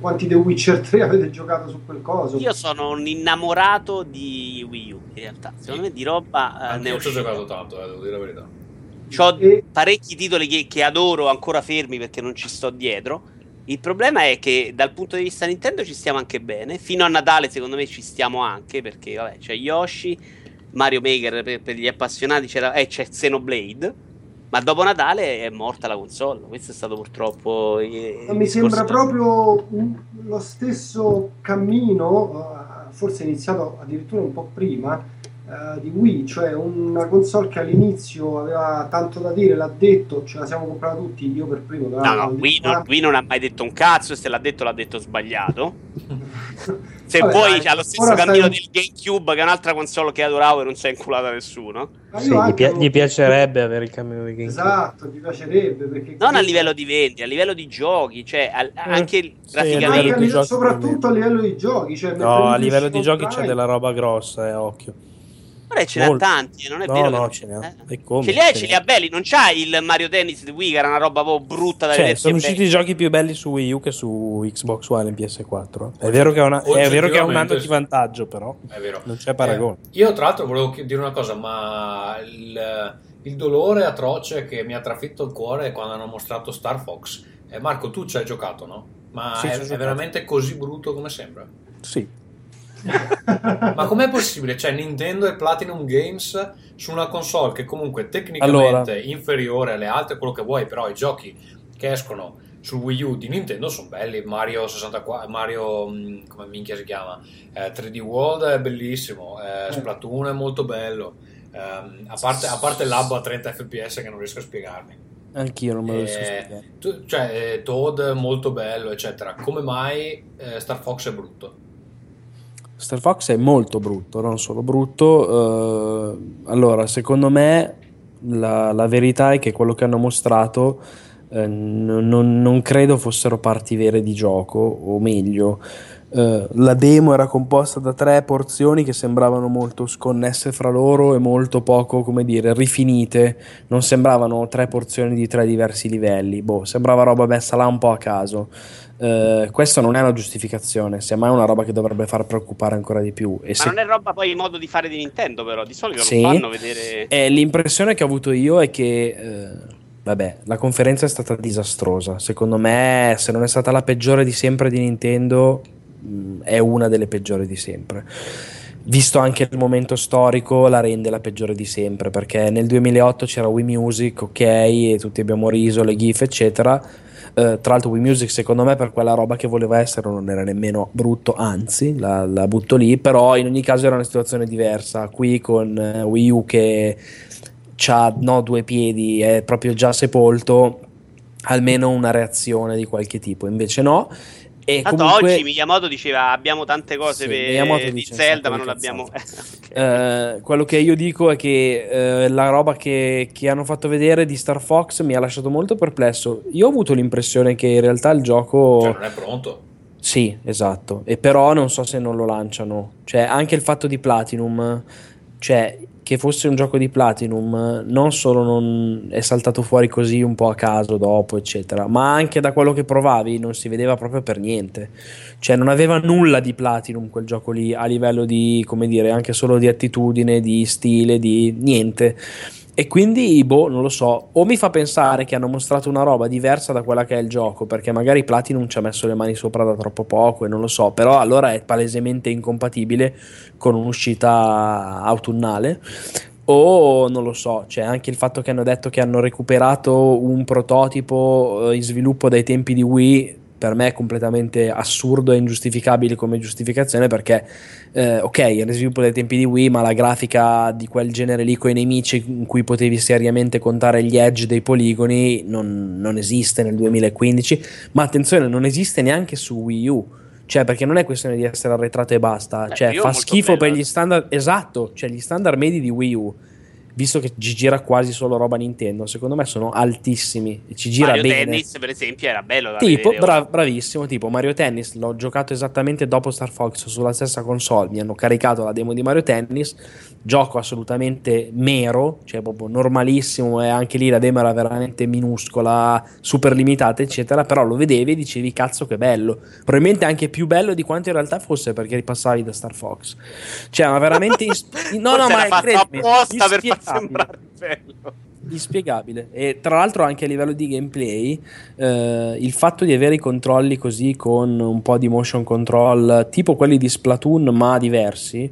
quanti The Witcher 3 avete giocato su quel coso? Io sono un innamorato di Wii U. In realtà, secondo me di roba eh, Anche ne io ci ho giocato tanto, eh, devo dire la verità. Ho E- parecchi titoli che, che adoro ancora fermi perché non ci sto dietro. Il problema è che dal punto di vista Nintendo ci stiamo anche bene. Fino a Natale, secondo me, ci stiamo anche perché vabbè, c'è Yoshi, Mario Maker per, per gli appassionati, c'era, eh, c'è Xenoblade. Ma dopo Natale è morta la console. Questo è stato purtroppo. Ma il mi sembra del- proprio un- lo stesso cammino, eh, forse iniziato addirittura un po' prima, eh, di Wii, cioè una console che all'inizio aveva tanto da dire, l'ha detto, ce la siamo comprata tutti, io per primo. No, no, Wii non. Wii non ha mai detto un cazzo. E se l'ha detto, l'ha detto sbagliato. Se Vabbè, poi dai, c'ha lo stesso cammino stai- del GameCube, che è un'altra console che adoravo e non si è inculata nessuno. Sì, gli, lo- gli piacerebbe avere il cammino di GameCube. Esatto, mi piacerebbe perché Non a livello di vendi, a livello di giochi, cioè al- anche Eh, sì, Anche graficamente. a livello soprattutto a livello di giochi, cioè No, a livello di giochi c'è online- della roba grossa, eh, occhio. Ora ce n'ha tanti, eh, non è No, vero. no, ce n'ha. eh. E come? Ce li hai, Ce li ha belli. Non c'ha il Mario Tennis di Wii, che era una roba proprio brutta da Cioè, vedere. sono usciti giochi più belli su Wii U che su Xbox One e PS4. È vero che, è una- è vero che ha un anno di vantaggio, però È vero. non c'è paragone. Eh, io, tra l'altro, volevo dire una cosa, ma il, il dolore atroce che mi ha trafitto il cuore quando hanno mostrato Star Fox. Eh, Marco, tu ci hai giocato, no? Ma Sì, è, è veramente così brutto come sembra? Sì. Ma com'è possibile? Cioè, Nintendo e Platinum Games su una console che comunque tecnicamente Allora. inferiore alle altre, quello che vuoi, però i giochi che escono sul Wii U di Nintendo sono belli. Mario 64, Mario, mh, come minchia si chiama? Eh, 3D World è bellissimo, eh, Splatoon è molto bello. Ehm, a, parte, a parte l'hub a 30 fps che non riesco a spiegarmi. Anch'io non me lo riesco a Eh, spiegare. tu- cioè, eh, Toad molto bello, eccetera. Come mai eh, Star Fox è brutto? Star Fox è molto brutto, non solo brutto. eh, allora, secondo me la, la verità è che quello che hanno mostrato eh, non, non- credo fossero parti vere di gioco, o meglio, Eh, la demo era composta da tre porzioni che sembravano molto sconnesse fra loro e molto poco, come dire, rifinite. Non sembravano tre porzioni di tre diversi livelli. Boh, sembrava roba messa là un po' a caso. Eh, questo non è una giustificazione, semmai è una roba che dovrebbe far preoccupare ancora di più. E Ma se- non è roba poi il modo di fare di Nintendo, però di solito Sì. non fanno vedere. Eh, l'impressione che ho avuto io è che, eh, vabbè, la conferenza è stata disastrosa. Secondo me, se non è stata la peggiore di sempre di Nintendo, mh, è una delle peggiori di sempre. Visto anche il momento storico, la rende la peggiore di sempre. Perché nel 2008 c'era Wii Music, ok, e tutti abbiamo riso, le GIF, eccetera. Eh, tra l'altro, Wii Music, secondo me, per quella roba che voleva essere, non era nemmeno brutto, anzi, la, la butto lì. Però, in ogni caso, era una situazione diversa. Qui con eh, Wii U che ha no, due piedi, è proprio già sepolto, almeno una reazione di qualche tipo. Invece, no. E Tanto comunque, oggi Miyamoto diceva abbiamo tante cose Sì, per- di Zelda, ma non di abbiamo. Eh, quello che io dico è che eh, la roba che, che hanno fatto vedere di Star Fox mi ha lasciato molto perplesso. Io ho avuto l'impressione che in realtà il gioco. Cioè, non è pronto. Sì, esatto. E però non so se non lo lanciano. Cioè, anche il fatto di Platinum, cioè, che fosse un gioco di Platinum, non solo non è saltato fuori così un po' a caso dopo, eccetera, ma anche da quello che provavi non si vedeva proprio per niente. Cioè, non aveva nulla di Platinum quel gioco lì, a livello di, come dire, anche solo di attitudine, di stile, di niente. E quindi, boh, non lo so. O mi fa pensare che hanno mostrato una roba diversa da quella che è il gioco, perché magari Platinum ci ha messo le mani sopra da troppo poco e non lo so, però allora è palesemente incompatibile con un'uscita autunnale. O non lo so, c'è anche il fatto che hanno detto che hanno recuperato un prototipo eh, in sviluppo dai tempi di Wii. Per me è completamente assurdo e ingiustificabile come giustificazione perché, eh, ok, in sviluppo dai tempi di Wii, ma la grafica di quel genere lì con i nemici in cui potevi seriamente contare gli edge dei poligoni non, non esiste nel 2015. Ma attenzione, non esiste neanche su Wii U. Cioè, perché non è questione di essere arretrato e basta. Beh, cioè, io fa schifo bella. per gli standard. Esatto, cioè gli standard medi di Wii U. Visto che ci gira quasi solo roba Nintendo, secondo me sono altissimi. Ci gira Mario bene. Tennis, per esempio, era bello da Tipo, vedere. bra- bravissimo, tipo Mario Tennis, l'ho giocato esattamente dopo Star Fox sulla stessa console, mi hanno caricato la demo di Mario Tennis, gioco assolutamente mero, cioè proprio normalissimo e anche lì la demo era veramente minuscola, super limitata eccetera, però lo vedevi e dicevi cazzo che bello, probabilmente anche più bello di quanto in realtà fosse perché ripassavi da Star Fox. Cioè, ma veramente... ins- no, no, era ma fatto credimi, apposta per far sembrare bello. inspiegabile e tra l'altro anche a livello di gameplay eh, il fatto di avere i controlli così con un po' di motion control tipo quelli di Splatoon ma diversi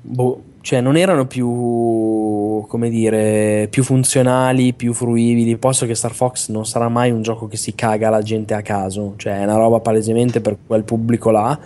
boh, cioè non erano più come dire più funzionali più fruibili. Posto che Star Fox non sarà mai un gioco che si caga la gente a caso. Cioè è una roba palesemente per quel pubblico là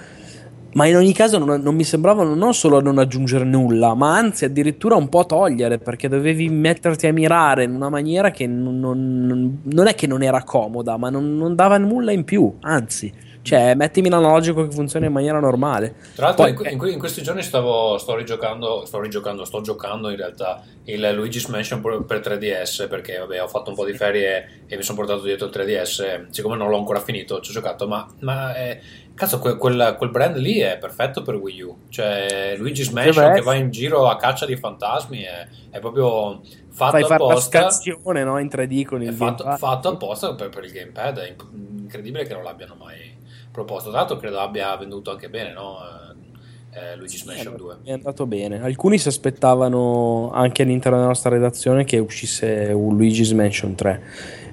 ma in ogni caso non, non mi sembravano non solo non aggiungere nulla, ma anzi addirittura un po' togliere, perché dovevi metterti a mirare in una maniera che non, non- non è che non era comoda, ma non dava nulla in più, anzi, cioè mettimi l'analogico che funziona in maniera normale. Tra l'altro, Poi- in, in que- in questi giorni stavo, sto rigiocando, sto rigiocando, sto giocando in realtà il Luigi's Mansion per, per 3DS perché vabbè, ho fatto un po' di ferie e mi sono portato dietro il 3DS. Siccome non l'ho ancora finito, ci ho giocato, ma, ma eh, cazzo, que- quel, quel brand lì è perfetto per Wii U. Cioè, Luigi's Mansion che va in giro a caccia di fantasmi è, è proprio fatto Fai apposta. scansione no, in 3D con il fatto, fatto apposta per, per il gamepad, è inc- incredibile che non l'abbiano mai proposto. Tra l'altro credo abbia venduto anche bene, no? Eh, eh, Luigi's Mansion 2. È andato bene. Alcuni si aspettavano anche all'interno della nostra redazione che uscisse un Luigi's Mansion 3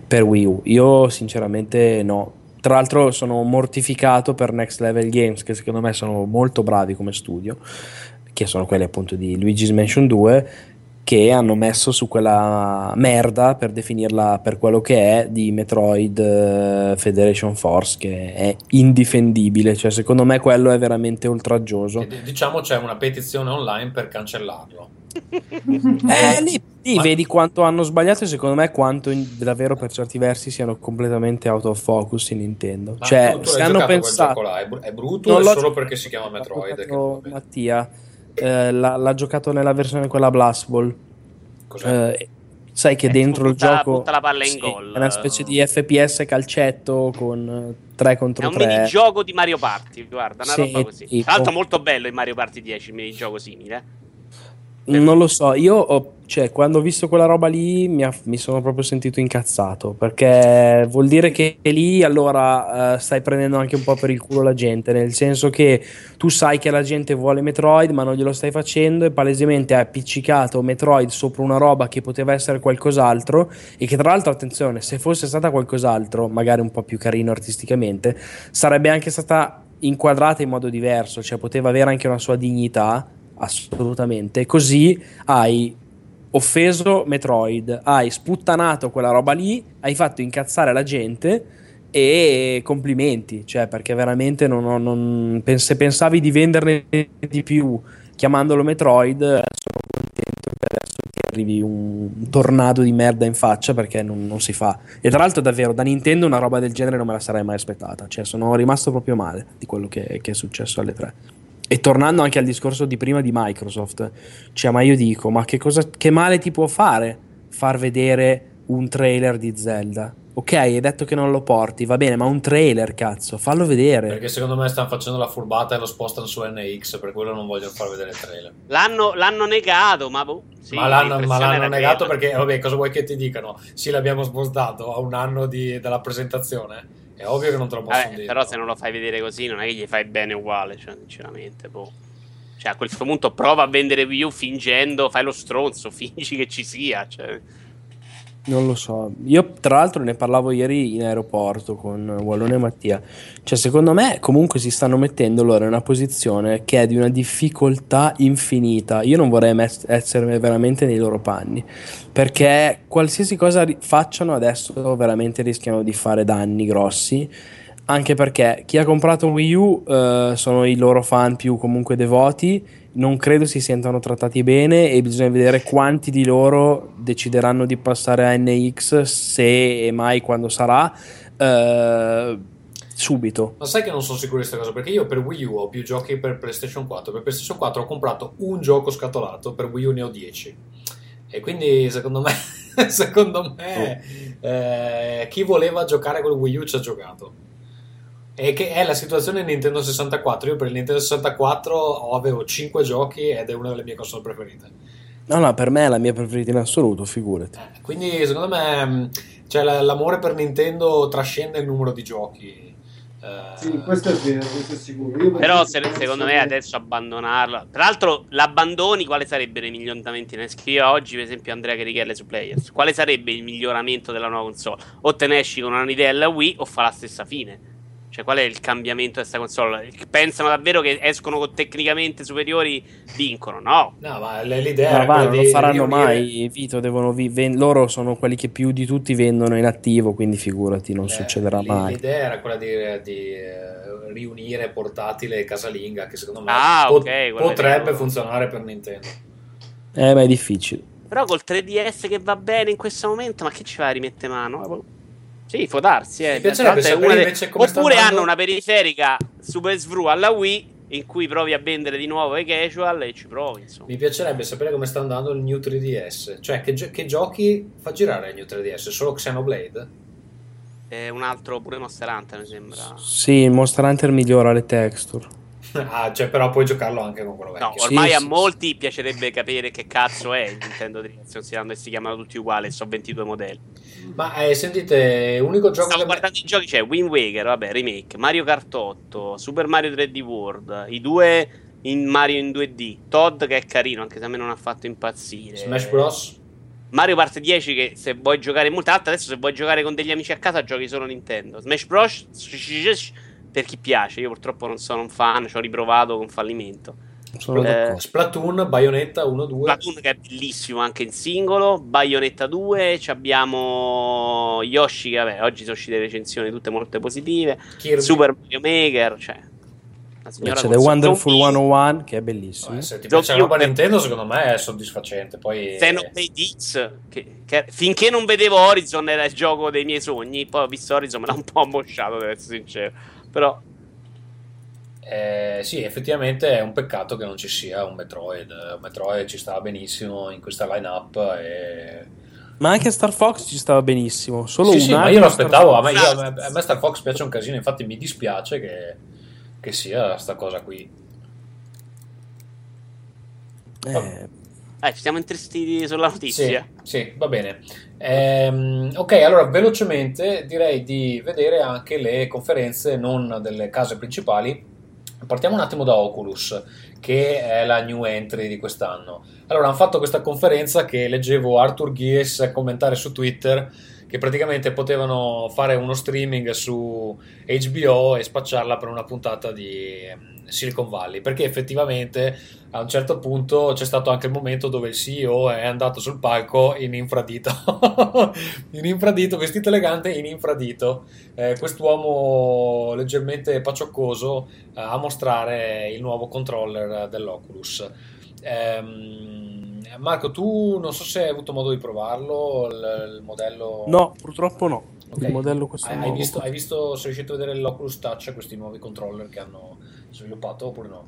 per Wii U. Io sinceramente no. Tra l'altro sono mortificato per Next Level Games che secondo me sono molto bravi come studio, che sono quelli appunto di Luigi's Mansion 2 che hanno messo su quella merda per definirla per quello che è di Metroid eh, Federation Force che è indifendibile, cioè secondo me quello è veramente oltraggioso. E diciamo c'è una petizione online per cancellarlo. Eh, lì, lì Ma- vedi quanto hanno sbagliato e secondo me quanto in- davvero per certi versi siano completamente out of focus in Nintendo. Ma cioè, tu, tu se hanno pensato... là, è, br- è brutto Non o è solo perché si chiama Metroid? Mattia eh, l'ha, l'ha giocato nella versione quella Blast Ball. Eh, sai che Eh, dentro il butta- gioco butta la palla in sì, gol. è una specie di FPS calcetto con 3 È contro un 3. minigioco di Mario Party, guarda, una Sì, roba così. tipo. Tra l'altro molto bello in Mario Party 10, il minigioco simile. Non lo so, io ho- cioè, quando ho visto quella roba lì mi, ha- mi sono proprio sentito incazzato perché vuol dire che lì allora eh, stai prendendo anche un po' per il culo la gente, nel senso che tu sai che la gente vuole Metroid ma non glielo stai facendo e palesemente hai appiccicato Metroid sopra una roba che poteva essere qualcos'altro e che tra l'altro attenzione, se fosse stata qualcos'altro, magari un po' più carino artisticamente, sarebbe anche stata inquadrata in modo diverso, cioè poteva avere anche una sua dignità assolutamente. Così hai offeso Metroid, hai sputtanato quella roba lì, hai fatto incazzare la gente e complimenti, cioè perché veramente non, non- pen- se pensavi di venderne di più chiamandolo Metroid, sono contento che adesso ti arrivi un tornado di merda in faccia perché non, non si fa. E tra l'altro davvero da Nintendo una roba del genere non me la sarei mai aspettata, cioè sono rimasto proprio male di quello che, che è successo alle tre. E tornando anche al discorso di prima di Microsoft, cioè, ma io dico, ma che, cosa, che male ti può fare far vedere un trailer di Zelda? Ok, hai detto che non lo porti, va bene, ma un trailer, cazzo, fallo vedere. Perché secondo me stanno facendo la furbata e lo spostano su NX, per quello non vogliono far vedere il trailer. L'hanno, l'hanno negato, ma boh, sì, ma l'hanno, ma l'hanno negato quella. perché, vabbè, cosa vuoi che ti dicano? Sì, l'abbiamo spostato a un anno di- dalla presentazione. È ovvio che non te lo possono Vabbè, dire. però se non lo fai vedere così non è che gli fai bene uguale, cioè, sinceramente, boh. Cioè, a quel punto prova a vendere Wii U fingendo, fai lo stronzo, fingi che ci sia, cioè. Non lo so. Io, tra l'altro, ne parlavo ieri in aeroporto con Wallone e Mattia. Cioè, secondo me, comunque si stanno mettendo loro in una posizione che è di una difficoltà infinita. Io non vorrei mes- essere veramente nei loro panni. Perché qualsiasi cosa ri- facciano adesso, veramente rischiano di fare danni grossi. Anche perché chi ha comprato Wii U eh, sono i loro fan più comunque devoti non credo si sentano trattati bene e bisogna vedere quanti di loro decideranno di passare a NX se e mai quando sarà eh, subito. Ma sai che non sono sicuro di questa cosa? Perché io per Wii U ho più giochi per PlayStation 4. Per PlayStation 4 ho comprato un gioco scatolato, per Wii U ne ho 10. E quindi secondo me, secondo me eh, chi voleva giocare col Wii U ci ha giocato. E che è la situazione Nintendo 64. Io per il Nintendo 64 ho- avevo 5 giochi ed è una delle mie console preferite. No, no, per me è la mia preferita in assoluto, figurati. Quindi secondo me mh, cioè, la- l'amore per Nintendo trascende il numero di giochi. Eh, Sì, questo è vero, questo è sicuro. Io Però se- secondo me adesso abbandonarla. Tra l'altro, l'abbandoni, quale sarebbero i miglioramenti? Ne scriveva oggi, per esempio, Andrea Carichelle su Players. Quale sarebbe il miglioramento della nuova console? O te ne esci con un'idea alla Wii o fa la stessa fine. Cioè, qual è il cambiamento di questa console? Pensano davvero che escono con tecnicamente superiori, vincono? No. No, ma l'idea Ma era va, non di lo faranno riunire- mai, Vito, devono vi- ven- loro sono quelli che più di tutti vendono in attivo, quindi figurati, non Eh, succederà l- mai. L'idea era quella di, di, eh, riunire portatile e casalinga, che secondo me Ah, pot- ok, quella potrebbe funzionare per Nintendo. Eh, ma è difficile. Però col 3DS che va bene in questo momento, ma che ci va a rimettere mano? Sì, può darsi. Eh. De- invece come sta Oppure hanno una periferica Super Svru alla Wii in cui provi a vendere di nuovo i casual e ci provi, insomma. Mi piacerebbe sapere come sta andando il New 3DS, cioè che, gio- che giochi fa girare il New 3DS, solo Xenoblade? È un altro pure Monster Hunter, mi sembra. Sì, il Monster Hunter migliora le texture. ah, cioè però puoi giocarlo anche con quello vecchio. No, ormai Sì, a sì, molti piacerebbe capire che cazzo è il Nintendo 3DS, considerando che si chiamano tutti uguali, sono 22 modelli. Ma eh, sentite, unico gioco Stavo che... guardando i giochi, c'è Wind Waker, vabbè, remake, Mario Kart 8, Super Mario 3D World, i due in Mario in 2D, Todd che è carino, anche se a me non ha fatto impazzire. Smash Bros? Mario Part 10 che se vuoi giocare molto alto, adesso se vuoi giocare con degli amici a casa giochi solo Nintendo. Smash Bros per chi piace, io purtroppo non sono un fan, ci ho riprovato con fallimento. Sono Eh. Splatoon, Bayonetta 1-2. Platoon che è bellissimo anche in singolo, Bayonetta 2, ci abbiamo Yoshi che vabbè, oggi sono uscite recensioni tutte molto positive, Kirby. Super Mario Maker, cioè la C'è signora The. Wonderful Zombie- 101 che è bellissimo. Eh, se ti piace la roba Nintendo, secondo me è soddisfacente. Poi Xenoblade X, che, che finché non vedevo Horizon era il gioco dei miei sogni, poi ho visto Horizon me l'ha un po' ammosciato, devo essere sincero. Però Eh, sì, effettivamente è un peccato che non ci sia un Metroid. Un Metroid ci stava benissimo in questa line-up e Ma anche Star Fox ci stava benissimo. Solo sì, un sì, ma io lo aspettavo. A Fox- me, io- a me- a me Star Fox piace un casino. Infatti, mi dispiace che, che sia sta cosa qui. Eh, Eh, ci siamo intristiti sulla notizia. Sì, sì, va bene. Ehm, ok, allora velocemente direi di vedere anche le conferenze non delle case principali. Partiamo un attimo da Oculus, che è la new entry di quest'anno. Allora, hanno fatto questa conferenza che leggevo Arthur Gies commentare su Twitter, che praticamente potevano fare uno streaming su HBO e spacciarla per una puntata di ehm, Silicon Valley, perché effettivamente a un certo punto c'è stato anche il momento dove il CEO è andato sul palco in infradito, in infradito, vestito elegante in infradito, Eh, quest'uomo leggermente pacioccoso eh, a mostrare il nuovo controller dell'Oculus. Ehm, Marco, tu non so se hai avuto modo di provarlo, il, il modello... No, purtroppo no. Ok. Il modello questo Hai, hai visto, hai visto, sei riuscito a vedere l'Oculus Touch, questi nuovi controller che hanno sviluppato oppure no?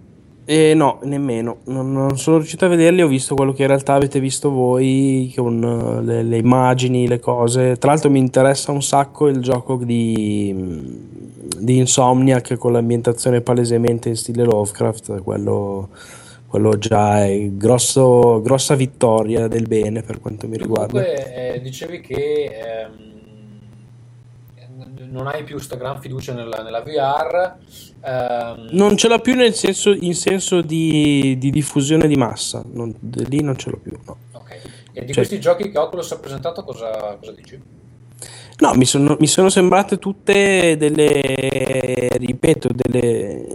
Eh, no, nemmeno. Non, non sono riuscito a vederli. Ho visto quello che in realtà avete visto voi con eh, le, le immagini, le cose. Tra l'altro, mi interessa un sacco il gioco di, di Insomniac con l'ambientazione palesemente in stile Lovecraft. Quello, quello già è grosso, grossa vittoria del bene per quanto mi riguarda. Comunque eh, dicevi che ehm, non hai più sta gran fiducia nella, nella VR. ehm, Non ce l'ho più nel senso, in senso di, di diffusione di massa. Non- lì non ce l'ho più. No. ok. E di Cioè- questi giochi che Oculus ha presentato cosa, cosa dici? No, mi sono, mi sono sembrate tutte delle, ripeto, delle,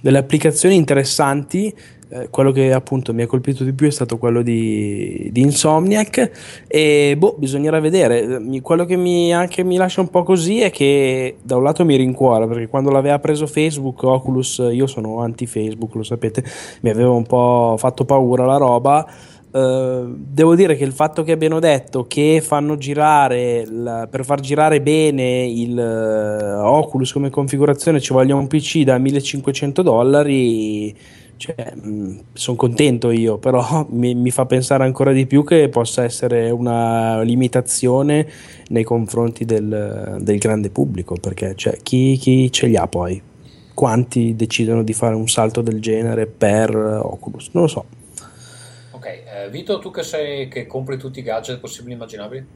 delle applicazioni interessanti. Eh, quello che appunto mi ha colpito di più è stato quello di, di Insomniac e boh, bisognerà vedere. Mi- quello che mi, anche mi lascia un po' così è che da un lato mi rincuora perché quando l'aveva preso Facebook, Oculus, io sono anti-Facebook, lo sapete, mi aveva un po' fatto paura la roba. Eh, devo dire che il fatto che abbiano detto che fanno girare la- per far girare bene il eh, Oculus come configurazione ci vogliono un PC da 1500 dollari cioè, sono contento io però mi, mi fa pensare ancora di più che possa essere una limitazione nei confronti del, del grande pubblico perché cioè, chi, chi ce li ha poi? Quanti decidono di fare un salto del genere per Oculus? Non lo so Ok, eh, Vito, tu che sei che compri tutti i gadget possibili e immaginabili?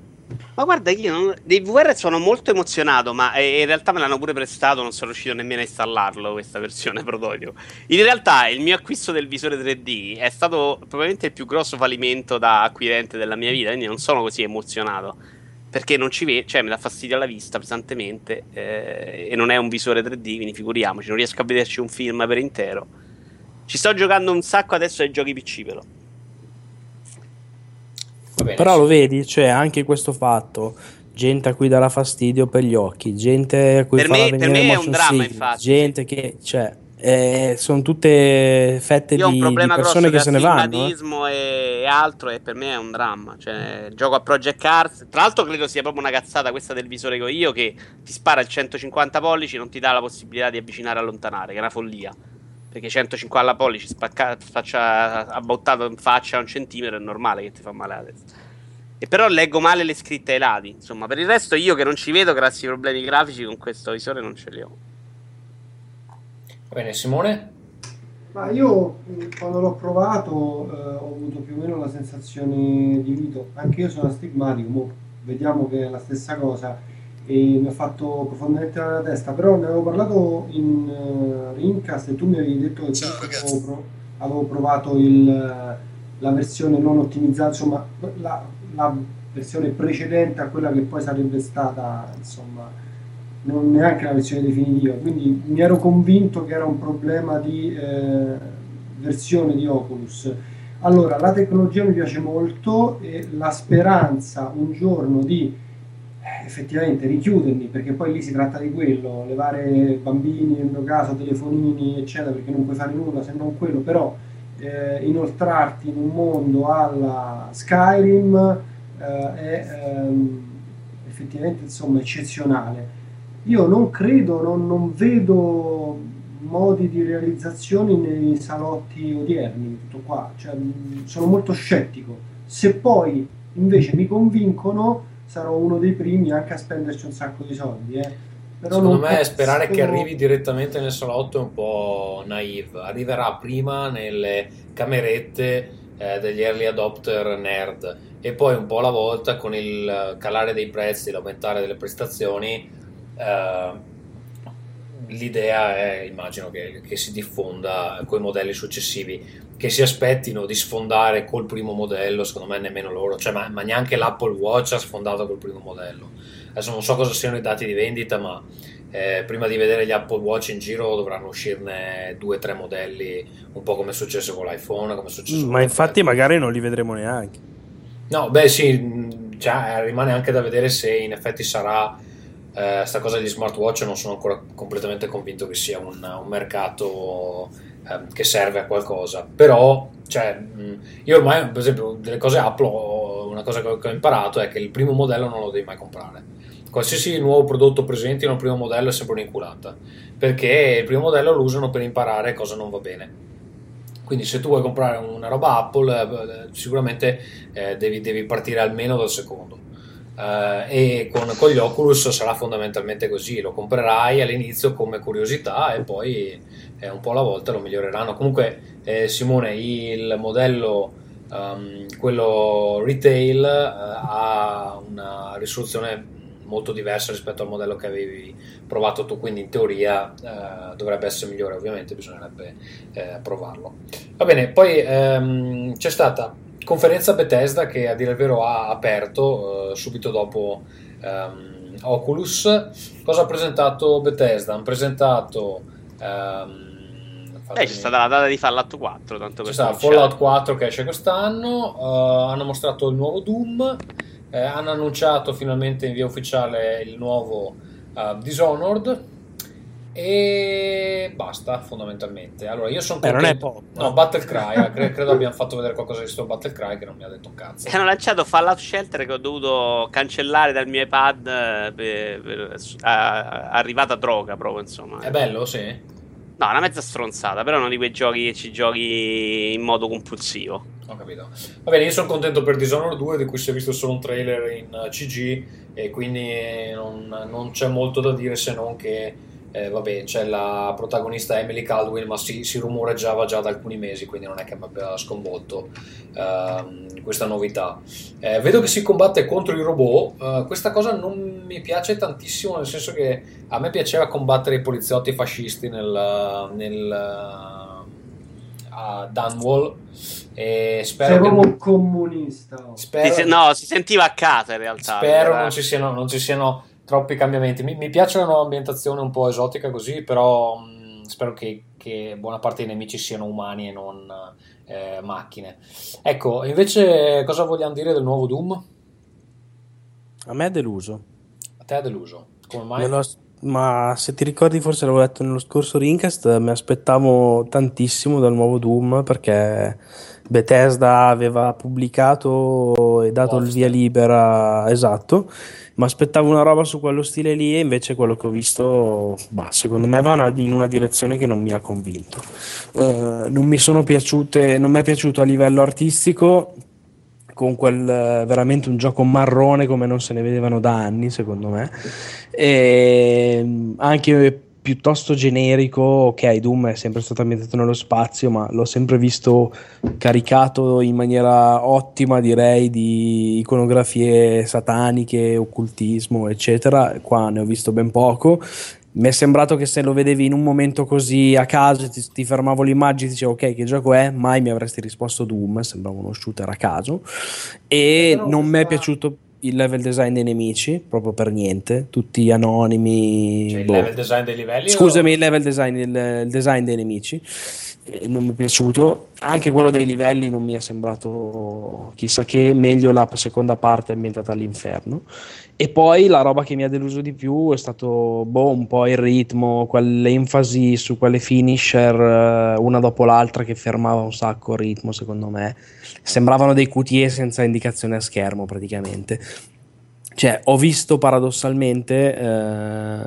Ma guarda, io non- dei VR sono molto emozionato, ma eh, in realtà me l'hanno pure prestato, non sono riuscito nemmeno a installarlo, questa versione prototipo. In realtà il mio acquisto del visore 3D è stato probabilmente il più grosso fallimento da acquirente della mia vita, quindi non sono così emozionato. Perché non ci vedo, cioè mi dà fastidio alla vista pesantemente eh, e non è un visore 3D, quindi figuriamoci, non riesco a vederci un film per intero. Ci sto giocando un sacco adesso ai giochi PC però. Però lo vedi, cioè anche questo fatto, gente a cui darà fastidio per gli occhi, gente a cui Per me- per me è un dramma, sickness, infatti. gente che, cioè, eh, sono tutte fette Io di, di persone che se ne vanno. eh. astigmatismo e, e altro e per me è un dramma. Cioè, gioco a Project Cars. Tra l'altro credo sia proprio una cazzata questa del visore che ho io che ti spara il 150 pollici non ti dà la possibilità di avvicinare e allontanare, che è una follia. Perché 150 pollici spacca, faccia abbottato in faccia a un centimetro è normale che ti fa male la testa. E però leggo male le scritte ai lati. Insomma, per il resto io che non ci vedo grossi problemi grafici con questo visore non ce li ho. Va bene, Simone? Ma io mh, quando l'ho provato eh, ho avuto più o meno la sensazione di Vito, anche io sono astigmatico, mo vediamo che è la stessa cosa e mi ha fatto profondamente la testa, però ne avevo parlato in eh, Rincast e tu mi avevi detto che comunque avevo, pro- avevo provato il, eh, la versione non ottimizzata, insomma la, la versione precedente a quella che poi sarebbe stata, insomma, non neanche la versione definitiva, quindi mi ero convinto che era un problema di eh, versione di Oculus. Allora, la tecnologia mi piace molto e la speranza un giorno di effettivamente richiudermi, perché poi lì si tratta di quello, levare bambini, nel mio caso, telefonini, eccetera, perché non puoi fare nulla se non quello, però eh, inoltrarti in un mondo alla Skyrim eh, è ehm, effettivamente insomma eccezionale. Io non credo, non, non vedo modi di realizzazione nei salotti odierni, tutto qua, cioè, sono molto scettico. Se poi invece mi convincono, sarò uno dei primi anche a spenderci un sacco di soldi. Eh. Però Secondo me penso- sperare che arrivi direttamente nel salotto è un po' naive. Arriverà prima nelle camerette eh, degli early adopter nerd e poi un po' alla volta con il calare dei prezzi, l'aumentare delle prestazioni. eh, l'idea è, immagino, che, che si diffonda con i modelli successivi. Che si aspettino di sfondare col primo modello, secondo me nemmeno loro, cioè, ma, ma neanche l'Apple Watch ha sfondato col primo modello. Adesso non so cosa siano i dati di vendita, ma eh, prima di vedere gli Apple Watch in giro dovranno uscirne due o tre modelli, un po' come è successo con l'iPhone, come è successo Ma infatti magari non li vedremo neanche. No, beh sì, mh, cioè, rimane anche da vedere se in effetti sarà eh, sta cosa degli smartwatch, non sono ancora completamente convinto che sia un, un mercato ehm, che serve a qualcosa, però cioè, mh, io ormai per esempio delle cose Apple, una cosa che ho, imparato è che il primo modello non lo devi mai comprare. Qualsiasi nuovo prodotto presenti il primo modello è sempre un'inculata, perché il primo modello lo usano per imparare cosa non va bene. Quindi se tu vuoi comprare una roba Apple, eh, sicuramente eh, devi, devi partire almeno dal secondo. Eh, e con, con gli Oculus sarà fondamentalmente così, lo comprerai all'inizio come curiosità e poi eh, un po' alla volta lo miglioreranno. Comunque eh, Simone, il modello, ehm, quello retail, eh, ha una risoluzione molto diversa rispetto al modello che avevi provato tu, quindi in teoria eh, dovrebbe essere migliore, ovviamente bisognerebbe eh, provarlo. Va bene, poi ehm, c'è stata conferenza Bethesda che a dire il vero ha aperto eh, subito dopo ehm, Oculus. Cosa ha presentato Bethesda? Hanno presentato ehm, Eh, c'è stata la data di Fallout 4, tanto c'è per stato cominciare. Fallout 4 che esce quest'anno, eh, hanno mostrato il nuovo Doom, eh, hanno annunciato finalmente in via ufficiale il nuovo eh, Dishonored e basta fondamentalmente. Allora io sono Beh, non è contento- poco, No. Battlecry, eh, cre- credo abbiamo fatto vedere qualcosa di sto Battlecry che non mi ha detto un cazzo. Hanno lanciato Fallout Shelter che ho dovuto cancellare dal mio iPad per, per- a- arrivata droga proprio insomma. È bello, sì. No, una mezza stronzata, però è uno di quei giochi che ci giochi in modo compulsivo. Ho capito. Va bene, io sono contento per Dishonored 2 di cui si è visto solo un trailer in eh, CG e quindi non, non c'è molto da dire se non che eh, vabbè, c'è la protagonista Emily Caldwell, ma si, si rumoreggiava già da alcuni mesi, quindi non è che mi abbia sconvolto ehm, questa novità. Eh, vedo che si combatte contro i robot, eh, questa cosa non mi piace tantissimo, nel senso che a me piaceva combattere i poliziotti fascisti nel, nel a Dunwall e spero Sei che proprio comunista. spero, Si se- no, si sentiva a casa in realtà. spero era- non, ci siano, non ci siano troppi cambiamenti. Mi, mi piace la nuova ambientazione un po' esotica così, però mh, spero che, che buona parte dei nemici siano umani e non eh, macchine. Ecco, invece cosa vogliamo dire del nuovo Doom? A me è deluso. A te è deluso. Come mai? Lo ma se ti ricordi, forse l'avevo detto nello scorso Ringcast, mi aspettavo tantissimo dal nuovo Doom perché Bethesda aveva pubblicato e dato il via libera, esatto, ma aspettavo una roba su quello stile lì e invece quello che ho visto, bah, secondo me va in una direzione che non mi ha convinto. Eh, non mi sono piaciute, non mi è piaciuto a livello artistico con quel eh, veramente un gioco marrone come non se ne vedevano da anni, secondo me. E mm, anche piuttosto generico, ok, Doom è sempre stato ambientato nello spazio, ma l'ho sempre visto caricato in maniera ottima, direi, di iconografie sataniche, occultismo, eccetera. Qua ne ho visto ben poco. Mi è sembrato che se lo vedevi in un momento così a caso, ti, ti fermavo l'immagine e dicevo ok, che gioco è? Mai mi avresti risposto Doom, sembrava uno shooter a caso. E non mi è piaciuto il level design dei nemici, proprio per niente, tutti anonimi. Cioè, il boh. level design dei livelli? Scusami, o- il level design, il, il design dei nemici eh, non mi è piaciuto. Anche quello dei livelli non mi è sembrato chissà che, meglio la seconda parte ambientata all'inferno. E poi la roba che mi ha deluso di più è stato boh, un po' il ritmo, quell'enfasi su quelle finisher eh, una dopo l'altra che fermava un sacco il ritmo, secondo me. Sembravano dei QTE senza indicazione a schermo praticamente. Cioè, ho visto paradossalmente eh,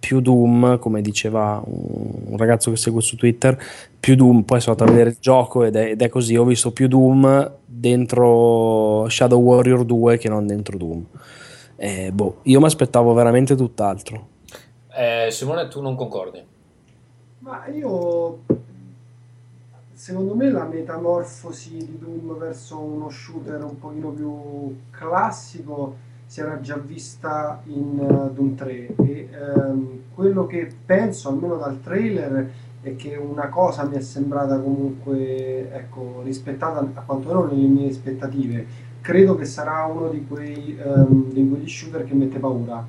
più Doom, come diceva un ragazzo che seguo su Twitter, più Doom, poi sono andato a vedere il gioco ed è, ed è così, ho visto più Doom dentro Shadow Warrior 2 che non dentro Doom. Eh, boh, io mi aspettavo veramente tutt'altro. Eh, Simone, tu non concordi? Ma io secondo me la metamorfosi di Doom verso uno shooter un pochino più classico si era già vista in uh, Doom 3 e ehm, quello che penso almeno dal trailer è che una cosa mi è sembrata comunque ecco, rispettata a quanto meno nelle mie aspettative. Credo che sarà uno di, quei, um, di quegli shooter che mette paura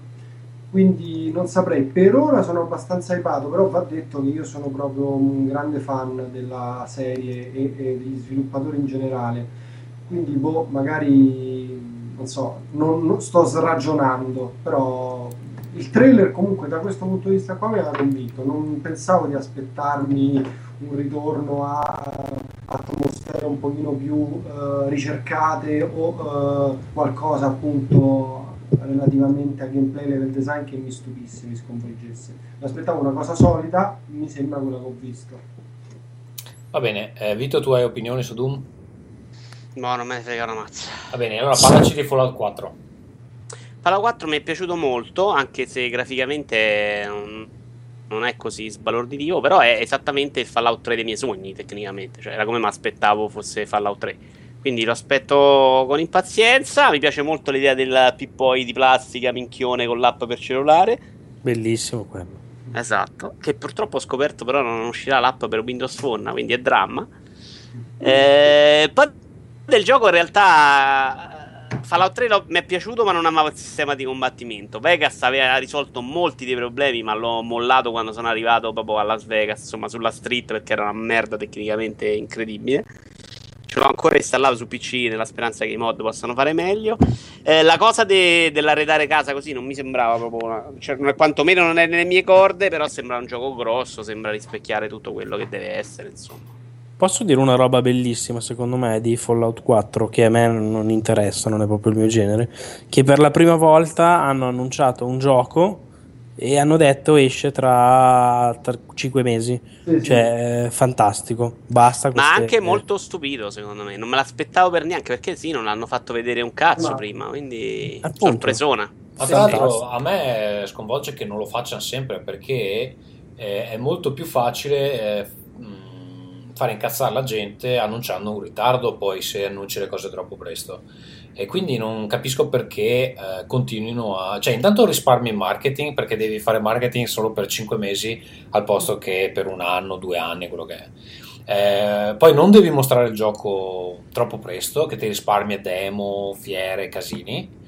quindi non saprei, per ora sono abbastanza hypato, però va detto che io sono proprio un grande fan della serie e, e degli sviluppatori in generale, quindi boh, magari non so, non, non sto sragionando, però il trailer comunque da questo punto di vista qua mi aveva convinto, non pensavo di aspettarmi un ritorno a atmosfere un pochino più uh, ricercate o uh, qualcosa appunto relativamente a gameplay level design che mi stupisse, mi sconvolgesse. Mi aspettavo una cosa solida, mi sembra quella che ho visto. Va bene, eh, Vito, tu hai opinioni su Doom? No, non me ne frega una mazza. Va bene, allora parlaci di Fallout 4. Fallout 4 mi è piaciuto molto, anche se graficamente non, non è così sbalorditivo, però è esattamente il Fallout 3 dei miei sogni, tecnicamente. Cioè, era come mi aspettavo fosse Fallout 3 quindi lo aspetto con impazienza. Mi piace molto l'idea del pippoi di plastica minchione con l'app per cellulare. Bellissimo quello. Esatto. Che purtroppo ho scoperto, però non uscirà l'app per Windows Phone, quindi è dramma. Eh, poi del gioco in realtà Fallout 3 lo, mi è piaciuto ma non amavo il sistema di combattimento Vegas aveva risolto molti dei problemi ma l'ho mollato quando sono arrivato proprio a Las Vegas insomma sulla street perché era una merda tecnicamente incredibile ce l'ho ancora installato su PC nella speranza che i mod possano fare meglio. Eh, la cosa de- dell'arredare casa così non mi sembrava proprio. Una... Cioè, quantomeno non è nelle mie corde, però sembra un gioco grosso, sembra rispecchiare tutto quello che deve essere, insomma. Posso dire una roba bellissima, secondo me, di Fallout 4, che a me non interessa, non è proprio il mio genere, che per la prima volta hanno annunciato un gioco e hanno detto esce tra, tra 5 mesi. Sì, cioè, sì. fantastico. Basta. Queste... Ma anche molto stupido, secondo me. Non me l'aspettavo per neanche perché sì, non l'hanno fatto vedere un cazzo Ma... prima. Quindi, Appunto. sorpresona. Ma tra l'altro, a me sconvolge che non lo facciano sempre perché eh, è molto più facile. Eh, fare incazzare la gente annunciando un ritardo poi se annunci le cose troppo presto e quindi non capisco perché eh, continuino a... cioè intanto risparmi in marketing perché devi fare marketing solo per 5 mesi al posto che per un anno, due anni, quello che è. Eh, poi non devi mostrare il gioco troppo presto, che ti risparmia demo, fiere, casini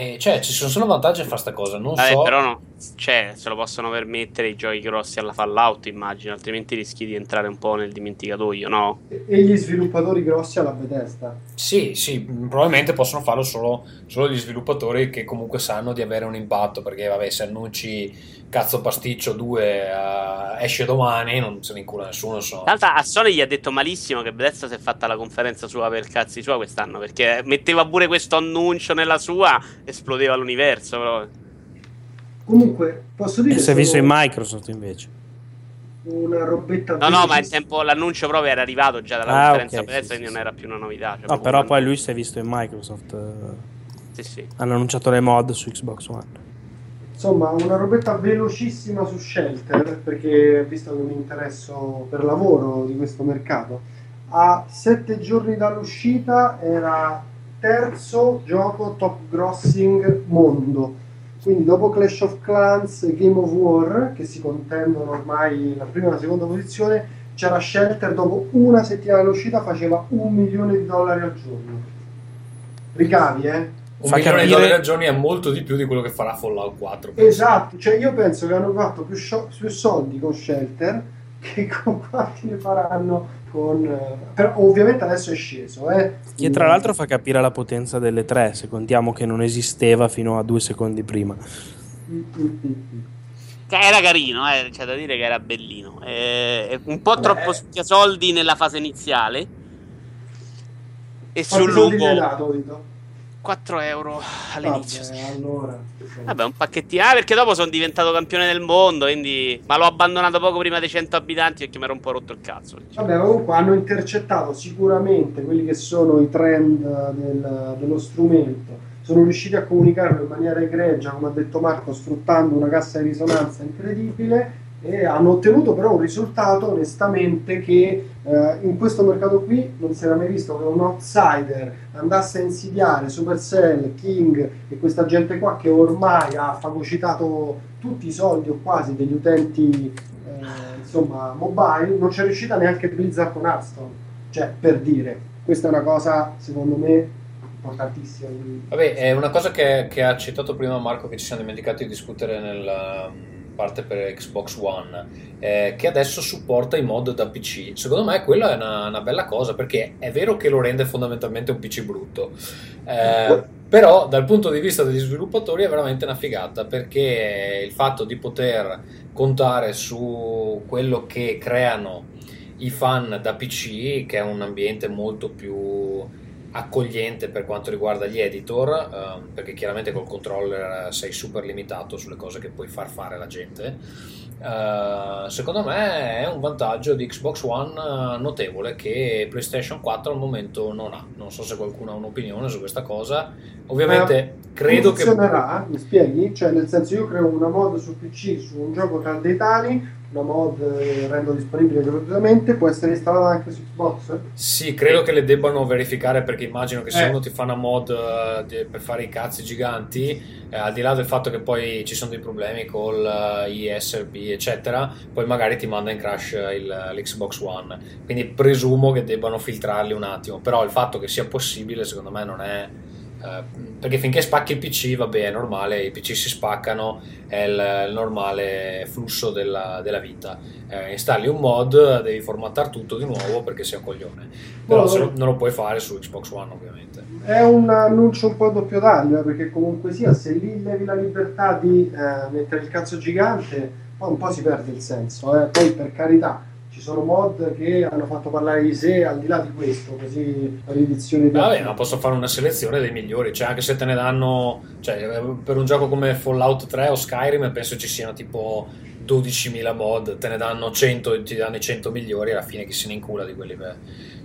e cioè, ci sono solo vantaggi a fare questa cosa. Non Vabbè, so. Però no, cioè, se lo possono permettere i giochi grossi alla Fallout, immagino, altrimenti rischi di entrare un po' nel dimenticatoio, no? E gli sviluppatori grossi alla Bethesda? Sì, sì, probabilmente possono farlo solo, solo gli sviluppatori che comunque sanno di avere un impatto, perché vabbè, se annunci cazzo pasticcio 2 uh, eh, esce domani, non se ne incula nessuno. So. Tra l'altro a Sony gli ha detto malissimo che Bethesda si è fatta la conferenza sua per cazzi sua quest'anno, perché metteva pure questo annuncio nella sua, esplodeva l'universo. Però. Comunque, posso dire... E si è visto in Microsoft invece. Una robetta... No, no, ma il tempo, l'annuncio proprio era arrivato già dalla ah, conferenza okay, Bethesda, sì, quindi sì, non era più una novità. Cioè no, però poi lui si è visto in Microsoft. Sì, sì. Hanno annunciato le mod su Xbox One. Insomma, una robetta velocissima su Shelter, perché visto che mi interesso per lavoro di questo mercato, a sette giorni dall'uscita era terzo gioco top grossing mondo. Quindi dopo Clash of Clans e Game of War, che si contendono ormai la prima e la seconda posizione, c'era Shelter dopo una settimana dall'uscita faceva un milione di dollari al giorno. Ricavi, eh? Un fa milione capire... di dollari al giorno è molto di più di quello che farà Fallout 4. Penso. Esatto, cioè io penso che hanno fatto più, sho- più soldi con Shelter che con quanti ne faranno con... Eh, però ovviamente adesso è sceso. Eh. Che tra l'altro fa capire la potenza delle tre, se contiamo che non esisteva fino a due secondi prima. Che era carino, eh, c'è da dire che era bellino. Eh, un po' Beh. troppo soldi nella fase iniziale. E sul lungo... Dato, 4 euro all'inizio. Vabbè, allora. Vabbè, un pacchettino. Ah, perché dopo sono diventato campione del mondo, quindi... Ma l'ho abbandonato poco prima dei 100 abitanti perché mi ero un po' rotto il cazzo. Vabbè, comunque hanno intercettato sicuramente quelli che sono i trend del- dello strumento. Sono riusciti a comunicarlo in maniera egregia, come ha detto Marco, sfruttando una cassa di risonanza incredibile e hanno ottenuto però un risultato onestamente che eh, in questo mercato qui non si era mai visto che un outsider andasse a insidiare Supercell, King e questa gente qua che ormai ha fagocitato tutti i soldi o quasi degli utenti eh, insomma mobile non c'è riuscita neanche Blizzard con Hearthstone. Cioè per dire questa è una cosa secondo me importantissima. Vabbè, è una cosa che, che ha citato prima Marco che ci siamo dimenticati di discutere nella um, parte per Xbox One, eh, che adesso supporta i mod da PC. Secondo me quella è una, una bella cosa perché è vero che lo rende fondamentalmente un PC brutto, eh, però dal punto di vista degli sviluppatori è veramente una figata perché il fatto di poter contare su quello che creano i fan da PC, che è un ambiente molto più accogliente per quanto riguarda gli editor, ehm, perché chiaramente col controller sei super limitato sulle cose che puoi far fare alla gente. Eh, secondo me è un vantaggio di Xbox One eh, notevole che PlayStation 4 al momento non ha. Non so se qualcuno ha un'opinione su questa cosa. Ovviamente Ma credo che funzionerà, mi spieghi? Cioè nel senso io creo una mod su PC su un gioco tra dei tali una mod eh, rendo disponibile gratuitamente può essere installata anche su Xbox Sì, credo che le debbano verificare perché immagino che se Eh. uno ti fa una mod eh, di- per fare i cazzi giganti, eh, al di là del fatto che poi ci sono dei problemi col eh, ISRP, eccetera, poi magari ti manda in crash il- l'Xbox One. Quindi presumo che debbano filtrarli un attimo, però il fatto che sia possibile secondo me non è... eh, perché finché spacchi il PC, vabbè, è normale, i PC si spaccano, è il, il normale flusso della, della vita. Eh, installi un mod, devi formattare tutto di nuovo perché sei un coglione. Però no. lo- non lo puoi fare su Xbox One, ovviamente. è un annuncio un po' a doppio taglio eh, perché comunque sia se lì levi la libertà di eh, mettere il cazzo gigante poi un po' si perde il senso eh. poi per carità ci sono mod che hanno fatto parlare di sé al di là di questo così la riedizione di Vabbè, ma posso fare una selezione dei migliori, cioè anche se te ne danno, cioè per un gioco come Fallout 3 o Skyrim penso ci siano tipo 12.000 mod, te ne danno 100 e ti danno i 100 migliori, alla fine chi se ne incula di quelli, beh,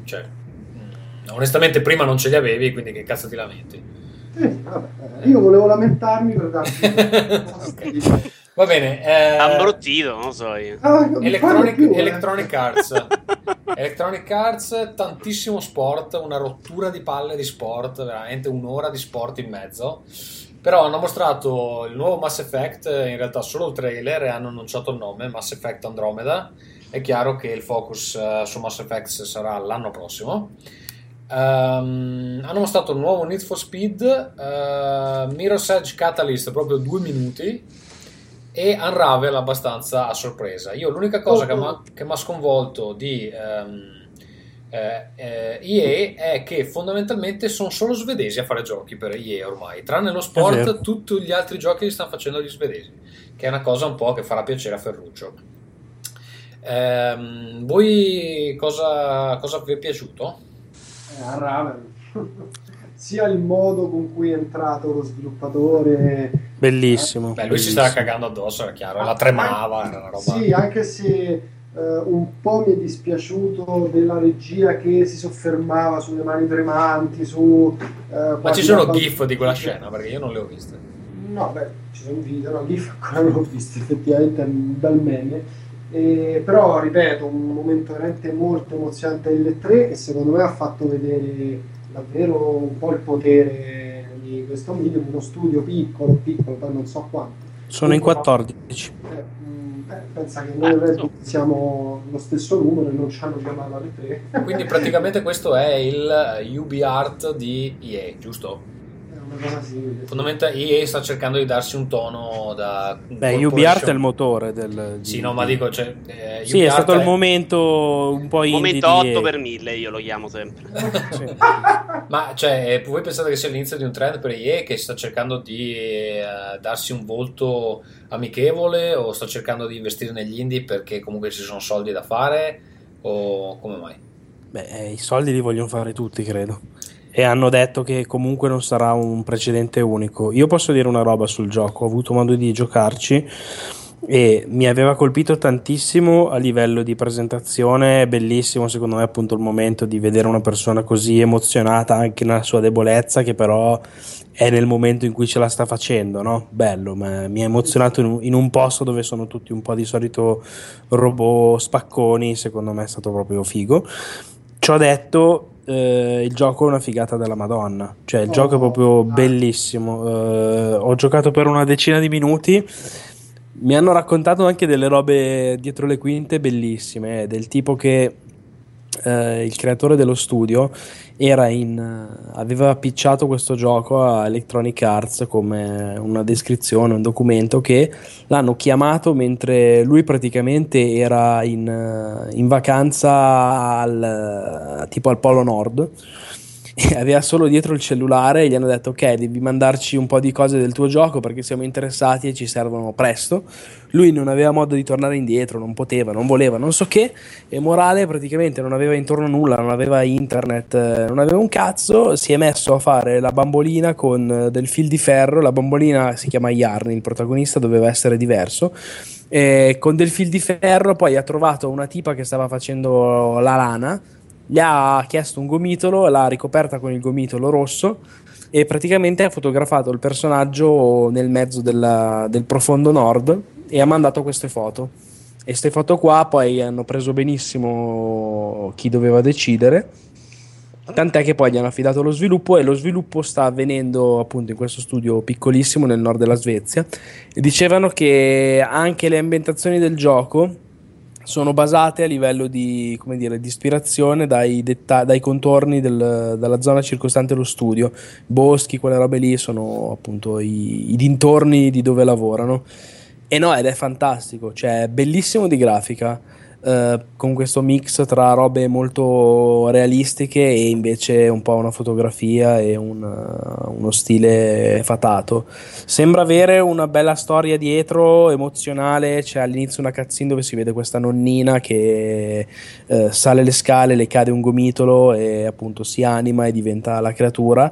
cioè, mm, onestamente prima non ce li avevi, quindi che cazzo ti lamenti? Eh, vabbè, io volevo lamentarmi per darti Ok. Va bene, eh, Ambrottito, non so io. Ah, non Electronic, più, eh. Electronic Arts. Electronic Arts tantissimo sport una rottura di palle di sport veramente un'ora di sport in mezzo. Però hanno mostrato il nuovo Mass Effect in realtà solo il trailer e hanno annunciato il nome Mass Effect Andromeda. È chiaro che il focus eh, su Mass Effect sarà l'anno prossimo. Ehm, hanno mostrato il nuovo Need for Speed eh, Mirror's Edge Catalyst proprio due minuti e Unravel abbastanza a sorpresa. Io l'unica cosa che m'ha- che mi ha sconvolto di ehm, eh, eh, EA è che fondamentalmente sono solo svedesi a fare giochi per EA ormai, tranne lo sport, tutti gli altri giochi li stanno facendo gli svedesi, che è una cosa un po' che farà piacere a Ferruccio. Ehm, voi cosa, cosa vi è piaciuto? Eh, a Raven. Sia il modo con cui è entrato lo sviluppatore Bellissimo. Beh, lui si bellissimo. stava cagando addosso, era chiaro, la tremava, era una roba... Sì, anche se eh, un po' mi è dispiaciuto della regia che si soffermava sulle mani tremanti, su... eh, Ma ci sono la- gif di quella scena, perché io non le ho viste. No, beh, ci sono video, no, GIF ancora non l'ho visto, effettivamente è un bel meme. E, però, ripeto, un momento veramente molto emozionante delle tre e secondo me ha fatto vedere davvero un po' il potere di questo medium, uno studio piccolo, piccolo, poi non so quanto. Sono in Comunque, 14. eh, mh, eh, pensa che noi Ah, so. siamo lo stesso numero e non ci hanno chiamato alle tre. Quindi praticamente questo è il UB Art di EA, giusto? Fondamentalmente EA sta cercando di darsi un tono da... Beh. UbiArt è il motore del... Sì, no, ma dico, cioè... eh, Sì, è stato il momento un po' indie Momento di 8 EA. per 1000, io lo chiamo sempre. Sì. Ma cioè, voi pensate che sia l'inizio di un trend per EA che sta cercando di eh, darsi un volto amichevole o sta cercando di investire negli indie perché comunque ci sono soldi da fare o come mai? Beh, eh, i soldi li vogliono fare tutti, credo. E hanno detto che comunque non sarà un precedente unico. Io posso dire una roba sul gioco, ho avuto modo di giocarci e mi aveva colpito tantissimo a livello di presentazione, è bellissimo secondo me appunto il momento di vedere una persona così emozionata anche nella sua debolezza che però è nel momento in cui ce la sta facendo, no? Bello, ma mi ha emozionato in un, posto dove sono tutti un po' di solito robot spacconi, secondo me è stato proprio figo. Ciò detto, eh, il gioco è una figata della Madonna, cioè il Oh, gioco è proprio bellissimo. Eh, ho giocato per una decina di minuti. Mi hanno raccontato anche delle robe dietro le quinte bellissime, eh, del tipo che eh, il creatore dello studio in, aveva pitchato questo gioco a Electronic Arts come una descrizione, un documento che l'hanno chiamato mentre lui praticamente era in, eh, in vacanza al, tipo al Polo Nord aveva solo dietro il cellulare e gli hanno detto ok devi mandarci un po' di cose del tuo gioco perché siamo interessati e ci servono presto. Lui non aveva modo di tornare indietro non poteva, non voleva, non so che e Morale praticamente non aveva intorno nulla non aveva internet, eh, non aveva un cazzo. Si è messo a fare la bambolina con eh, del fil di ferro. La bambolina si chiama Yarn il protagonista doveva essere diverso. E con del fil di ferro poi ha trovato una tipa che stava facendo la lana gli ha chiesto un gomitolo, l'ha ricoperta con il gomitolo rosso e praticamente ha fotografato il personaggio nel mezzo della- del profondo nord e ha mandato queste foto. E queste foto qua poi hanno preso benissimo chi doveva decidere. Tant'è che poi gli hanno affidato lo sviluppo e lo sviluppo sta avvenendo appunto in questo studio piccolissimo nel nord della Svezia. E dicevano che anche le ambientazioni del gioco sono basate a livello di, dire, di ispirazione dai, detta- dai contorni del- della zona circostante lo studio. Boschi, quelle robe lì sono appunto i, i dintorni di dove lavorano. E no, ed è fantastico, cioè è bellissimo di grafica, eh, con questo mix tra robe molto realistiche e invece un po' una fotografia e un, eh, uno stile fatato. Sembra avere una bella storia dietro, emozionale. C'è all'inizio una cutscene dove si vede questa nonnina che eh, sale le scale, le cade un gomitolo e appunto si anima e diventa la creatura.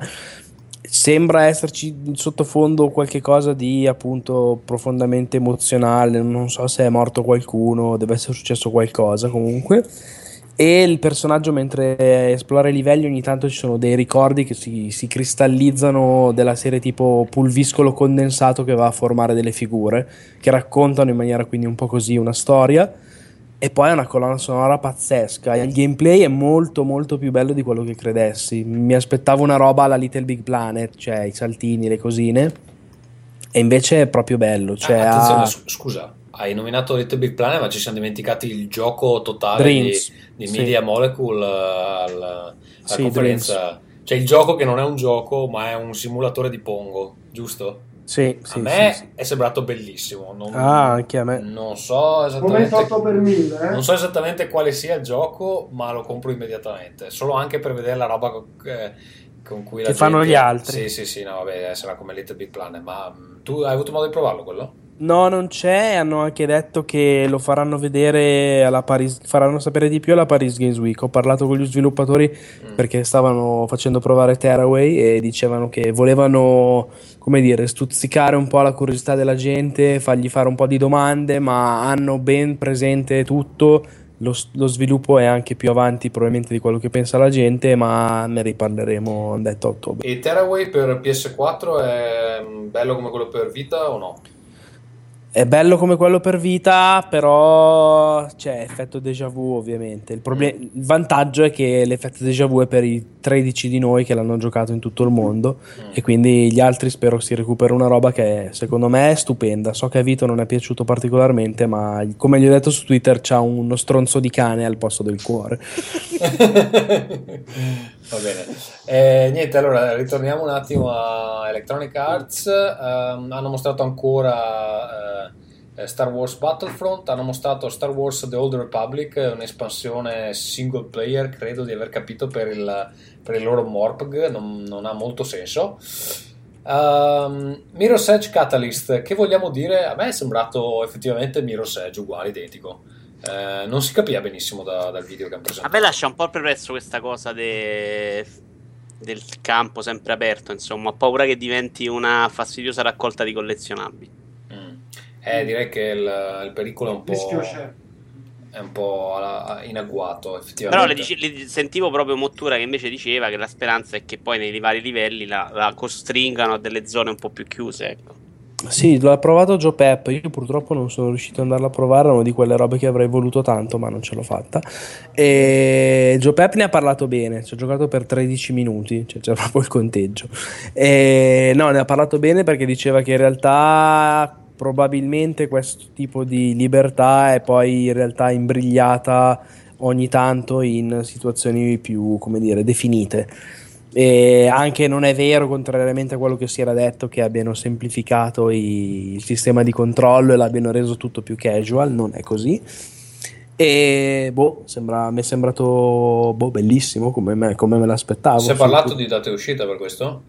Sembra esserci in sottofondo qualche cosa di appunto profondamente emozionale. Non so se è morto qualcuno, deve essere successo qualcosa comunque. E il personaggio, mentre esplora i livelli, ogni tanto ci sono dei ricordi che si, si cristallizzano della serie tipo pulviscolo condensato che va a formare delle figure che raccontano in maniera quindi un po' così una storia. E poi è una colonna sonora pazzesca. Il gameplay è molto, molto più bello di quello che credessi. Mi aspettavo una roba alla Little Big Planet, cioè i saltini, le cosine. E invece è proprio bello. Cioè Ah, attenzione, ha- scusa, hai nominato Little Big Planet, ma ci siamo dimenticati il gioco totale Dreams, di, di sì. Media Molecule eh, al- alla Sì, conferenza. Cioè il gioco che non è un gioco, ma è un simulatore di Pongo, giusto? Sì, a sì, me sì, sì. è sembrato bellissimo. Non, Ah, anche a me. non so Come esattamente. 8 per 1000, eh? Non so esattamente quale sia il gioco, ma lo compro immediatamente. Solo anche per vedere la roba co- eh, con cui la Che fanno gente- gli altri. Sì, sì, sì, no, vabbè, sarà come Little Big Planet. Ma mm, tu hai avuto modo di provarlo quello? No, non c'è. Hanno anche detto che lo faranno vedere alla Paris, faranno sapere di più alla Paris Games Week. Ho parlato con gli sviluppatori Mm. perché stavano facendo provare Tearaway e dicevano che volevano, come dire, stuzzicare un po' la curiosità della gente, fargli fare un po' di domande, ma hanno ben presente tutto. Lo, lo sviluppo è anche più avanti probabilmente di quello che pensa la gente, ma ne riparleremo, detto a ottobre. E Tearaway per PS4 è mm, bello come quello per Vita o no? È bello come quello per vita, però c'è effetto déjà vu ovviamente. Il, proble- il vantaggio è che l'effetto déjà vu è per i 13 di noi che l'hanno giocato in tutto il mondo e quindi gli altri spero si recuperi una roba che secondo me è stupenda. So che a Vito non è piaciuto particolarmente, ma come gli ho detto su Twitter c'ha uno stronzo di cane al posto del cuore. Va bene. Eh, niente, allora ritorniamo un attimo a Electronic Arts. Ehm, hanno mostrato ancora eh, Star Wars Battlefront, hanno mostrato Star Wars The Old Republic, un'espansione single player, credo di aver capito per il, per il loro Morpg, non, non ha molto senso. Um, Mirror's Edge Catalyst, che vogliamo dire? A me è sembrato effettivamente Mirror's Edge uguale, identico. Eh, non si capiva benissimo da- dal video che hanno A presentato. me lascia un po' perplesso questa cosa de... del campo sempre aperto, insomma, ho paura che diventi una fastidiosa raccolta di collezionabili. Mm. Eh, direi che il, il pericolo è un po', è un po' alla- in agguato, Però effettivamente. le dice- le- sentivo proprio Mottura che invece diceva che la speranza è che poi nei vari livelli la, la costringano a delle zone un po' più chiuse. Ecco. Sì, l'ha provato Joe Pep. Io purtroppo non sono riuscito ad andarla a provare. È una di quelle robe che avrei voluto tanto, ma non ce l'ho fatta. E Joe Pep ne ha parlato bene. Ci ho giocato per 13 minuti, cioè c'è proprio il conteggio. E no, ne ha parlato bene perché diceva che in realtà probabilmente questo tipo di libertà è poi in realtà imbrigliata ogni tanto in situazioni più, come dire, definite. E anche non è vero, contrariamente a quello che si era detto, che abbiano semplificato i- il sistema di controllo e l'abbiano reso tutto più casual, non è così. E boh, sembra, mi è sembrato boh, bellissimo come me, come me l'aspettavo. Si è parlato di date uscita per questo?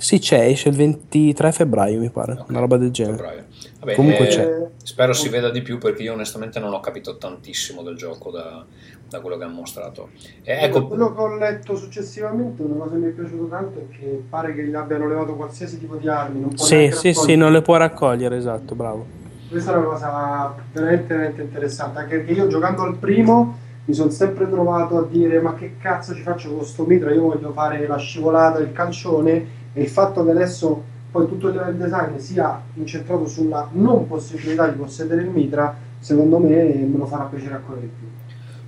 Sì, c'è, esce il 23 febbraio, mi pare, una roba del genere. Febbraio. Vabbè, Comunque eh, c'è. Spero si veda di più perché io onestamente non ho capito tantissimo del gioco da, da quello che hanno mostrato. E ecco, Quello che ho letto successivamente, una cosa che mi è piaciuto tanto è che pare che gli abbiano levato qualsiasi tipo di armi. Non può Sì, sì, sì, non le può raccogliere, esatto, bravo. Questa è una cosa veramente, veramente interessante, anche perché io giocando al primo mi sono sempre trovato a dire ma che cazzo ci faccio con sto mitra, io voglio fare la scivolata, il calcione e il fatto che adesso poi tutto il level design sia incentrato sulla non possibilità di possedere il mitra, secondo me me lo farà piacere ancora di più.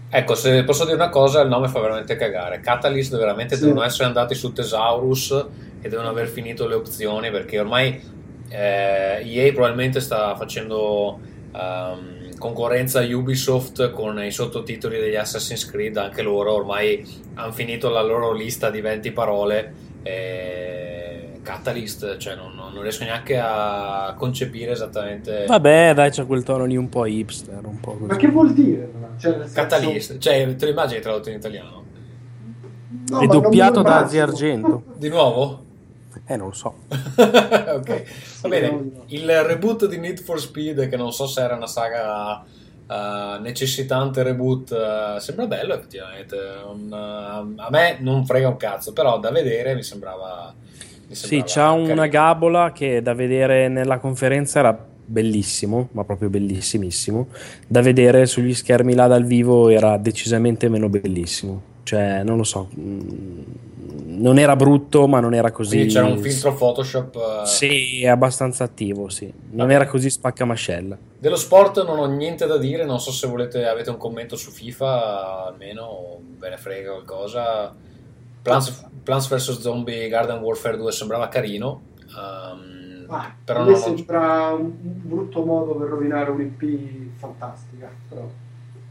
ecco, se posso dire una cosa, il nome fa veramente cagare. Catalyst veramente Sì. devono essere andati su Thesaurus e devono aver finito le opzioni perché ormai eh, EA probabilmente sta facendo ehm, concorrenza a Ubisoft con i sottotitoli degli Assassin's Creed, anche loro ormai hanno finito la loro lista di 20 parole. E Catalyst, cioè non, non- riesco neanche a concepire esattamente. Vabbè, dai, c'è quel tono lì un po' hipster, un po' Ma che vuol dire? Cioè, senso- Catalyst, cioè te lo immagini tradotto in italiano? No, È doppiato da. Azi Argento. Di nuovo? Eh, non lo so. ok, va bene. Il reboot di Need for Speed, che non so se era una saga eh, necessitante reboot, eh, sembra bello effettivamente. Un, eh, a me non frega un cazzo, però da vedere mi sembrava. mi Sì, c'ha una carino. gabola che da vedere nella conferenza era bellissimo, ma proprio bellissimissimo. Da vedere sugli schermi là dal vivo era decisamente meno bellissimo. Cioè, non lo so, mm, non era brutto, ma non era così. Quindi c'era un filtro Photoshop. eh, Sì, è abbastanza attivo, sì. Non era così spaccamascella. Dello sport non ho niente da dire, non so se volete, avete un commento su FIFA, almeno o ve ne frega qualcosa. Plants, Plants vs Zombie Garden Warfare 2 sembrava carino, ehm, Ah, però non me ho- sembra un un brutto modo per rovinare un'IP fantastica. Però.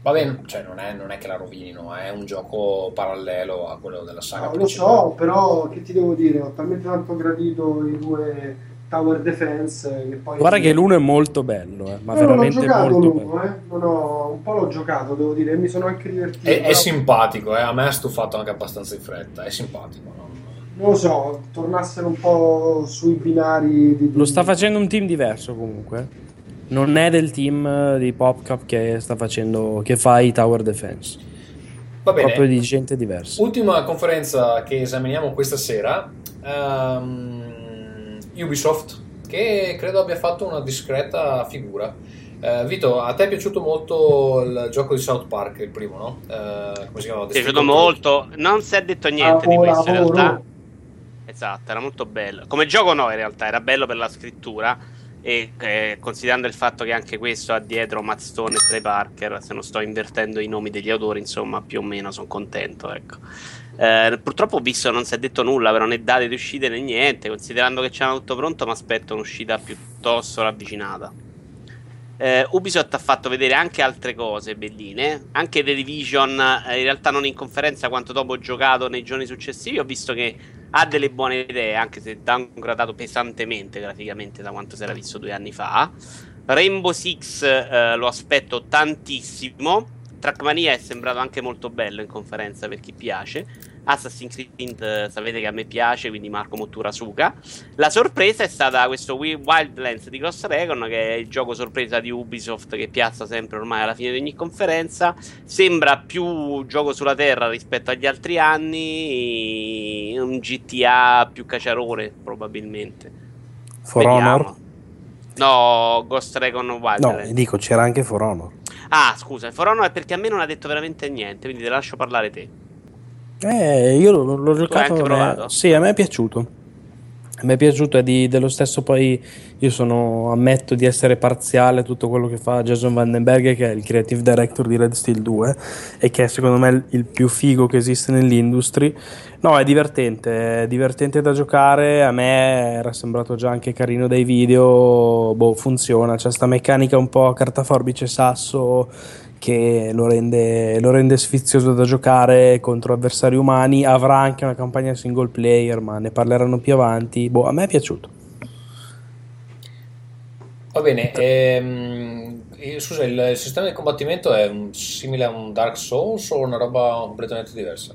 Va bene, cioè non è, non è che la rovinino, è un gioco parallelo a quello della saga No, lo so, però che ti devo dire? Ho talmente tanto gradito i due Tower Defense che poi. Guarda che l'uno è molto bello, eh, ma non ho veramente giocato molto bello. l'uno, eh. non ho, un po' l'ho giocato, devo dire, e mi sono anche divertito. È, è però simpatico, eh, a me ha stufato anche abbastanza in fretta, è simpatico. no? non lo so, tornassero un po' sui binari di. Lo sta facendo un team diverso comunque. Non è del team eh, di PopCap che sta facendo che fa i Tower Defense. Va bene, Proprio di gente diversa. ultima conferenza che esaminiamo questa sera, ehm, Ubisoft, che credo abbia fatto una discreta figura. Eh, Vito, a te è piaciuto molto il gioco di South Park, il primo, no? Eh, come si chiama? Mi è piaciuto molto. Non si è detto niente di Lavoro, questo in realtà. Esatto, era molto bello. Come gioco no, in realtà, era bello per la scrittura. E eh, considerando il fatto che anche questo ha dietro Matt e Trey Parker, se non sto invertendo i nomi degli autori, insomma, più o meno sono contento. Ecco. Eh, purtroppo ho visto non si è detto nulla, però né date di uscite né niente. Considerando che c'era tutto pronto, mi aspetto un'uscita piuttosto ravvicinata. Eh, Ubisoft ha fatto vedere anche altre cose belline, anche The Division, eh, in realtà non in conferenza quanto dopo ho giocato nei giorni successivi, ho visto che ha delle buone idee, anche se downgradato pesantemente graficamente da quanto si era visto due anni fa. Rainbow Six eh, lo aspetto tantissimo. Trackmania è sembrato anche molto bello in conferenza per chi piace. Assassin's Creed eh, sapete che a me piace, quindi Marco Motturasuka. La sorpresa è stata questo Wi- Wildlands di Ghost Recon, che è il gioco sorpresa di Ubisoft che piazza sempre ormai alla fine di ogni conferenza. Sembra più gioco sulla terra rispetto agli altri anni, un GTA più caciarone probabilmente. For Vediamo. Honor? No, Ghost Recon No, Wildlands. dico, c'era anche For Honor. Ah, scusa, For Honor è perché a me non ha detto veramente niente, quindi te lascio parlare te. Eh, io l'ho, l'ho giocato. anche me- provato? sì, a me è piaciuto. A me è piaciuto, è di- dello stesso. Poi io sono, ammetto di essere parziale a tutto quello che fa Jason Vandenberg, che è il creative director di Red Steel 2 e che è secondo me il, il più figo che esiste nell'industry. No, è divertente, è divertente da giocare. A me era sembrato già anche carino dai video. Boh, funziona. C'è sta meccanica un po' carta forbice sasso che lo rende, lo rende sfizioso da giocare contro avversari umani. Avrà anche una campagna single player, ma ne parleranno più avanti. Boh, a me è piaciuto. Va bene, ehm, eh, scusa, il, sistema di combattimento è simile a un Dark Souls o una roba completamente diversa?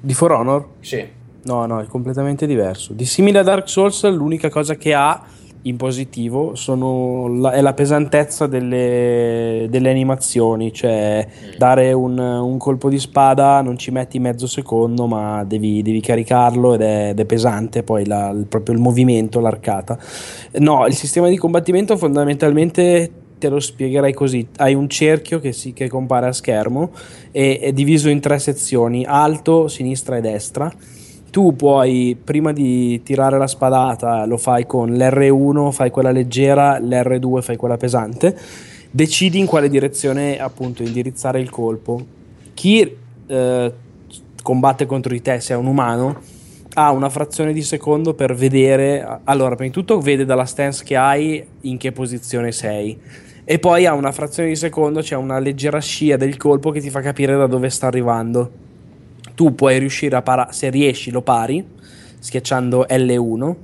Di For Honor? Sì. No, no, è completamente diverso. Di simile a Dark Souls, l'unica cosa che ha in positivo sono la- è la pesantezza delle, delle animazioni, cioè dare un, un colpo di spada non ci metti mezzo secondo, ma devi, devi caricarlo ed è, ed è pesante poi la- il- proprio il movimento, l'arcata. No, il sistema di combattimento fondamentalmente te lo spiegherei così: hai un cerchio che, si, che compare a schermo e è diviso in tre sezioni: alto, sinistra e destra. Tu puoi, prima di tirare la spadata, lo fai con l'R1, fai quella leggera, l'R2 fai quella pesante. Decidi in quale direzione appunto indirizzare il colpo. Chi eh, combatte contro di te, se è un umano, ha una frazione di secondo per vedere. Allora, prima di tutto vede dalla stance che hai in che posizione sei. E poi ha una frazione di secondo, c'è una leggera scia del colpo che ti fa capire da dove sta arrivando. Tu puoi riuscire a parare, se riesci lo pari, schiacciando L1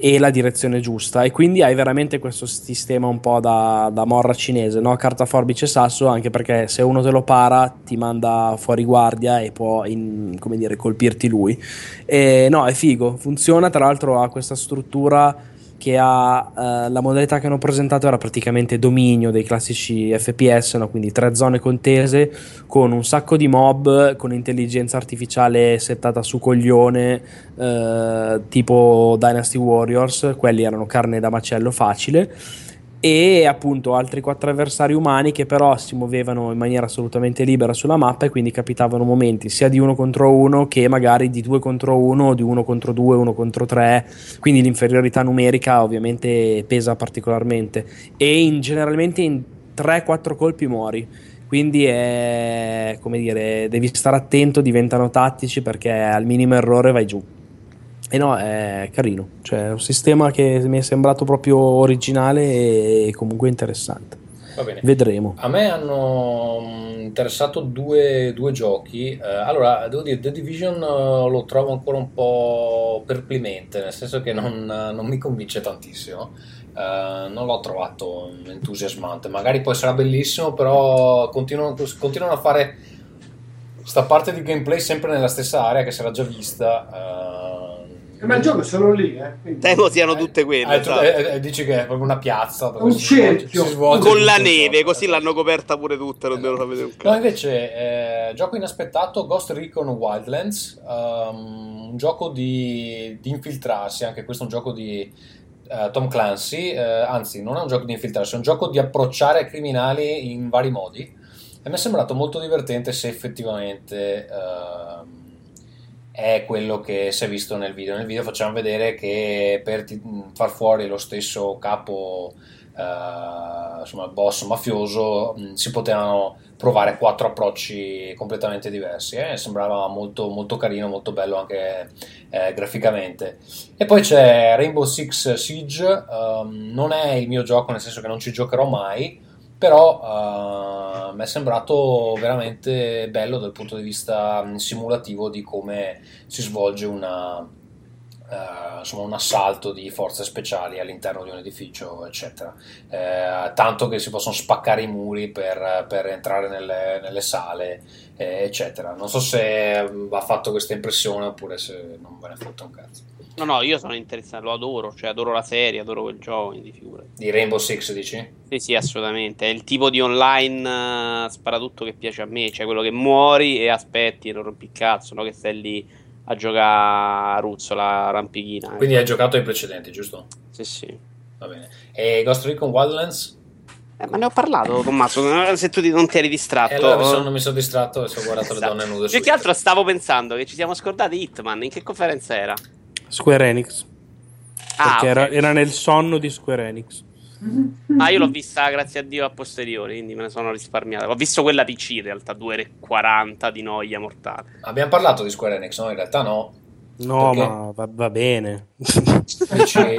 e la direzione giusta e quindi hai veramente questo sistema un po' da, da morra cinese, no? carta forbice sasso, anche perché se uno te lo para ti manda fuori guardia e può in- come dire, colpirti lui. E, no, è figo, funziona, tra l'altro ha questa struttura che ha eh, la modalità che hanno presentato era praticamente dominio dei classici FPS, no? quindi tre zone contese con un sacco di mob con intelligenza artificiale settata su coglione eh, tipo Dynasty Warriors, quelli erano carne da macello facile e appunto altri quattro avversari umani che però si muovevano in maniera assolutamente libera sulla mappa e quindi capitavano momenti sia di uno contro uno che magari di due contro uno, di uno contro due, uno contro tre, quindi l'inferiorità numerica ovviamente pesa particolarmente e in, generalmente in 3-4 colpi muori. Quindi è come dire, devi stare attento, diventano tattici perché al minimo errore vai giù. E no, è carino, cioè è un sistema che mi è sembrato proprio originale e comunque interessante. Va bene. Vedremo. A me hanno mm, interessato due, due giochi. Eh, allora, devo dire, The Division eh, lo trovo ancora un po' perplimente, nel senso che non, non mi convince tantissimo. Eh, non l'ho trovato entusiasmante. Magari poi sarà bellissimo, però continuano, continuano a fare sta parte di gameplay sempre nella stessa area che si era già vista. eh, Eh, Ma il gioco è solo lì, eh. quindi- Temo siano tutte quelle. Tu- esatto. eh, eh, dici che è proprio una piazza Un cerchio. Con la neve, così l'hanno coperta pure tutta, non devono far vedere un No, invece, eh, gioco inaspettato Ghost Recon Wildlands, um, un gioco di, di infiltrarsi, anche questo è un gioco di eh, Tom Clancy, eh, anzi non è un gioco di infiltrarsi, è un gioco di approcciare ai criminali in vari modi e mi è sembrato molto divertente se effettivamente ehm, è quello che si è visto nel video. Nel video facciamo vedere che per far fuori lo stesso capo, eh, insomma, boss mafioso, mh, si potevano provare quattro approcci completamente diversi. eh. Sembrava molto, molto carino, molto bello anche eh, graficamente. E poi c'è Rainbow Six Siege, ehm, non è il mio gioco, nel senso che non ci giocherò mai, però eh, mi è sembrato veramente bello dal punto di vista mh, simulativo di come si svolge una, eh, insomma, un assalto di forze speciali all'interno di un edificio, eccetera. Eh, tanto che si possono spaccare i muri per, per entrare nelle, nelle sale, eccetera. Non so se mm, ha fatto questa impressione oppure se non ve ne fotte un cazzo. No, no, io sono interessato, lo adoro, cioè adoro la serie, adoro quel gioco, quindi figurati. Di Rainbow Six, dici? Sì, sì, assolutamente. È il tipo di online uh, sparatutto che piace a me, cioè quello che muori e aspetti e non rompi cazzo, no? Che stai lì a giocare a ruzzola rampichina. Quindi hai giocato ai precedenti, giusto? Sì, sì. Va bene. E Ghost Recon Wildlands? Eh, ma ne ho parlato, Tommaso. Se tu non ti eri distratto. E allora mi sono, mi sono distratto e ho guardato Esatto. le donne nude. Più che altro stavo pensando che ci siamo scordati Hitman. In che conferenza era? Square Enix. Ah, Perché ok. era, era nel sonno di Square Enix. Ah, io l'ho vista grazie a Dio a posteriori, quindi me ne sono risparmiato. Ho visto quella PC in realtà, 2 ore e 40 di noia mortale. Abbiamo parlato di Square Enix, no? In realtà no. No, Perché? ma va, va bene.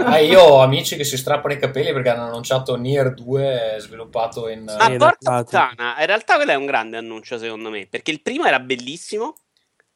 Ah, io ho amici che si strappano i capelli perché hanno annunciato Nier 2 sviluppato in... Ma Sì, porca puttana, in realtà quello è un grande annuncio secondo me, perché il primo era bellissimo,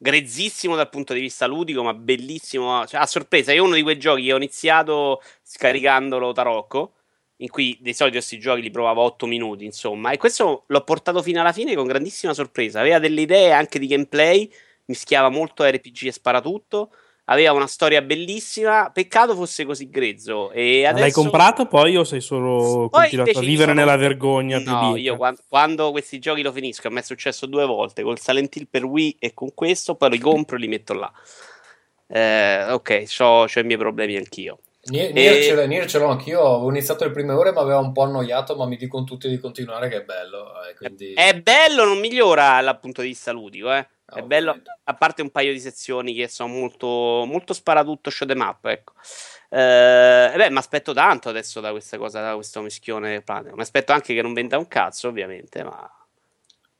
grezzissimo dal punto di vista ludico, ma bellissimo, cioè, a sorpresa, è uno di quei giochi che ho iniziato scaricandolo tarocco, in cui di solito questi giochi li provavo a 8 minuti, insomma, e questo l'ho portato fino alla fine con grandissima sorpresa, aveva delle idee anche di gameplay, mischiava molto RPG e sparatutto, aveva una storia bellissima, peccato fosse così grezzo, e adesso... L'hai comprato poi o sei solo Poi continuato a vivere sono- nella vergogna No, io quando, quando questi giochi lo finisco, a me è successo due volte, col Silent Hill per Wii e con questo, poi li compro e li metto là. Eh, ok, ho i miei problemi anch'io. Nier, E- ce l'ho- Nier ce l'ho anch'io, avevo iniziato le prime ore ma aveva un po' annoiato, ma mi dicono tutti di continuare che è bello. eh, quindi... È bello, non migliora dal punto di vista ludico, eh. È Ah, bello, ovviamente. a parte un paio di sezioni che sono molto, molto sparatutto show them up, ecco. Eh, beh, mi aspetto tanto adesso da questa cosa, da questo mischione. Mi aspetto anche che non venda un cazzo, ovviamente, ma...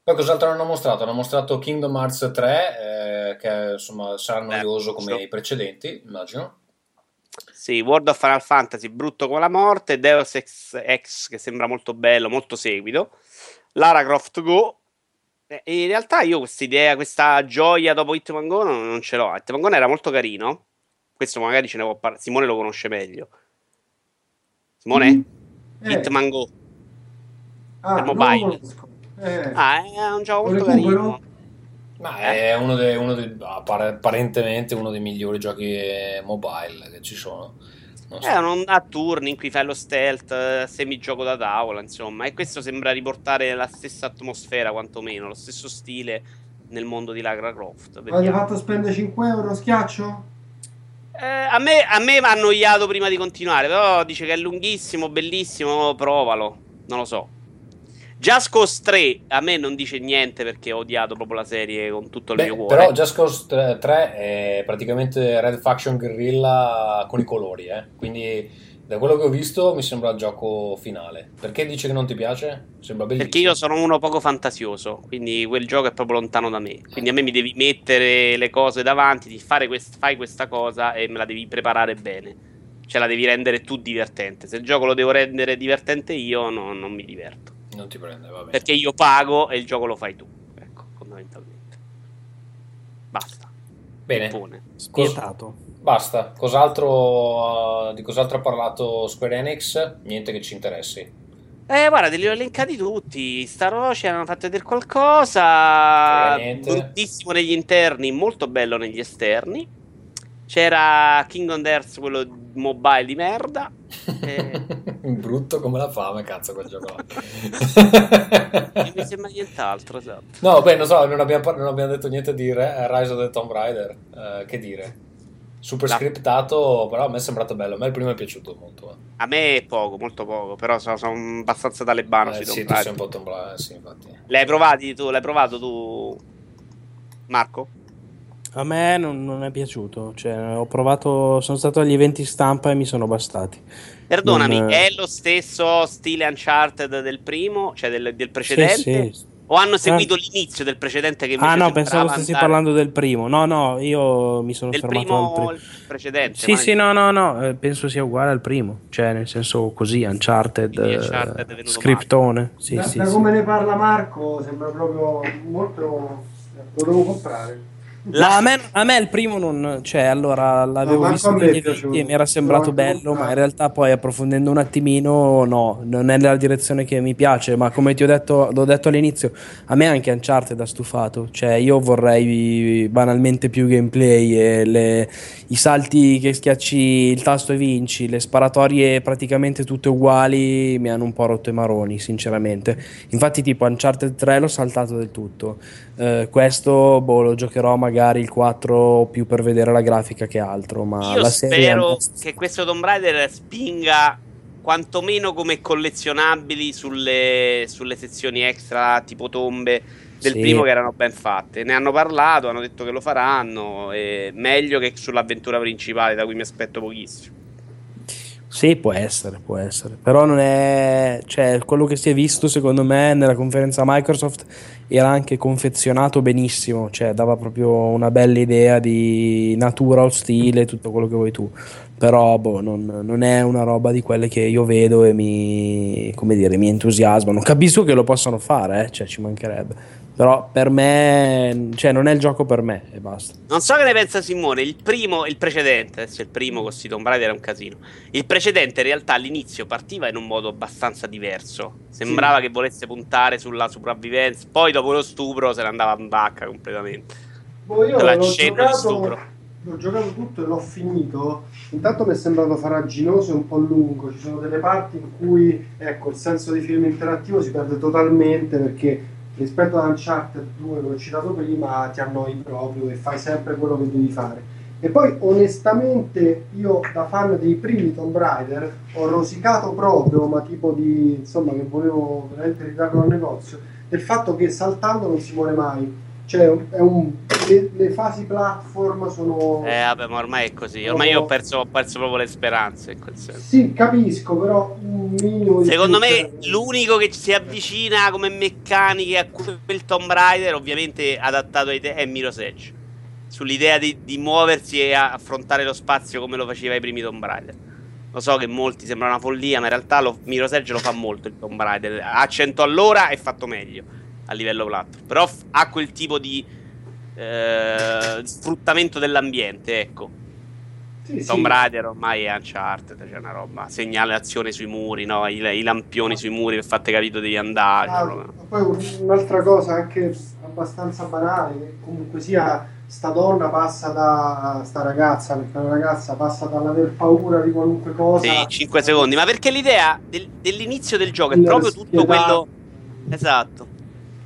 Poi cos'altro hanno mostrato? Hanno mostrato Kingdom Hearts 3, eh, che insomma sarà noioso come i precedenti, immagino. Sì, World of Final Fantasy, brutto come la morte, Deus Ex, Ex che sembra molto bello, molto seguito, Lara Croft Go. Eh, e in realtà io questa idea, questa gioia dopo Hitman Go non, non ce l'ho. Hitman Go era molto carino, questo magari ce ne può parlare, Simone lo conosce meglio. Simone? Eh, Hitman Go. ah, mobile. Eh, Ah, è un gioco molto carino. Ma Eh? è uno dei, uno dei- appare- apparentemente uno dei migliori giochi eh, mobile che ci sono. Non so. È un a turni in cui fai lo stealth, eh, semigioco da tavola, insomma. E questo sembra riportare la stessa atmosfera, quantomeno, lo stesso stile nel mondo di Lara Croft. Avete fatto spendere 5 euro schiaccio? Eh, a me, a me mi ha annoiato prima di continuare, però dice che è lunghissimo, bellissimo, provalo. Non lo so. Just Cause 3 a me non dice niente perché ho odiato proprio la serie con tutto il Beh, mio cuore. però Just Cause 3 è praticamente Red Faction Guerrilla con i colori, eh. quindi da quello che ho visto mi sembra il gioco finale. Perché dici che non ti piace? Sembra bellissimo. Perché io sono uno poco fantasioso, quindi quel gioco è proprio lontano da me. Quindi a me mi devi mettere le cose davanti, di fare quest- fai questa cosa e me la devi preparare bene. Cioè la devi rendere tu divertente. Se il gioco lo devo rendere divertente io, no- non mi diverto. Non ti prende, va bene. Perché io pago e il gioco lo fai tu. Ecco, fondamentalmente. Basta. Bene, Pone. Spietato. basta. Cos'altro, uh, di cos'altro ha parlato Square Enix? Niente che ci interessi. Eh, guarda, te li ho elencati tutti. Star Ocean hanno fatto vedere qualcosa. Eh. Bruttissimo negli interni, molto bello negli esterni. C'era Kingdom Hearts, quello mobile di merda. Eh, Brutto come la fame, cazzo, quel gioco non mi sembra nient'altro, esatto. No, beh, non so, non abbiamo, par- non abbiamo detto niente di Re- Rise of the Tomb Raider. Eh, che dire? Super La- scriptato, però a me è sembrato bello. A me il primo è piaciuto molto. eh. A me è poco, molto poco. Però sono, sono abbastanza talebano Eh, sì, tu sei un po' Tomb Raider, sì, infatti. L'hai provati tu? L'hai provato tu, Marco? A me non, non è piaciuto. Cioè, ho provato, sono stato agli eventi stampa e mi sono bastati. Perdonami, Non- è lo stesso stile Uncharted del primo, cioè del, del precedente? Sì, sì. O hanno seguito l'inizio del precedente che Ah no, pensavo stessi andare parlando del primo. No, no, io mi sono del fermato primo al primo. il precedente. Sì, sì, no, no, no, eh, penso sia uguale al primo. Cioè, nel senso così, Uncharted, eh, Uncharted venuto scriptone. Sì, da, sì, da sì. come ne parla Marco sembra proprio molto... lo devo comprare. Ma a me, a me il primo non. Cioè, allora l'avevo manco visto negli eventi e mi era sembrato bello, ma in realtà poi approfondendo un attimino, no, non è nella direzione che mi piace. Ma come ti ho detto, l'ho detto all'inizio, a me anche Uncharted ha stufato. Cioè, io vorrei banalmente più gameplay e le- i salti che schiacci il tasto e vinci, le sparatorie praticamente tutte uguali mi hanno un po' rotto i maroni, sinceramente. Infatti, tipo Uncharted 3 l'ho saltato del tutto. Eh, questo boh, lo giocherò magari il 4 più per vedere la grafica che altro. Ma Io la serie spero che questo Tomb Raider spinga quantomeno come collezionabili sulle, sulle sezioni extra tipo tombe del Sì. primo che erano ben fatte. Ne hanno parlato, hanno detto che lo faranno. Meglio che sull'avventura principale, da cui mi aspetto pochissimo. Sì, può essere, può essere. Però non è. Cioè, quello che si è visto, secondo me, nella conferenza Microsoft era anche confezionato benissimo. Cioè, dava proprio una bella idea di natura ostile, tutto quello che vuoi tu. Però, boh, non, non è una roba di quelle che io vedo e mi. come dire, mi entusiasmano. Capisco che lo possano fare, eh, cioè, ci mancherebbe. Però per me, cioè, non è il gioco per me e basta. Non so che ne pensa Simone. Il primo, il precedente, adesso il primo con sti Tomb Raider era un casino. Il precedente in realtà all'inizio partiva in un modo abbastanza diverso. Sembrava che volesse puntare sulla sopravvivenza. Poi dopo lo stupro se ne andava in vacca completamente. Boh, io La l'ho scena di giocato, stupro. l'ho giocato tutto e l'ho finito. Intanto mi è sembrato faraginoso e un po' lungo. Ci sono delle parti in cui ecco, il senso di film interattivo si perde totalmente perché rispetto ad Uncharted 2 che ho citato prima ti annoi proprio e fai sempre quello che devi fare. E poi onestamente io da fan dei primi Tomb Raider ho rosicato proprio, ma tipo di insomma che volevo veramente ridarlo al negozio, del fatto che saltando non si muore mai. Cioè, è un, le, le fasi platform sono. Eh, vabbè, ma ormai è così. Ormai io ho perso, ho perso proprio le speranze in quel senso. Sì, capisco, però un minimo di. Secondo me l'unico che ci si avvicina come meccaniche a quel Tomb Raider, ovviamente adattato ai te, è Mirror's Edge. Sull'idea di, di muoversi e affrontare lo spazio come lo faceva i primi Tomb Raider. Lo so che molti sembra una follia, ma in realtà lo, Mirror's Edge lo fa molto il Tomb Raider. A 100 all'ora è fatto meglio a livello platform. Però f- ha quel tipo di eh, sfruttamento dell'ambiente, ecco. Sì, sì. Tomb Raider ormai è Uncharted, c'è una roba, segnalazione sui muri, no? I, i lampioni sui muri per fate capito devi andare. Ah, cioè, proprio- poi un- un'altra cosa anche abbastanza banale, che comunque sia sta donna passa da sta ragazza, perché una ragazza passa dall'aver paura di qualunque cosa. Sì, 5 secondi, ma perché l'idea del- dell'inizio del gioco è proprio tutto quello... Esatto.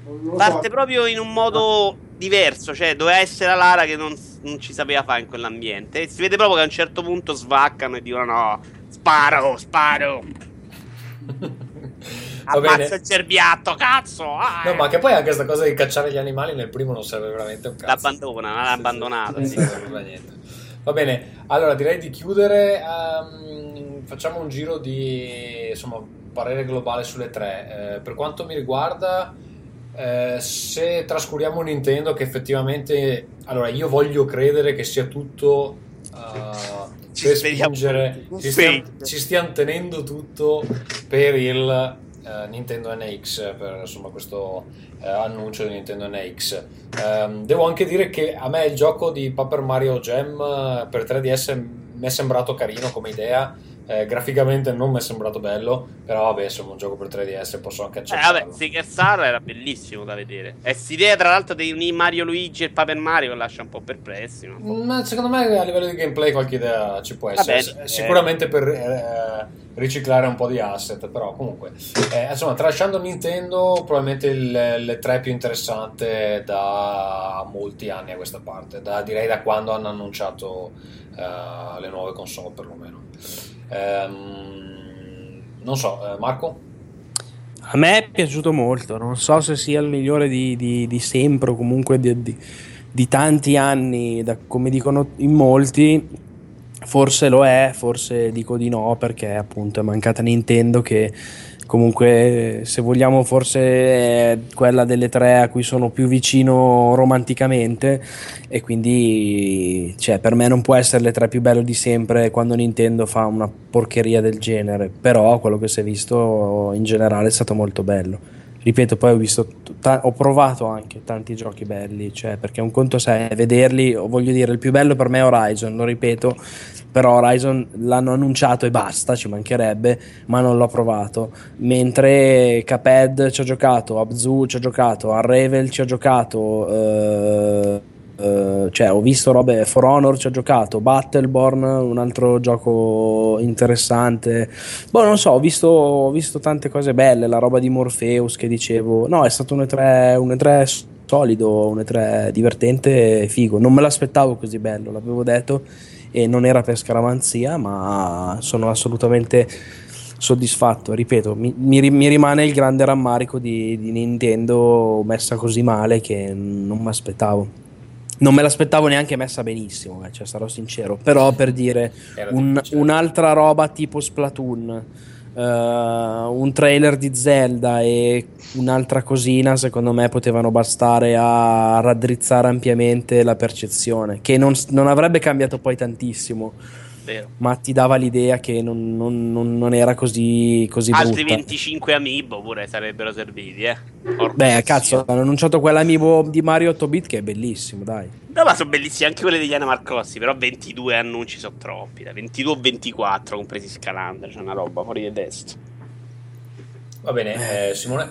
Lo so. Parte proprio in un modo diverso, cioè doveva essere la Lara che non, non ci sapeva fare in quell'ambiente. E si vede proprio che a un certo punto svaccano e dicono no, sparo, sparo, ammazza il cerbiatto, cazzo! ah, No, eh. ma che poi anche questa cosa di cacciare gli animali nel primo non serve veramente un cazzo. L'abbandona, l'ha abbandonata. Non sì. a niente. Va bene, allora direi di chiudere. ehm, facciamo un giro di insomma, parere globale sulle tre. Eh, per quanto mi riguarda, eh, se trascuriamo Nintendo, che effettivamente allora io voglio credere che sia tutto eh, Ci per spingere, ci, Sì. stiamo, ci stiamo tenendo tutto per il eh, Nintendo NX, per insomma questo eh, annuncio di Nintendo NX. Ehm, devo anche dire che a me il gioco di Paper Mario Gem eh, per 3DS mi è sembrato carino come idea. Eh, graficamente non mi è sembrato bello, però vabbè, insomma, un gioco per 3DS posso anche Eh, accettarlo. vabbè, Sticker Star era bellissimo da vedere. E quest'idea, tra l'altro, dei Mario Luigi e Paper Mario lascia un po' perplessi. ma- Ma secondo me a livello di gameplay qualche idea ci può essere. bene, S- Sicuramente per eh, riciclare un po' di asset, però comunque. Eh, insomma, tralasciando Nintendo, probabilmente il, le tre più interessante da molti anni a questa parte, da, direi da quando hanno annunciato eh, le nuove console perlomeno. Ehm, non so, eh, Marco? A me è piaciuto molto, non so se sia il migliore di, di- di sempre o comunque di, di- di tanti anni, da- come dicono in molti, forse lo è, forse dico di no perché appunto è mancata Nintendo che comunque se vogliamo forse è quella delle tre a cui sono più vicino romanticamente e quindi cioè, per me non può essere le tre più belle di sempre quando Nintendo fa una porcheria del genere però quello che si è visto in generale è stato molto bello. Ripeto poi ho visto ta- ho provato anche tanti giochi belli, cioè, perché un conto se vederli, voglio dire, il più bello per me è Horizon, lo ripeto, però Horizon l'hanno annunciato e basta, ci mancherebbe, ma non l'ho provato. Mentre Caped ci ho giocato, Abzu ci ho giocato, Unravel ci ho giocato, eh, eh, cioè ho visto robe, For Honor ci ho giocato, Battleborn, un altro gioco interessante. Boh, non so, ho visto, ho visto tante cose belle, la roba di Morpheus che dicevo. No, è stato un E3, un E3 solido, un E3 divertente e figo. Non me l'aspettavo così bello, l'avevo detto e non era per scaramanzia, ma sono assolutamente soddisfatto. Ripeto, mi, mi mi rimane il grande rammarico di, di Nintendo messa così male che non mi aspettavo. Non me l'aspettavo neanche messa benissimo, eh, cioè, sarò sincero. Però per dire un- un'altra roba tipo Splatoon, eh, un trailer di Zelda e un'altra cosina, secondo me potevano bastare a raddrizzare ampiamente la percezione, che non, non avrebbe cambiato poi tantissimo, Vero. ma ti dava l'idea che non, non- non- non era così, così Altri brutta. 25 amiibo pure sarebbero serviti, eh. Porca Beh, cazzo, hanno annunciato quell'amiibo di Mario 8-bit che è bellissimo, dai. No, ma sono bellissimi anche quelli degli Animal Crossing, però 22 annunci sono troppi, dai. 22 o 24 compresi Scalander, c'è una roba fuori di testa. Va bene, eh, Simone?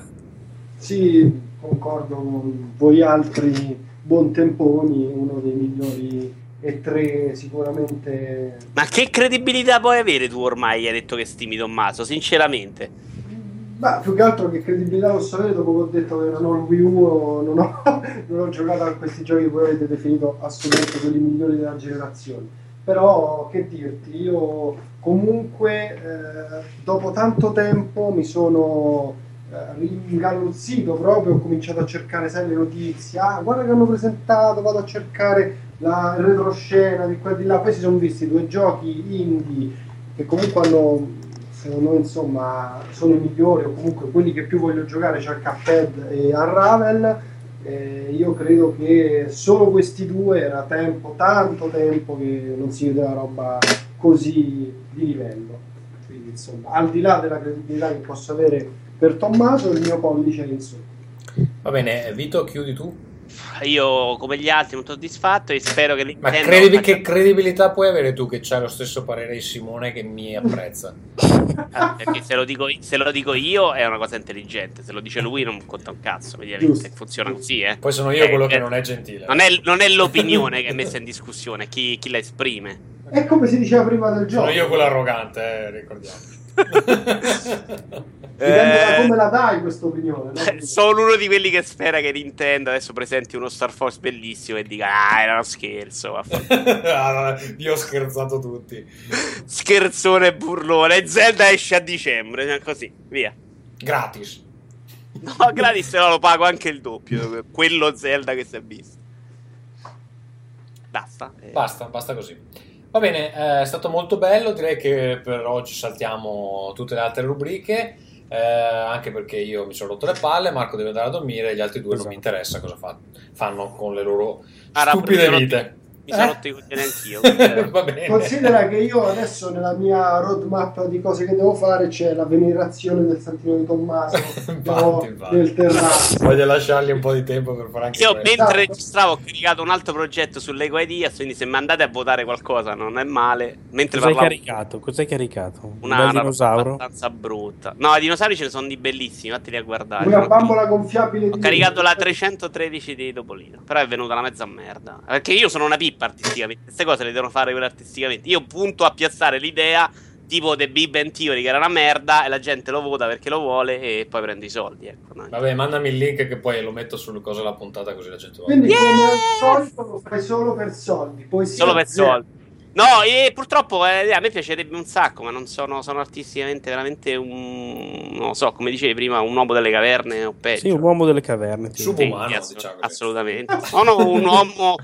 Sì, concordo con voi altri, buon temponi, uno dei migliori e tre sicuramente Ma che credibilità puoi avere tu ormai, hai detto che stimi Tommaso, sinceramente? Ma più che altro che credibilità posso avere dopo che ho detto che non ho il Wii U, non ho, non ho giocato a questi giochi che voi avete definito assolutamente quelli migliori della generazione. Però che dirti, io comunque eh, dopo tanto tempo mi sono eh, ringalluzzito proprio, ho cominciato a cercare sai le notizie, ah guarda che hanno presentato, vado a cercare la retroscena di qua e di là, poi si sono visti due giochi indie che comunque hanno secondo me insomma sono i migliori o comunque quelli che più voglio giocare cioè Cuphead e Unravel. Eh, io credo che solo questi due era tempo tanto tempo che non si vedeva roba così di livello. Quindi insomma al di là della credibilità che posso avere per Tommaso il mio pollice è in su. Va bene, Vito, chiudi tu. Io, come gli altri, molto soddisfatto e spero che Ma Nintendo credibi- faccia- che credibilità puoi avere tu che c'hai lo stesso parere di Simone che mi apprezza? Ah, perché se lo, dico, se lo dico io è una cosa intelligente, se lo dice lui non conta un cazzo, mediamente funziona così, eh. Poi sono io Eh, quello che eh, non è gentile. Non è, non è l'opinione che è messa in discussione, è chi, chi la esprime. è come si diceva prima del gioco Sono io quello arrogante, eh, ricordiamo. Dipende da Eh, come la dai questa opinione no? Sono uno di quelli che spera che Nintendo adesso presenti uno Star Force bellissimo e dica Ah, era uno scherzo vaffanculo." Ah, io ho scherzato tutti. Scherzone burlone E Zelda esce a dicembre cioè Così, via Gratis. No, gratis no, lo pago anche il doppio Quello Zelda che si è visto Basta eh. Basta, basta così. Va bene, eh, è stato molto bello. Direi che per oggi saltiamo tutte le altre rubriche. eh, anche perché io mi sono rotto le palle. Marco deve andare a dormire. Gli altri due non Esatto. mi interessa cosa fa- fanno con le loro Ah, stupide vite. Mi sono Eh? rotto i coglioni anch'io. Considera che io adesso nella mia roadmap di cose che devo fare c'è la venerazione del Santino di Tommaso Infatti, infatti. del terrazzo. Voglio lasciargli un po' di tempo per fare anche Io questo. mentre Esatto. registravo ho caricato un altro progetto su Lego Ideas, quindi se mandate a votare qualcosa non è male. Mentre Cos'hai parlavo caricato? Cos'hai caricato? Un una roba dinosauro? abbastanza brutta. No, i dinosauri ce ne sono di bellissimi, vatteli a guardare. Una Ho- bambola gonfiabile Ho di caricato la 313 di Topolino, però è venuta una mezza merda. Perché io sono una pippa artisticamente, queste cose le devono fare artisticamente. Io punto a piazzare l'idea tipo The Big Bang Theory che era una merda e la gente lo vota perché lo vuole e poi prende i soldi, ecco. no? Vabbè, mandami il link che poi lo metto sulle cose della puntata così la gente lo Quindi Yeah! come al solito lo fai solo per soldi. Poesia Solo per zero. soldi. No, e purtroppo eh, a me piacerebbe un sacco, ma non sono, sono artisticamente veramente un. Non so, come dicevi prima, un uomo delle caverne o peggio. Sì, un uomo delle caverne. tipo. Sub- Sì, diciamo assolutamente. Sono un uomo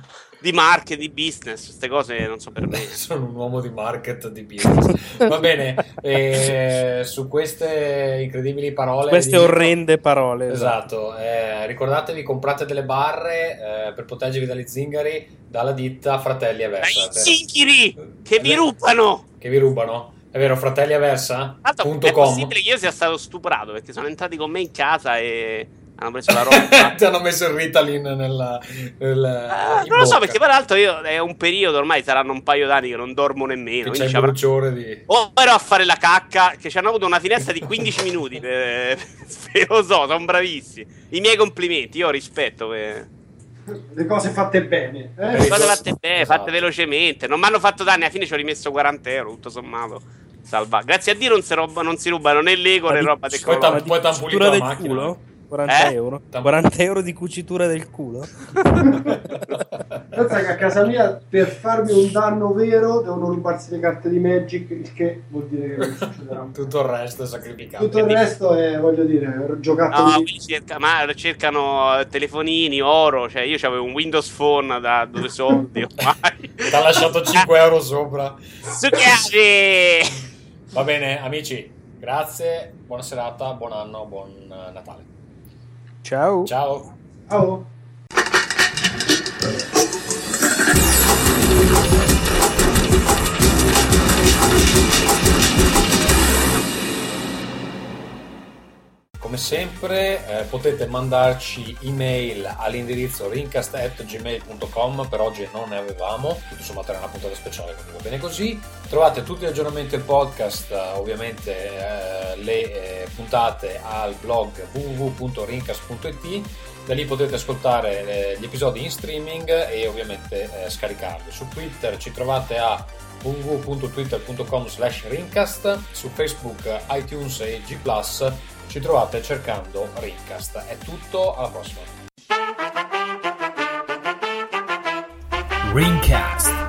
di marketing, di business, queste cose non so per me. Sono un uomo di market di business. Va bene, e su queste incredibili parole. Queste di- orrende parole. Esatto, eh, ricordatevi, comprate delle barre eh, per proteggervi dagli zingari dalla ditta Fratelli Dai Aversa. per- zingari che vi Eh, rubano! Che vi rubano? È vero, fratelli Tanto è Aversa.com possibile che io sia stato stuprato perché sono entrati con me in casa e hanno preso la roba. Ti hanno messo il Ritalin nella, nella Ah, in non lo so perché peraltro io è un periodo ormai saranno un paio d'anni che non dormo nemmeno Che c'è avrà- bruciore di... o ero a fare la cacca che ci hanno avuto una finestra di 15 minuti per... lo so sono bravissimi i miei complimenti io ho rispetto per... Le cose fatte bene. Eh? i cose tuoi- fatte bene esatto. fatte velocemente non mi hanno fatto danni alla fine ci ho rimesso 40 euro tutto sommato salva grazie a Dio non si, roba- non si rubano né Lego né roba del poi t'han cucitura pulito la macchina. culo? 40 Eh? euro? Tam- 40 euro di cucitura del culo? Pensa che a casa mia per farmi un danno vero devono rubarsi le carte di Magic, il che vuol dire che non succederà. Tutto il resto è sacrificato. Tutto il resto è, voglio dire, No, giocattoli. quelli cerca- ma cercano eh, telefonini, oro. Cioè, io avevo un Windows Phone da due soldi ormai. Ti ha lasciato 5 euro sopra. Su chiave! Va bene, amici, grazie, buona serata, buon anno, buon eh, Natale. Ciao. Ciao. Ciao. Come sempre eh, potete mandarci email all'indirizzo rincast.gmail.com per oggi non ne avevamo, tutto sommato era una puntata speciale, quindi va bene così. Trovate tutti gli aggiornamenti del podcast, eh, ovviamente eh, le eh, puntate al blog www.rincast.it, da lì potete ascoltare eh, gli episodi in streaming e ovviamente eh, scaricarli. Su Twitter ci trovate a www.twitter.com slash su Facebook, iTunes e G+, ci trovate cercando Rincast. È tutto, alla prossima. Ringcast.